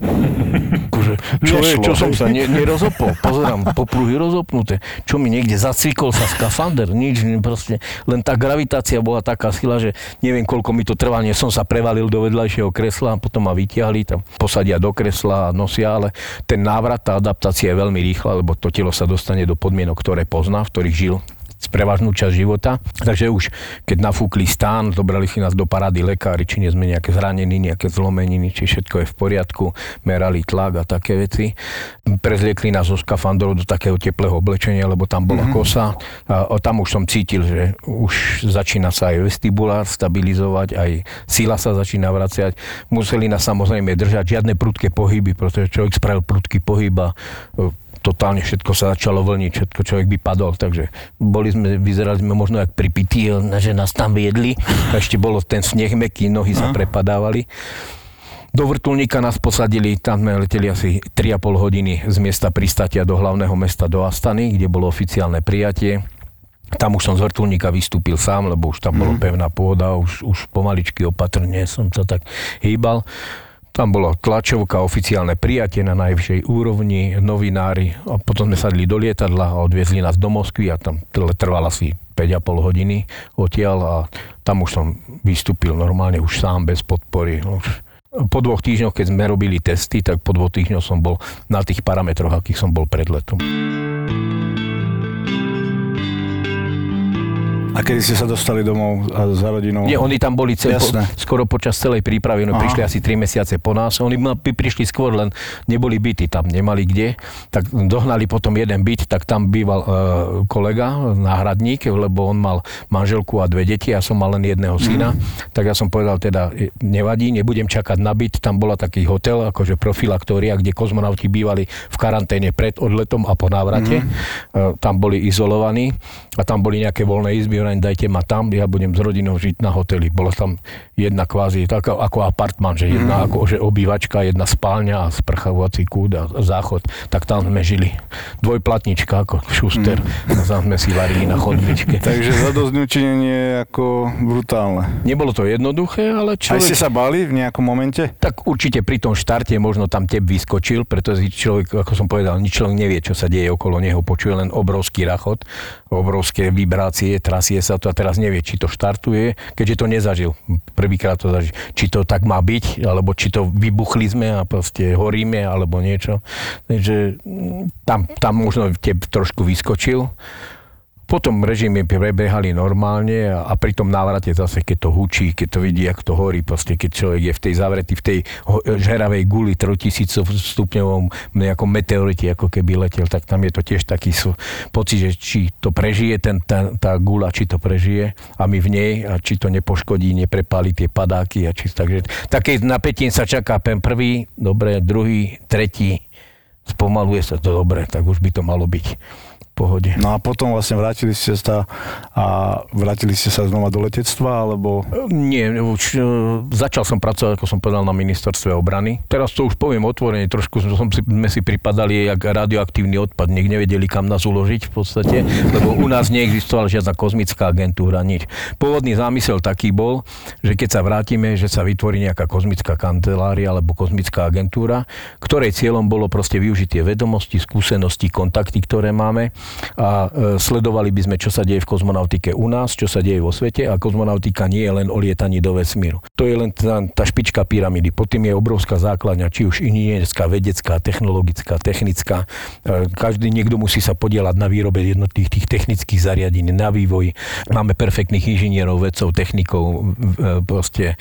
akože, čo, je, čo som sa ne, nerozopol, pozerám, popruhy rozopnuté, čo mi niekde zacvikol sa skafander, nič, proste, len tá gravitácia bola taká sila, že neviem, koľko mi to trvá, nie som sa prevalil do vedľajšieho kresla a potom ma vyťahli, tam posadia do kresla a nosia, ale ten návrat, tá adaptácia je veľmi rýchla, lebo to telo sa dostane do podmienok, ktoré pozná, v ktorých žil prevažnú časť života. Takže už keď nafúkli stán, zobrali si nás do parády lekári, či nie sme nejaké zranení, nejaké zlomeniny, či všetko je v poriadku, merali tlak a také veci. Prezliekli nás zo skafandrov do takého teplého oblečenia, lebo tam bola mm-hmm. kosa. A, a tam už som cítil, že už začína sa aj vestibulár stabilizovať, aj sila sa začína vraciať. Museli nás samozrejme držať žiadne prudké pohyby, pretože človek spravil prudký pohyb a totálne všetko sa začalo vlniť, všetko človek by padol, takže boli sme, vyzerali sme možno jak pripití, že nás tam viedli, ešte bolo ten sneh meký, nohy sa prepadávali. Do vrtulníka nás posadili, tam sme leteli asi 3,5 hodiny z miesta pristatia do hlavného mesta do Astany, kde bolo oficiálne prijatie. Tam už som z vrtulníka vystúpil sám, lebo už tam mm. bolo mhm. pevná pôda, už, už pomaličky opatrne som sa tak hýbal. Tam bolo tlačovka, oficiálne prijatie na najvyššej úrovni, novinári a potom sme sadli do lietadla a odviezli nás do Moskvy a tam trvala asi 5,5 hodiny odtiaľ a tam už som vystúpil normálne už sám bez podpory. Po dvoch týždňoch, keď sme robili testy, tak po dvoch týždňoch som bol na tých parametroch, akých som bol pred letom. A kedy ste sa dostali domov a za rodinou? Nie, oni tam boli cel, po, skoro počas celej prípravy, Aha. prišli asi 3 mesiace po nás. Oni by prišli skôr, len neboli byty tam, nemali kde. Tak dohnali potom jeden byt, tak tam býval e, kolega, náhradník, lebo on mal manželku a dve deti, ja som mal len jedného syna. Mm. Tak ja som povedal teda, e, nevadí, nebudem čakať na byt. Tam bola taký hotel, akože profilaktória, kde kozmonauti bývali v karanténe pred odletom a po návrate. Mm. E, tam boli izolovaní a tam boli nejaké voľné izby hovorím, dajte ma tam, ja budem s rodinou žiť na hoteli. Bola tam jedna kvázi, tak ako apartman, že jedna mm. ako, že obývačka, jedna spálňa a sprchavovací kúd a záchod. Tak tam sme žili. Dvojplatnička ako šuster. Mm. Tam sme si varili na chodbičke. [LAUGHS] Takže zadozňučinenie je ako brutálne. Nebolo to jednoduché, ale človek... Aj ste sa bali v nejakom momente? Tak určite pri tom štarte možno tam teb vyskočil, pretože človek, ako som povedal, nič človek nevie, čo sa deje okolo neho. Počuje len obrovský rachot, obrovské vibrácie, trasie sa to a teraz nevie, či to štartuje, keďže to nezažil. Prvýkrát to zažil. Či to tak má byť, alebo či to vybuchli sme a proste horíme, alebo niečo. Takže mm, tam, tam možno teb trošku vyskočil. Potom režimy prebehali normálne a, pri tom návrate zase, keď to hučí, keď to vidí, ako to horí, proste, keď človek je v tej zavretý, v tej žeravej guli 3000 stupňovom nejakom meteorite, ako keby letel, tak tam je to tiež taký pocit, že či to prežije ten, tá, tá gula, či to prežije a my v nej a či to nepoškodí, neprepáli tie padáky a či, takže také napätím sa čaká. Pen prvý, dobre, druhý, tretí, spomaluje sa to dobre, tak už by to malo byť pohode. No a potom vlastne vrátili ste sa a vrátili ste sa znova do letectva, alebo... Nie, už e, začal som pracovať, ako som povedal, na ministerstve obrany. Teraz to už poviem otvorene, trošku som si, sme si pripadali jak radioaktívny odpad, nech nevedeli kam nás uložiť v podstate, lebo u nás neexistovala žiadna kozmická agentúra, nič. Pôvodný zámysel taký bol, že keď sa vrátime, že sa vytvorí nejaká kozmická kancelária alebo kozmická agentúra, ktorej cieľom bolo proste využiť tie vedomosti, skúsenosti, kontakty, ktoré máme a e, sledovali by sme, čo sa deje v kozmonautike u nás, čo sa deje vo svete a kozmonautika nie je len o lietaní do vesmíru. To je len tá, tá špička pyramidy. Pod tým je obrovská základňa, či už inžinierská, vedecká, technologická, technická. E, každý niekto musí sa podielať na výrobe jednotlivých tých technických zariadení, na vývoji. Máme perfektných inžinierov, vedcov, technikov, e, proste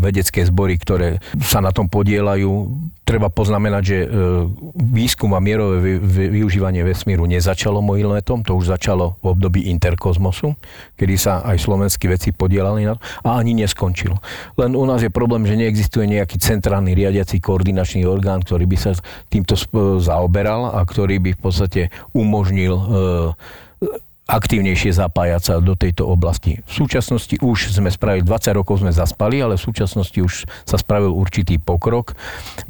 vedecké zbory, ktoré sa na tom podielajú. Treba poznamenať, že výskum a mierové využívanie vesmíru nezačalo mojím letom, to už začalo v období interkozmosu, kedy sa aj slovenskí veci podielali na to a ani neskončilo. Len u nás je problém, že neexistuje nejaký centrálny riadiaci koordinačný orgán, ktorý by sa týmto zaoberal a ktorý by v podstate umožnil e, aktívnejšie zapájať sa do tejto oblasti. V súčasnosti už sme spravili, 20 rokov sme zaspali, ale v súčasnosti už sa spravil určitý pokrok,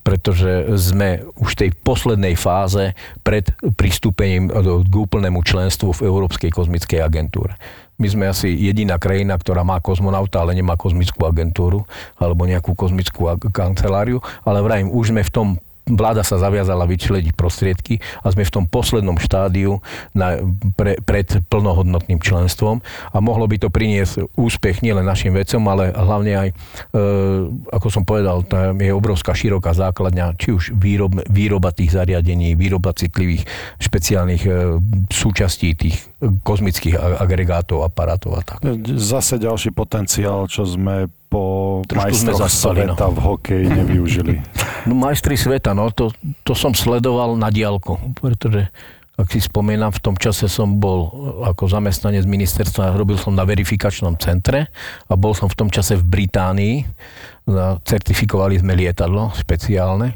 pretože sme už v tej poslednej fáze pred pristúpením k úplnému členstvu v Európskej kozmickej agentúre. My sme asi jediná krajina, ktorá má kozmonauta, ale nemá kozmickú agentúru alebo nejakú kozmickú kanceláriu, ale vrajím, už sme v tom vláda sa zaviazala vyčlediť prostriedky a sme v tom poslednom štádiu na, pre, pred plnohodnotným členstvom a mohlo by to priniesť úspech nielen našim vecom, ale hlavne aj, e, ako som povedal, tam je obrovská široká základňa, či už výrob, výroba tých zariadení, výroba citlivých špeciálnych e, súčastí tých kozmických agregátov, aparátov a tak. Zase ďalší potenciál, čo sme po majstroch sveta no. v hokeji nevyužili. [LAUGHS] No majstri sveta, no to, to som sledoval na diálku, pretože ak si spomínam, v tom čase som bol ako zamestnanec ministerstva, robil som na verifikačnom centre a bol som v tom čase v Británii. Certifikovali sme lietadlo špeciálne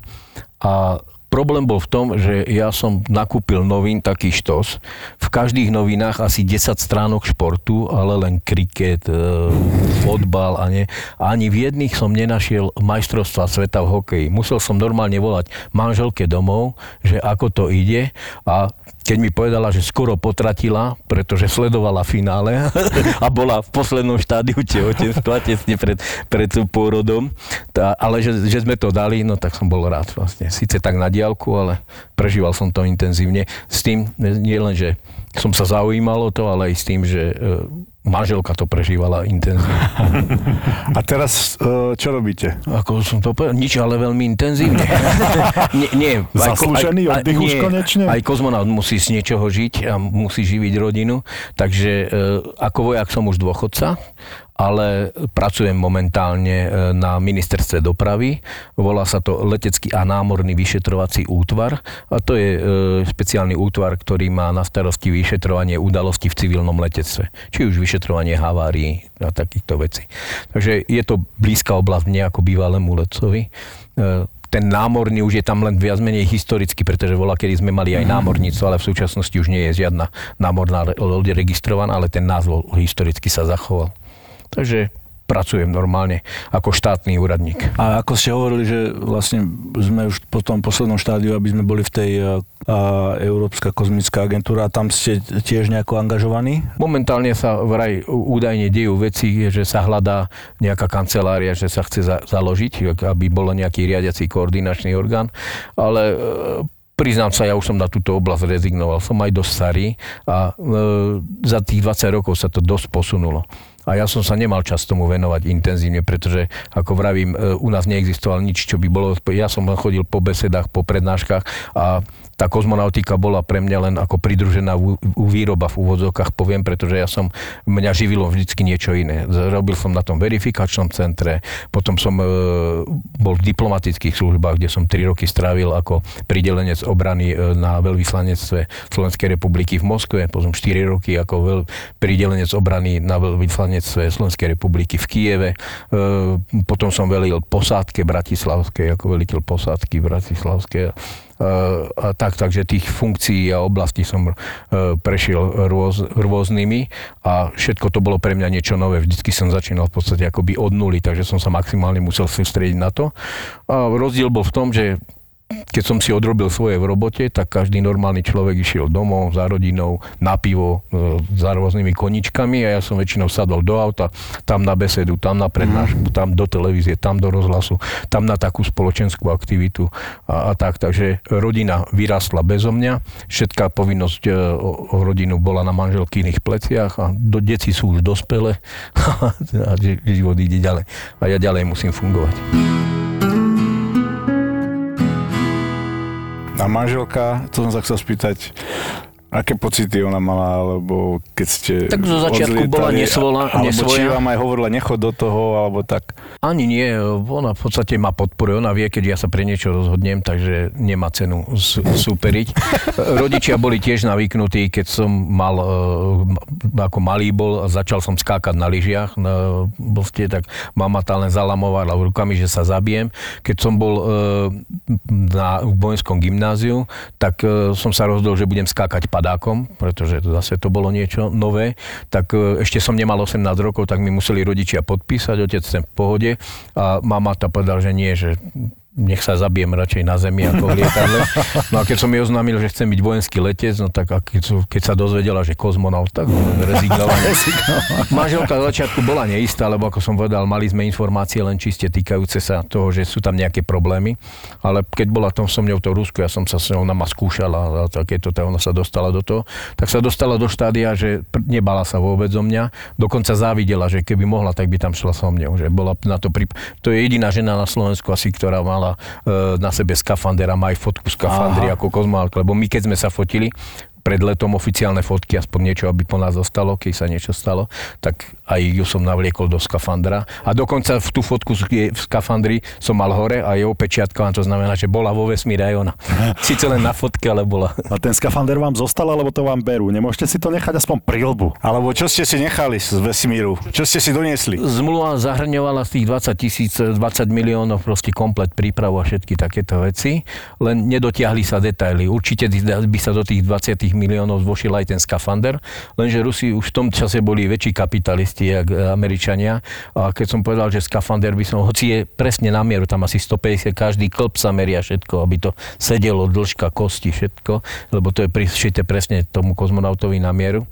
a Problém bol v tom, že ja som nakúpil novín taký štos. V každých novinách asi 10 stránok športu, ale len kriket, e, fotbal a nie. A ani v jedných som nenašiel majstrovstva sveta v hokeji. Musel som normálne volať manželke domov, že ako to ide a keď mi povedala, že skoro potratila, pretože sledovala finále [LAUGHS] a bola v poslednom štádiu tehotenstva tesne pred, pred pôrodom, tá, ale že, že sme to dali, no tak som bol rád vlastne. Sice tak na diálku, ale prežíval som to intenzívne. S tým nie len, že som sa zaujímal o to, ale aj s tým, že e, manželka to prežívala intenzívne. [LAUGHS] A teraz e, čo robíte? Ako som to povedal, nič, ale veľmi intenzívne. [LAUGHS] nie, nie, Zaslúžený oddych už konečne? Aj kozmonaut musí z niečoho žiť a musí živiť rodinu, takže e, ako vojak som už dôchodca ale pracujem momentálne e, na ministerstve dopravy. Volá sa to Letecký a námorný vyšetrovací útvar a to je e, špeciálny útvar, ktorý má na starosti vyšetrovanie udalostí v civilnom letectve. Či už vyšetrovanie havárií a takýchto vecí. Takže je to blízka oblasť mne ako bývalému letcovi e, ten námorný už je tam len viac menej historicky, pretože vola, kedy sme mali aj mhm. námornicu, ale v súčasnosti už nie je žiadna námorná loď registrovaná, ale ten názov historicky sa zachoval. Takže pracujem normálne ako štátny úradník. A ako ste hovorili, že vlastne sme už po tom poslednom štádiu, aby sme boli v tej a, Európska kozmická agentúra, tam ste tiež nejako angažovaní? Momentálne sa vraj údajne dejú veci, že sa hľadá nejaká kancelária, že sa chce za, založiť, aby bolo nejaký riadiací koordinačný orgán, ale e, priznám sa, ja už som na túto oblasť rezignoval. Som aj dosť starý a e, za tých 20 rokov sa to dosť posunulo a ja som sa nemal čas tomu venovať intenzívne, pretože ako vravím, e, u nás neexistovalo nič, čo by bolo, ja som chodil po besedách, po prednáškach a tá kozmonautika bola pre mňa len ako pridružená výroba v úvodzovkách, poviem, pretože ja som, mňa živilo vždycky niečo iné. Robil som na tom verifikačnom centre, potom som e, bol v diplomatických službách, kde som 3 roky strávil ako pridelenec obrany e, na veľvyslanectve Slovenskej republiky v Moskve, potom 4 roky ako veľ, pridelenec obrany na veľvyslanectve Slovenskej republiky v Kieve, e, potom som velil posádke Bratislavskej, ako veliteľ posádky Bratislavskej a tak, takže tých funkcií a oblastí som e, prešiel rôz, rôznymi a všetko to bolo pre mňa niečo nové. Vždycky som začínal v podstate akoby od nuly, takže som sa maximálne musel sústrediť na to. A rozdiel bol v tom, že keď som si odrobil svoje v robote, tak každý normálny človek išiel domov za rodinou na pivo e, za rôznymi koničkami a ja som väčšinou sadol do auta, tam na besedu, tam na prednášku, mm. tam do televízie, tam do rozhlasu, tam na takú spoločenskú aktivitu a, a tak. Takže rodina vyrastla bezo mňa, všetká povinnosť e, o, o rodinu bola na manželkyných pleciach a do, deti sú už dospelé [LAUGHS] a život ide ďalej. A ja ďalej musím fungovať. A manželka, to som sa chcel spýtať, Aké pocity ona mala, alebo keď ste Tak zo začiatku bola nesvola, alebo nesvoja. či vám aj hovorila, nechod do toho, alebo tak? Ani nie, ona v podstate ma podporuje, ona vie, keď ja sa pre niečo rozhodnem, takže nemá cenu superiť. [LAUGHS] Rodičia boli tiež navyknutí, keď som mal, e, ako malý bol, začal som skákať na lyžiach, na boste, tak mama tá len zalamovala rukami, že sa zabijem. Keď som bol e, na vojenskom gymnáziu, tak e, som sa rozhodol, že budem skákať padákom, pretože zase to bolo niečo nové, tak e, ešte som nemal 18 rokov, tak mi museli rodičia podpísať, otec ten v pohode a mama ta povedal, že nie, že nech sa zabijem radšej na zemi ako v lietadle. No a keď som jej oznámil, že chcem byť vojenský letec, no tak a keď, keď sa dozvedela, že kozmonaut, tak rezignovanie. [LAUGHS] Manželka z začiatku bola neistá, lebo ako som povedal, mali sme informácie len čiste týkajúce sa toho, že sú tam nejaké problémy. Ale keď bola tom so mňou to Rusko, ja som sa s ňou, ona ma skúšala a takéto, tak ona sa dostala do toho, tak sa dostala do štádia, že nebala sa vôbec o mňa, dokonca závidela, že keby mohla, tak by tam šla so mňou, že bola na to pri... To je jediná žena na Slovensku asi, ktorá má mala e, na sebe skafander a má aj fotku skafandry Aha. ako kozmonautka, lebo my keď sme sa fotili, pred letom oficiálne fotky, aspoň niečo, aby po nás zostalo, keď sa niečo stalo, tak aj ju som navliekol do skafandra. A dokonca v tú fotku v skafandri som mal hore a je opečiatkovaná, to znamená, že bola vo vesmíre aj ona. [LAUGHS] Sice len na fotke, ale bola. A ten skafander vám zostal, alebo to vám berú? Nemôžete si to nechať aspoň prilbu? Alebo čo ste si nechali z vesmíru? Čo ste si doniesli? Zmluva zahrňovala z tých 20 tisíc, 20 miliónov proste komplet prípravu a všetky takéto veci, len nedotiahli sa detaily. Určite by sa do tých 20 tých miliónov vošiel aj ten skafander, lenže Rusi už v tom čase boli väčší kapitalisti, jak Američania. A keď som povedal, že skafander by som, hoci je presne na mieru, tam asi 150, každý klb sa meria všetko, aby to sedelo, dĺžka, kosti, všetko, lebo to je prišité presne tomu kozmonautovi na mieru,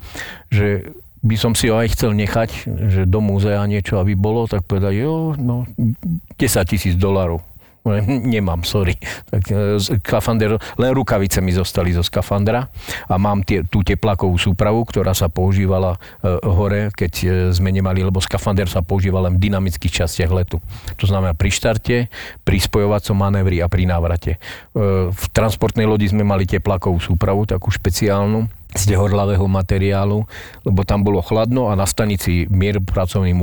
že by som si ho aj chcel nechať, že do múzea niečo, aby bolo, tak povedať, jo, no, 10 tisíc dolarov. Nemám, sorry. Tak e, skafander, len rukavice mi zostali zo skafandra a mám tie, tú teplakovú súpravu, ktorá sa používala e, hore, keď e, sme nemali, lebo skafander sa používal len v dynamických častiach letu. To znamená pri štarte, pri spojovacom manévri a pri návrate. V transportnej lodi sme mali teplakovú súpravu, takú špeciálnu, z horlavého materiálu, lebo tam bolo chladno a na stanici mier pracovným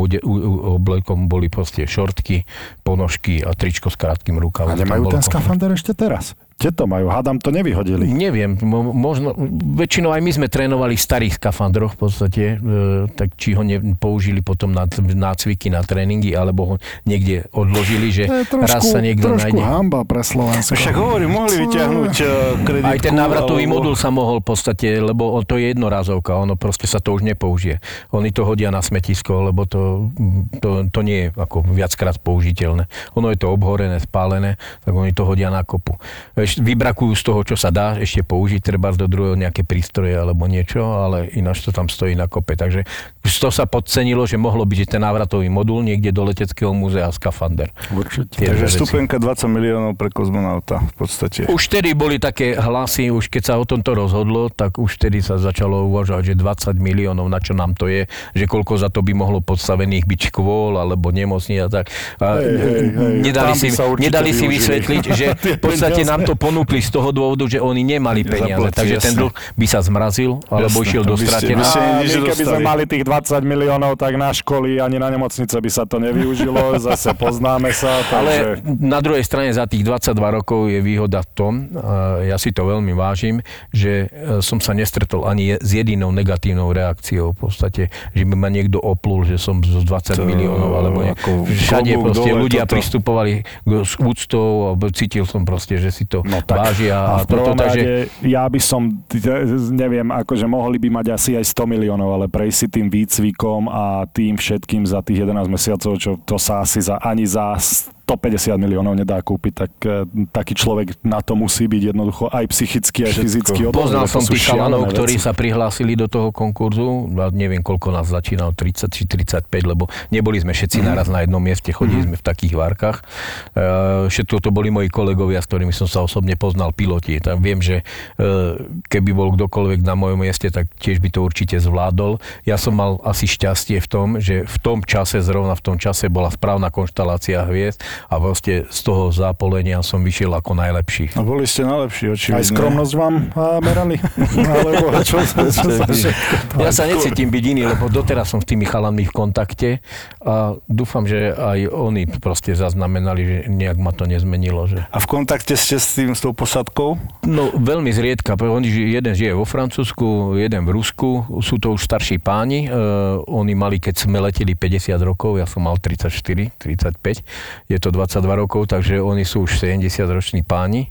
oblekom boli proste šortky, ponožky a tričko s krátkým rukavom. A nemajú ten skafander ešte teraz? Kde to majú? Hádam to nevyhodili. Neviem, možno, väčšinou aj my sme trénovali v starých skafandroch v podstate, e, tak či ho nepoužili potom na nácviky, na tréningy, alebo ho niekde odložili, že trošku, raz sa niekto trošku nájde. hamba pre Slovensko. Však hovorím, mohli vyťahnuť e, kreditku. Aj ten návratový alebo... modul sa mohol v podstate, lebo to je jednorázovka, ono proste sa to už nepoužije. Oni to hodia na smetisko, lebo to, to, to nie je ako viackrát použiteľné. Ono je to obhorené, spálené, tak oni to hodia na kopu vybrakujú z toho, čo sa dá ešte použiť, treba do druhého nejaké prístroje alebo niečo, ale ináč to tam stojí na kope. Takže to sa podcenilo, že mohlo byť ten návratový modul niekde do leteckého múzea Skafander. Určite. Takže vstupenka 20 miliónov pre kozmonauta v podstate. Už vtedy boli také hlasy, už keď sa o tomto rozhodlo, tak už vtedy sa začalo uvažovať, že 20 miliónov, na čo nám to je, že koľko za to by mohlo podstavených byť škôl alebo nemocní a tak. A hej, hej, hej. Nedali, si, nedali si vysvetliť, že [LAUGHS] v podstate nám to to ponúkli z toho dôvodu, že oni nemali peniaze, Zaplatí, takže ten jasne. dlh by sa zmrazil, alebo Jasne, išiel do by ste- stratená. by ste- A my keby sme mali tých 20 miliónov, tak na školy ani na nemocnice by sa to nevyužilo. [LAUGHS] Zase poznáme sa. Ale Takže... na druhej strane za tých 22 rokov je výhoda v tom, a ja si to veľmi vážim, že e, som sa nestretol ani s jedinou negatívnou reakciou v podstate, že by ma niekto oplul, že som z 20 To miliónov, alebo ne. ako Všade proste dole ľudia toto. pristupovali k- s úctou, alebo cítil som proste, že si to No tak, vážia. a v prvom takže, ja by som, neviem, akože mohli by mať asi aj 100 miliónov, ale prejsť si tým výcvikom a tým všetkým za tých 11 mesiacov, čo to sa asi za, ani za 150 miliónov nedá kúpiť, tak e, taký človek na to musí byť jednoducho aj psychicky, aj fyzicky odolný. Poznal som tých chalanov, ktorí sa prihlásili do toho konkurzu. A neviem, koľko nás začínalo, 30 či 35, lebo neboli sme všetci naraz na jednom mieste, chodili sme v takých várkach. E, Všetko to boli moji kolegovia, s ktorými som sa osobne poznal, piloti. Tak viem, že e, keby bol kdokoľvek na mojom mieste, tak tiež by to určite zvládol. Ja som mal asi šťastie v tom, že v tom čase, zrovna v tom čase bola správna konštalácia hviezd a vlastne z toho zápolenia som vyšiel ako najlepší. A boli ste najlepší, očividne. Aj skromnosť vám a, merali? [LAUGHS] Alebo [LAUGHS] čo, čo, čo sa všetko... Ja sa necítim byť iný, lebo doteraz som s tými chalami v kontakte a dúfam, že aj oni proste zaznamenali, že nejak ma to nezmenilo. Že... A v kontakte ste s tým, s tou posadkou? No veľmi zriedka, oni, jeden žije vo Francúzsku, jeden v Rusku, sú to už starší páni, e, oni mali, keď sme leteli 50 rokov, ja som mal 34, 35, je to 22 rokov, takže oni sú už 70 roční páni. E,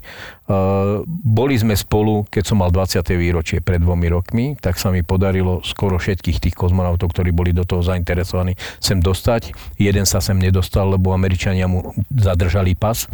boli sme spolu, keď som mal 20. výročie pred dvomi rokmi, tak sa mi podarilo skoro všetkých tých kozmonautov, ktorí boli do toho zainteresovaní, sem dostať. Jeden sa sem nedostal, lebo Američania mu zadržali pas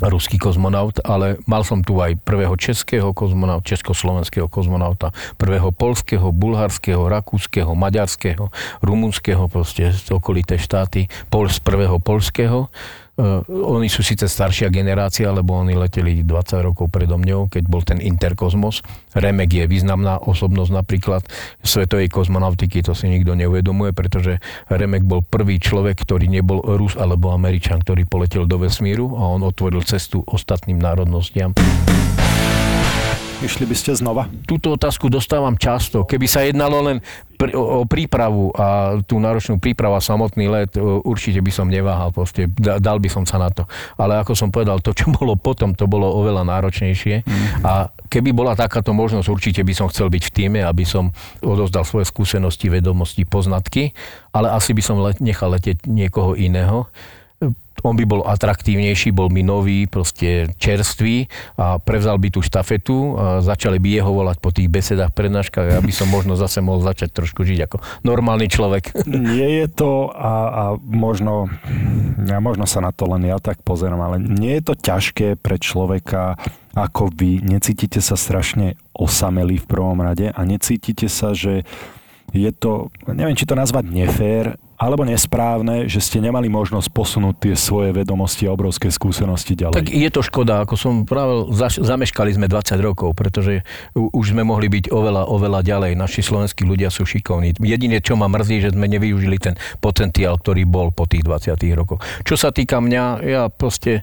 ruský kozmonaut, ale mal som tu aj prvého českého kozmonauta, československého kozmonauta, prvého polského, bulharského, rakúskeho, maďarského, rumunského, proste okolité štáty, pol z prvého polského. Uh, oni sú síce staršia generácia, lebo oni leteli 20 rokov predo mňou, keď bol ten interkozmos. Remek je významná osobnosť napríklad svetovej kozmonautiky, to si nikto neuvedomuje, pretože Remek bol prvý človek, ktorý nebol Rus alebo Američan, ktorý poletel do vesmíru a on otvoril cestu ostatným národnostiam. Išli by ste znova? Túto otázku dostávam často. Keby sa jednalo len pr- o, prípravu a tú náročnú prípravu a samotný let, o, určite by som neváhal, proste, da- dal by som sa na to. Ale ako som povedal, to, čo bolo potom, to bolo oveľa náročnejšie. A keby bola takáto možnosť, určite by som chcel byť v týme, aby som odozdal svoje skúsenosti, vedomosti, poznatky, ale asi by som let- nechal letieť niekoho iného on by bol atraktívnejší, bol by nový, proste čerstvý a prevzal by tú štafetu a začali by jeho volať po tých besedách, prednáškach a ja by som možno zase mohol začať trošku žiť ako normálny človek. Nie je to a, a možno, ja možno sa na to len ja tak pozerám, ale nie je to ťažké pre človeka ako vy. Necítite sa strašne osamelí v prvom rade a necítite sa, že je to, neviem, či to nazvať nefér, alebo nesprávne, že ste nemali možnosť posunúť tie svoje vedomosti a obrovské skúsenosti ďalej. Tak je to škoda, ako som práve, zameškali sme 20 rokov, pretože už sme mohli byť oveľa, oveľa ďalej. Naši slovenskí ľudia sú šikovní. Jediné, čo ma mrzí, že sme nevyužili ten potenciál, ktorý bol po tých 20 rokoch. Čo sa týka mňa, ja proste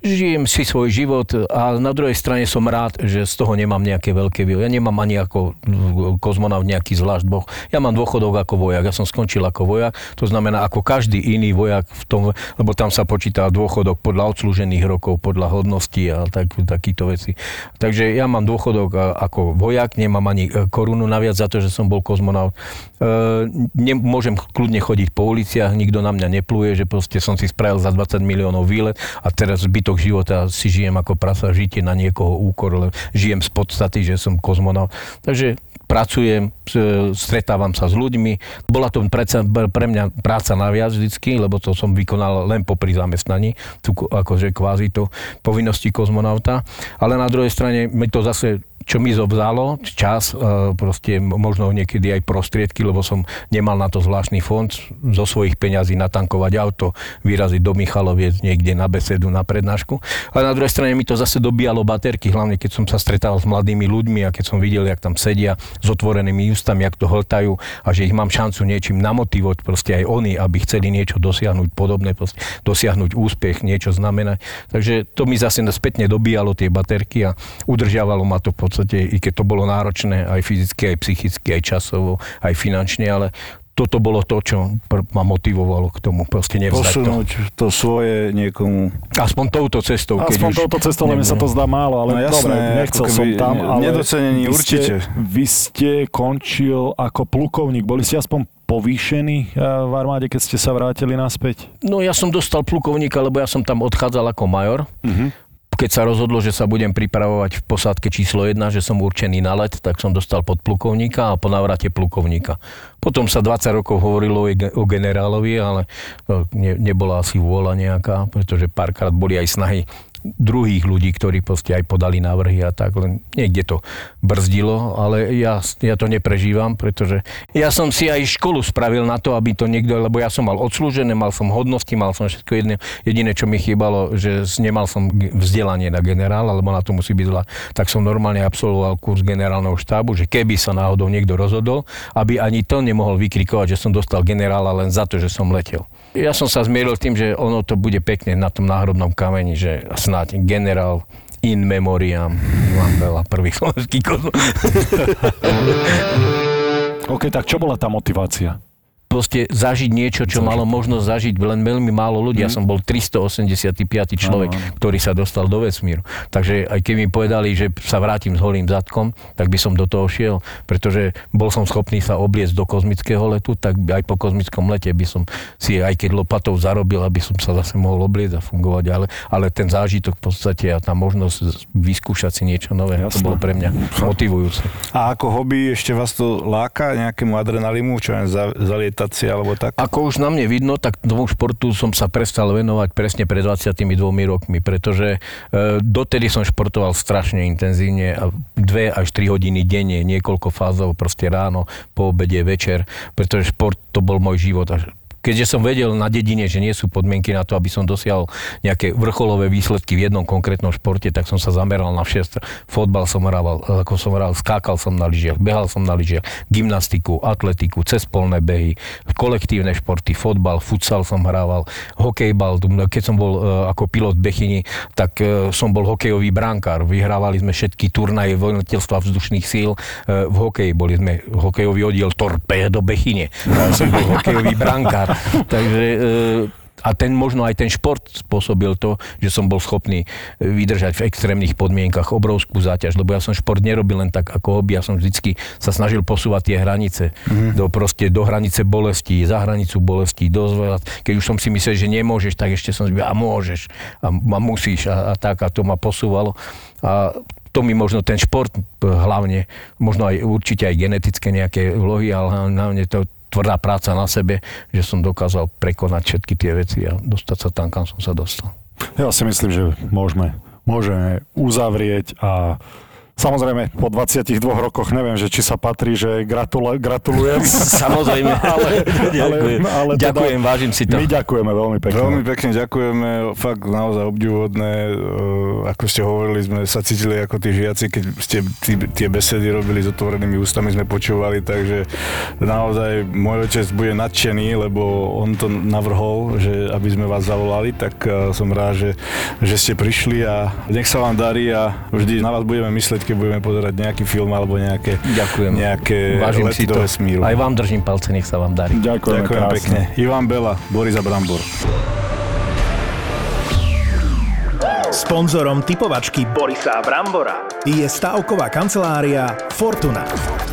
žijem si svoj život a na druhej strane som rád, že z toho nemám nejaké veľké výhody. Ja nemám ani ako kozmonaut nejaký zvlášť boh. Ja mám dôchodok ako vojak. Ja som skončil ako vojak. To znamená, ako každý iný vojak v tom, lebo tam sa počíta dôchodok podľa odslúžených rokov, podľa hodnosti a tak, takýto veci. Takže ja mám dôchodok ako vojak, nemám ani e, korunu naviac za to, že som bol kozmonaut. E, môžem kľudne chodiť po uliciach, nikto na mňa nepluje, že proste som si spravil za 20 miliónov výlet a teraz zbytok života si žijem ako prasa, žite na niekoho úkor, žijem z podstaty, že som kozmonaut. Takže pracujem, stretávam sa s ľuďmi. Bola to pre mňa práca naviac vždycky, lebo to som vykonal len popri zamestnaní, tu ko- akože kvázi to povinnosti kozmonauta. Ale na druhej strane mi to zase čo mi zobzalo, čas, e, proste možno niekedy aj prostriedky, lebo som nemal na to zvláštny fond zo svojich peňazí natankovať auto, vyraziť do Michaloviec niekde na besedu, na prednášku. Ale na druhej strane mi to zase dobíjalo baterky, hlavne keď som sa stretal s mladými ľuďmi a keď som videl, jak tam sedia s otvorenými ústami, jak to hltajú a že ich mám šancu niečím namotivovať, proste aj oni, aby chceli niečo dosiahnuť podobné, proste, dosiahnuť úspech, niečo znamenať. Takže to mi zase spätne dobíjalo tie baterky a udržiavalo ma to v podstate podstate, i keď to bolo náročné aj fyzicky, aj psychicky, aj časovo, aj finančne, ale toto bolo to, čo ma motivovalo k tomu proste nevzdať Posunúť to. to svoje niekomu. Aspoň touto cestou. Aspoň touto cestou, len sa to zdá málo, ale no, jasné, dobre, nechcel som tam. Ale nedocenení vy určite. Ste, vy ste končil ako plukovník, boli ste aspoň povýšení eh, v armáde, keď ste sa vrátili naspäť? No ja som dostal plukovníka, lebo ja som tam odchádzal ako major. Uh-huh keď sa rozhodlo, že sa budem pripravovať v posádke číslo 1, že som určený na let, tak som dostal podplukovníka a po návrate plukovníka. Potom sa 20 rokov hovorilo o generálovi, ale ne, nebola asi vôľa nejaká, pretože párkrát boli aj snahy druhých ľudí, ktorí proste aj podali návrhy a tak, len niekde to brzdilo, ale ja, ja to neprežívam, pretože ja som si aj školu spravil na to, aby to niekto, lebo ja som mal odslúžené, mal som hodnosti, mal som všetko jedné, jediné, čo mi chýbalo, že nemal som vzdelanie na generál, alebo na to musí byť zla, tak som normálne absolvoval kurz generálneho štábu, že keby sa náhodou niekto rozhodol, aby ani to nemohol vykrikovať, že som dostal generála len za to, že som letel. Ja som sa zmieril tým, že ono to bude pekne na tom náhrobnom kameni, že snáď generál in memoriam mám veľa prvých slovenských kozmov. OK, tak čo bola tá motivácia? Proste zažiť niečo, čo malo možnosť zažiť len veľmi málo ľudí. Mm. Ja mhm. som bol 385. človek, ano, ktorý sa dostal do vesmíru. Takže aj keď mi povedali, že sa vrátim s holým zadkom, tak by som do toho šiel, pretože bol som schopný sa obliecť do kozmického letu, tak aj po kozmickom lete by som si aj keď lopatou zarobil, aby som sa zase mohol obliecť a fungovať. Ale, ale ten zážitok v podstate a tá možnosť vyskúšať si niečo nové, Jasne. to bolo pre mňa motivujúce. A ako hobby ešte vás to láka nejakému adrenalimu, čo len zaliet meditácia alebo tak? Ako už na mne vidno, tak tomu športu som sa prestal venovať presne pred 22 rokmi, pretože e, dotedy som športoval strašne intenzívne, dve až tri hodiny denne, niekoľko fázov, proste ráno, po obede, večer, pretože šport to bol môj život. A keďže som vedel na dedine, že nie sú podmienky na to, aby som dosiahol nejaké vrcholové výsledky v jednom konkrétnom športe, tak som sa zameral na všetko. Fotbal som hrával, ako som hral, skákal som na lyžiach, behal som na lyžiach, gymnastiku, atletiku, cez polné behy, kolektívne športy, fotbal, futsal som hrával, hokejbal, keď som bol e, ako pilot Bechyni, tak e, som bol hokejový brankár. Vyhrávali sme všetky turnaje vojnotelstva vzdušných síl e, v hokeji. Boli sme hokejový oddiel Torpédo Bechyne. Ja som bol hokejový brankár. [LAUGHS] Takže e, a ten možno aj ten šport spôsobil to, že som bol schopný vydržať v extrémnych podmienkach obrovskú záťaž, lebo ja som šport nerobil len tak ako hobby, ja som vždycky sa snažil posúvať tie hranice, mm-hmm. do, proste, do hranice bolesti, za hranicu bolesti, do. Keď už som si myslel, že nemôžeš, tak ešte som si a môžeš a, a musíš a, a tak a to ma posúvalo. A to mi možno ten šport hlavne, možno aj určite aj genetické nejaké vlohy, ale hlavne to, tvrdá práca na sebe, že som dokázal prekonať všetky tie veci a dostať sa tam, kam som sa dostal. Ja si myslím, že môžeme, môžeme uzavrieť a Samozrejme, po 22 rokoch neviem, že či sa patrí, že gratula- gratulujem. [LAUGHS] Samozrejme, [LAUGHS] ale, ale, ale teda ďakujem, teda, vážim si to. My ďakujeme veľmi pekne. Veľmi pekne ďakujeme, fakt naozaj obdivuhodné. E, ako ste hovorili, sme sa cítili ako tí žiaci, keď ste tie besedy robili s otvorenými ústami, sme počúvali, takže naozaj môj otec bude nadšený, lebo on to navrhol, že aby sme vás zavolali, tak e, som rád, že, že ste prišli a nech sa vám darí a vždy na vás budeme myslieť, keď budeme pozerať nejaký film alebo nejaké, Ďakujem. nejaké Vážim lety si do vesmíru. Aj vám držím palce, nech sa vám darí. Ďakujem, Ďakujem pekne. Ivan Bela, Boris Brambor. Sponzorom typovačky Borisa Brambora je stavková kancelária Fortuna.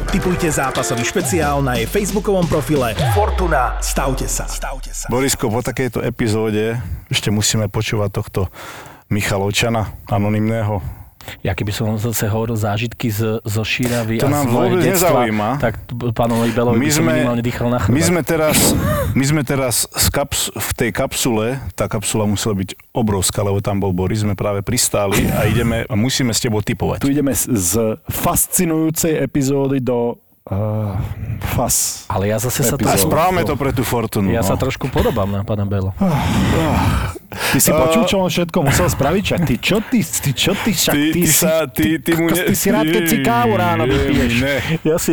Typujte zápasový špeciál na jej facebookovom profile Fortuna. Stavte sa. Stavte sa. Borisko, po takejto epizóde ešte musíme počúvať tohto Michalovčana, anonymného Ja keby som zase hovoril zážitky z, zo Šíravy To a nám z vôbec detstva, nezaujíma. tak pánovi Belovi by som minimálne dýchal na chrbát. my sme teraz, my sme teraz z kaps, v tej kapsule, tá kapsula musela byť obrovská, lebo tam bol Boris, sme práve pristáli a ideme a musíme s tebou typovať. Tu ideme z, fascinujúcej epizódy do uh, fas. Ale ja zase sa trošku, správame to pre tú fortunu. ja no. sa trošku podobám na pána Belo. Ty si počul, čo on všetko musel spraviť? Čak ty čo ty, ty čo ty, však Ty, ty, si, sa, ty, ty, mu kokos, ty si rád, keď si kávu ráno vypiješ. Ne. Ja si,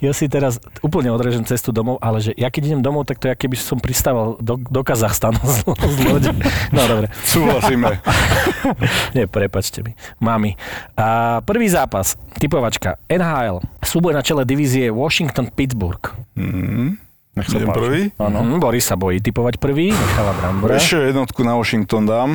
ja si teraz úplne odrežem cestu domov, ale že ja keď idem domov, tak to je, keby som pristával do, do Kazachstanu z, z lode. No dobre. Súhlasíme. [LAUGHS] Nie, prepačte mi. Mami. A prvý zápas, typovačka, NHL. Súboj na čele divízie Washington-Pittsburgh. Nech sa Idem páči. prvý? Áno. Hm, Boris sa bojí typovať prvý, necháva Brambora. Ešte jednotku na Washington dám.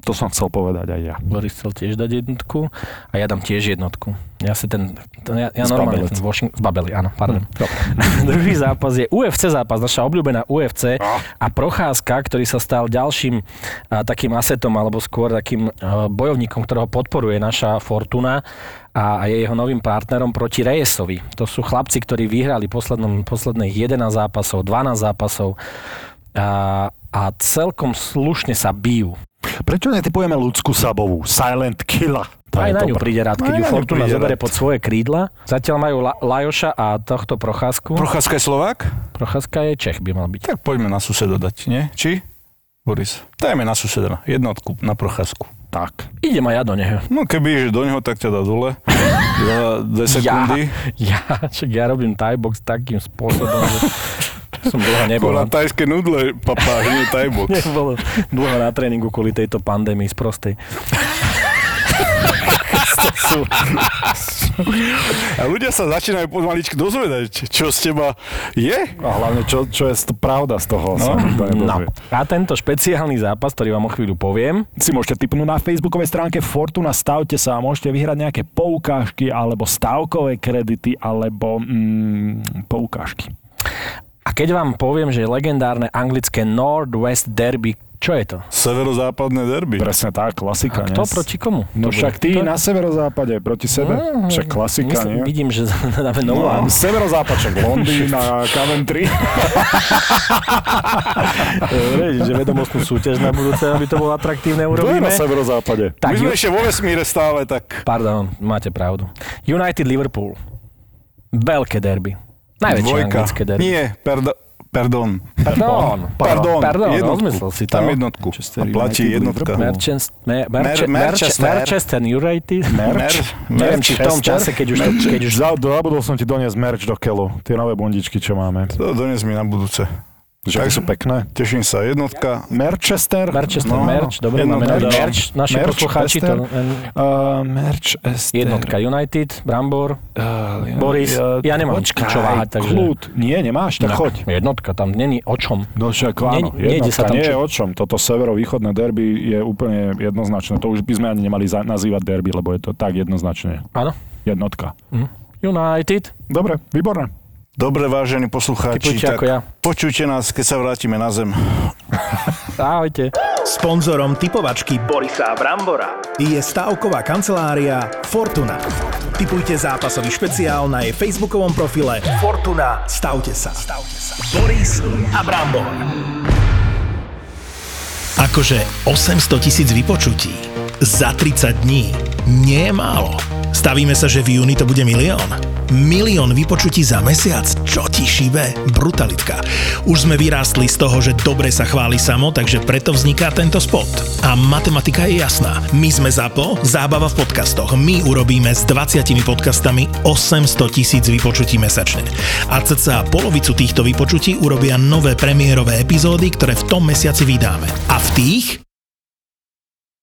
To som chcel povedať aj ja. Boris chcel tiež dať jednotku a ja dám tiež jednotku. Ja si ten, ten ja, ja Z normálne Babelec. ten Washington, z Babeli, áno, pardon. [LAUGHS] Druhý zápas je UFC zápas, naša obľúbená UFC a Procházka, ktorý sa stal ďalším a, takým asetom, alebo skôr takým a, bojovníkom, ktorého podporuje naša Fortuna a, je jeho novým partnerom proti Reyesovi. To sú chlapci, ktorí vyhrali poslednom, posledných 11 zápasov, 12 zápasov a, a celkom slušne sa bijú. Prečo netypujeme ľudskú sabovú? Silent Killa. To Aj na ňu príde rád, keď Aj ju Fortuna zoberie rád. pod svoje krídla. Zatiaľ majú La- Lajoša a tohto Procházku. Procházka je Slovák? Procházka je Čech, by mal byť. Tak poďme na suseda dať, nie? Či? Boris. Dajme na suseda. Jednotku na Procházku. Tak. Idem aj ja do neho. No keby ideš do neho, tak ťa dá dole. Za 2 [LAUGHS] sekundy. Ja, ja, však ja robím Thai box takým spôsobom, že som dlho [LAUGHS] nebol. Bola tajské nudle, papá, nie Thai box. [LAUGHS] Nebol dlho na tréningu kvôli tejto pandémii z prostej. To sú- A ľudia sa začínajú pomaličky dozvedať, čo z teba je. A hlavne, čo, čo je st- pravda z toho. No. Sa nikto No. A tento špeciálny zápas, ktorý vám o chvíľu poviem, si môžete typnúť na facebookovej stránke Fortuna, stavte sa a môžete vyhrať nejaké poukážky alebo stavkové kredity alebo mm, poukážky. a keď vám poviem, že legendárne anglické Northwest Derby, čo je to? Severozápadné derby. Presne tak, klasika. A kto nie? proti komu? No To však ty To- na severozápade proti sebe. Však klasika, Myslím, nie? vidím, že [LAUGHS] dáme novú No, severozápad, však [LAUGHS] Londýn a Coventry. Dobre, [LAUGHS] že vedomostnú súťaž na budúce, aby to bolo atraktívne, Kto je urobíme. na severozápade? My Tak, sme Ju- ešte vo vesmíre stále, tak pardon, máte pravdu. United Liverpool. Veľké derby. Najväčšie dvojka. anglické derby. Nie, perdo, pardon. Pardon. Pardon, Pardon, jednotku. rozmyslel si to. Tam jednotku. Manchester A platí United, jednotka. Manchester. Manchester United. Mer, Neviem, či v tom čase, keď už, keď už Za- Zabudol som ti doniesť merch do kelu. Tie nové bundičky, čo máme. to dones mi na budúce. Že tak sú pekné. Teším sa. Jednotka. Manchester. Manchester No, merch, dobre, máme nový merch. Naši Merch, poslucháči to... Ester. Uh, Manchester. Jednotka United, Brambor, Uh, Boris, ja nemám počkaj, čo váhať, takže- Kľud. Nie, nemáš, tak choď. Jednotka, tam není o čom. No však Nie- áno, nejde sa jednotka tam nie je čo- o čom. Toto severovýchodné derby je úplne jednoznačné. To už by sme ani nemali za- nazývať derby, lebo je to tak jednoznačne. Áno. Jednotka. United. Dobre, výborné. Dobre, vážení poslucháči, Typujte tak ako ja. počujte nás, keď sa vrátime na zem. [LAUGHS] Ahojte. Sponzorom typovačky Borisa Brambora je stavková kancelária Fortuna. Typujte zápasový špeciál na jej facebookovom profile Fortuna. Stavte sa. Boris a Brambor. Akože 800 tisíc vypočutí za 30 dní nie je málo. Stavíme sa, že v júni to bude milión. Milión vypočutí za mesiac? Čo ti šíbe? Brutalitka. Už sme vyrástli z toho, že dobre sa chváli samo, takže preto vzniká tento spot. A matematika je jasná. My sme ZAPO, zábava v podcastoch. My urobíme s 20 podcastami 800 tisíc vypočutí mesačne. A cca polovicu týchto vypočutí urobia nové premiérové epizódy, ktoré v tom mesiaci vydáme. A v tých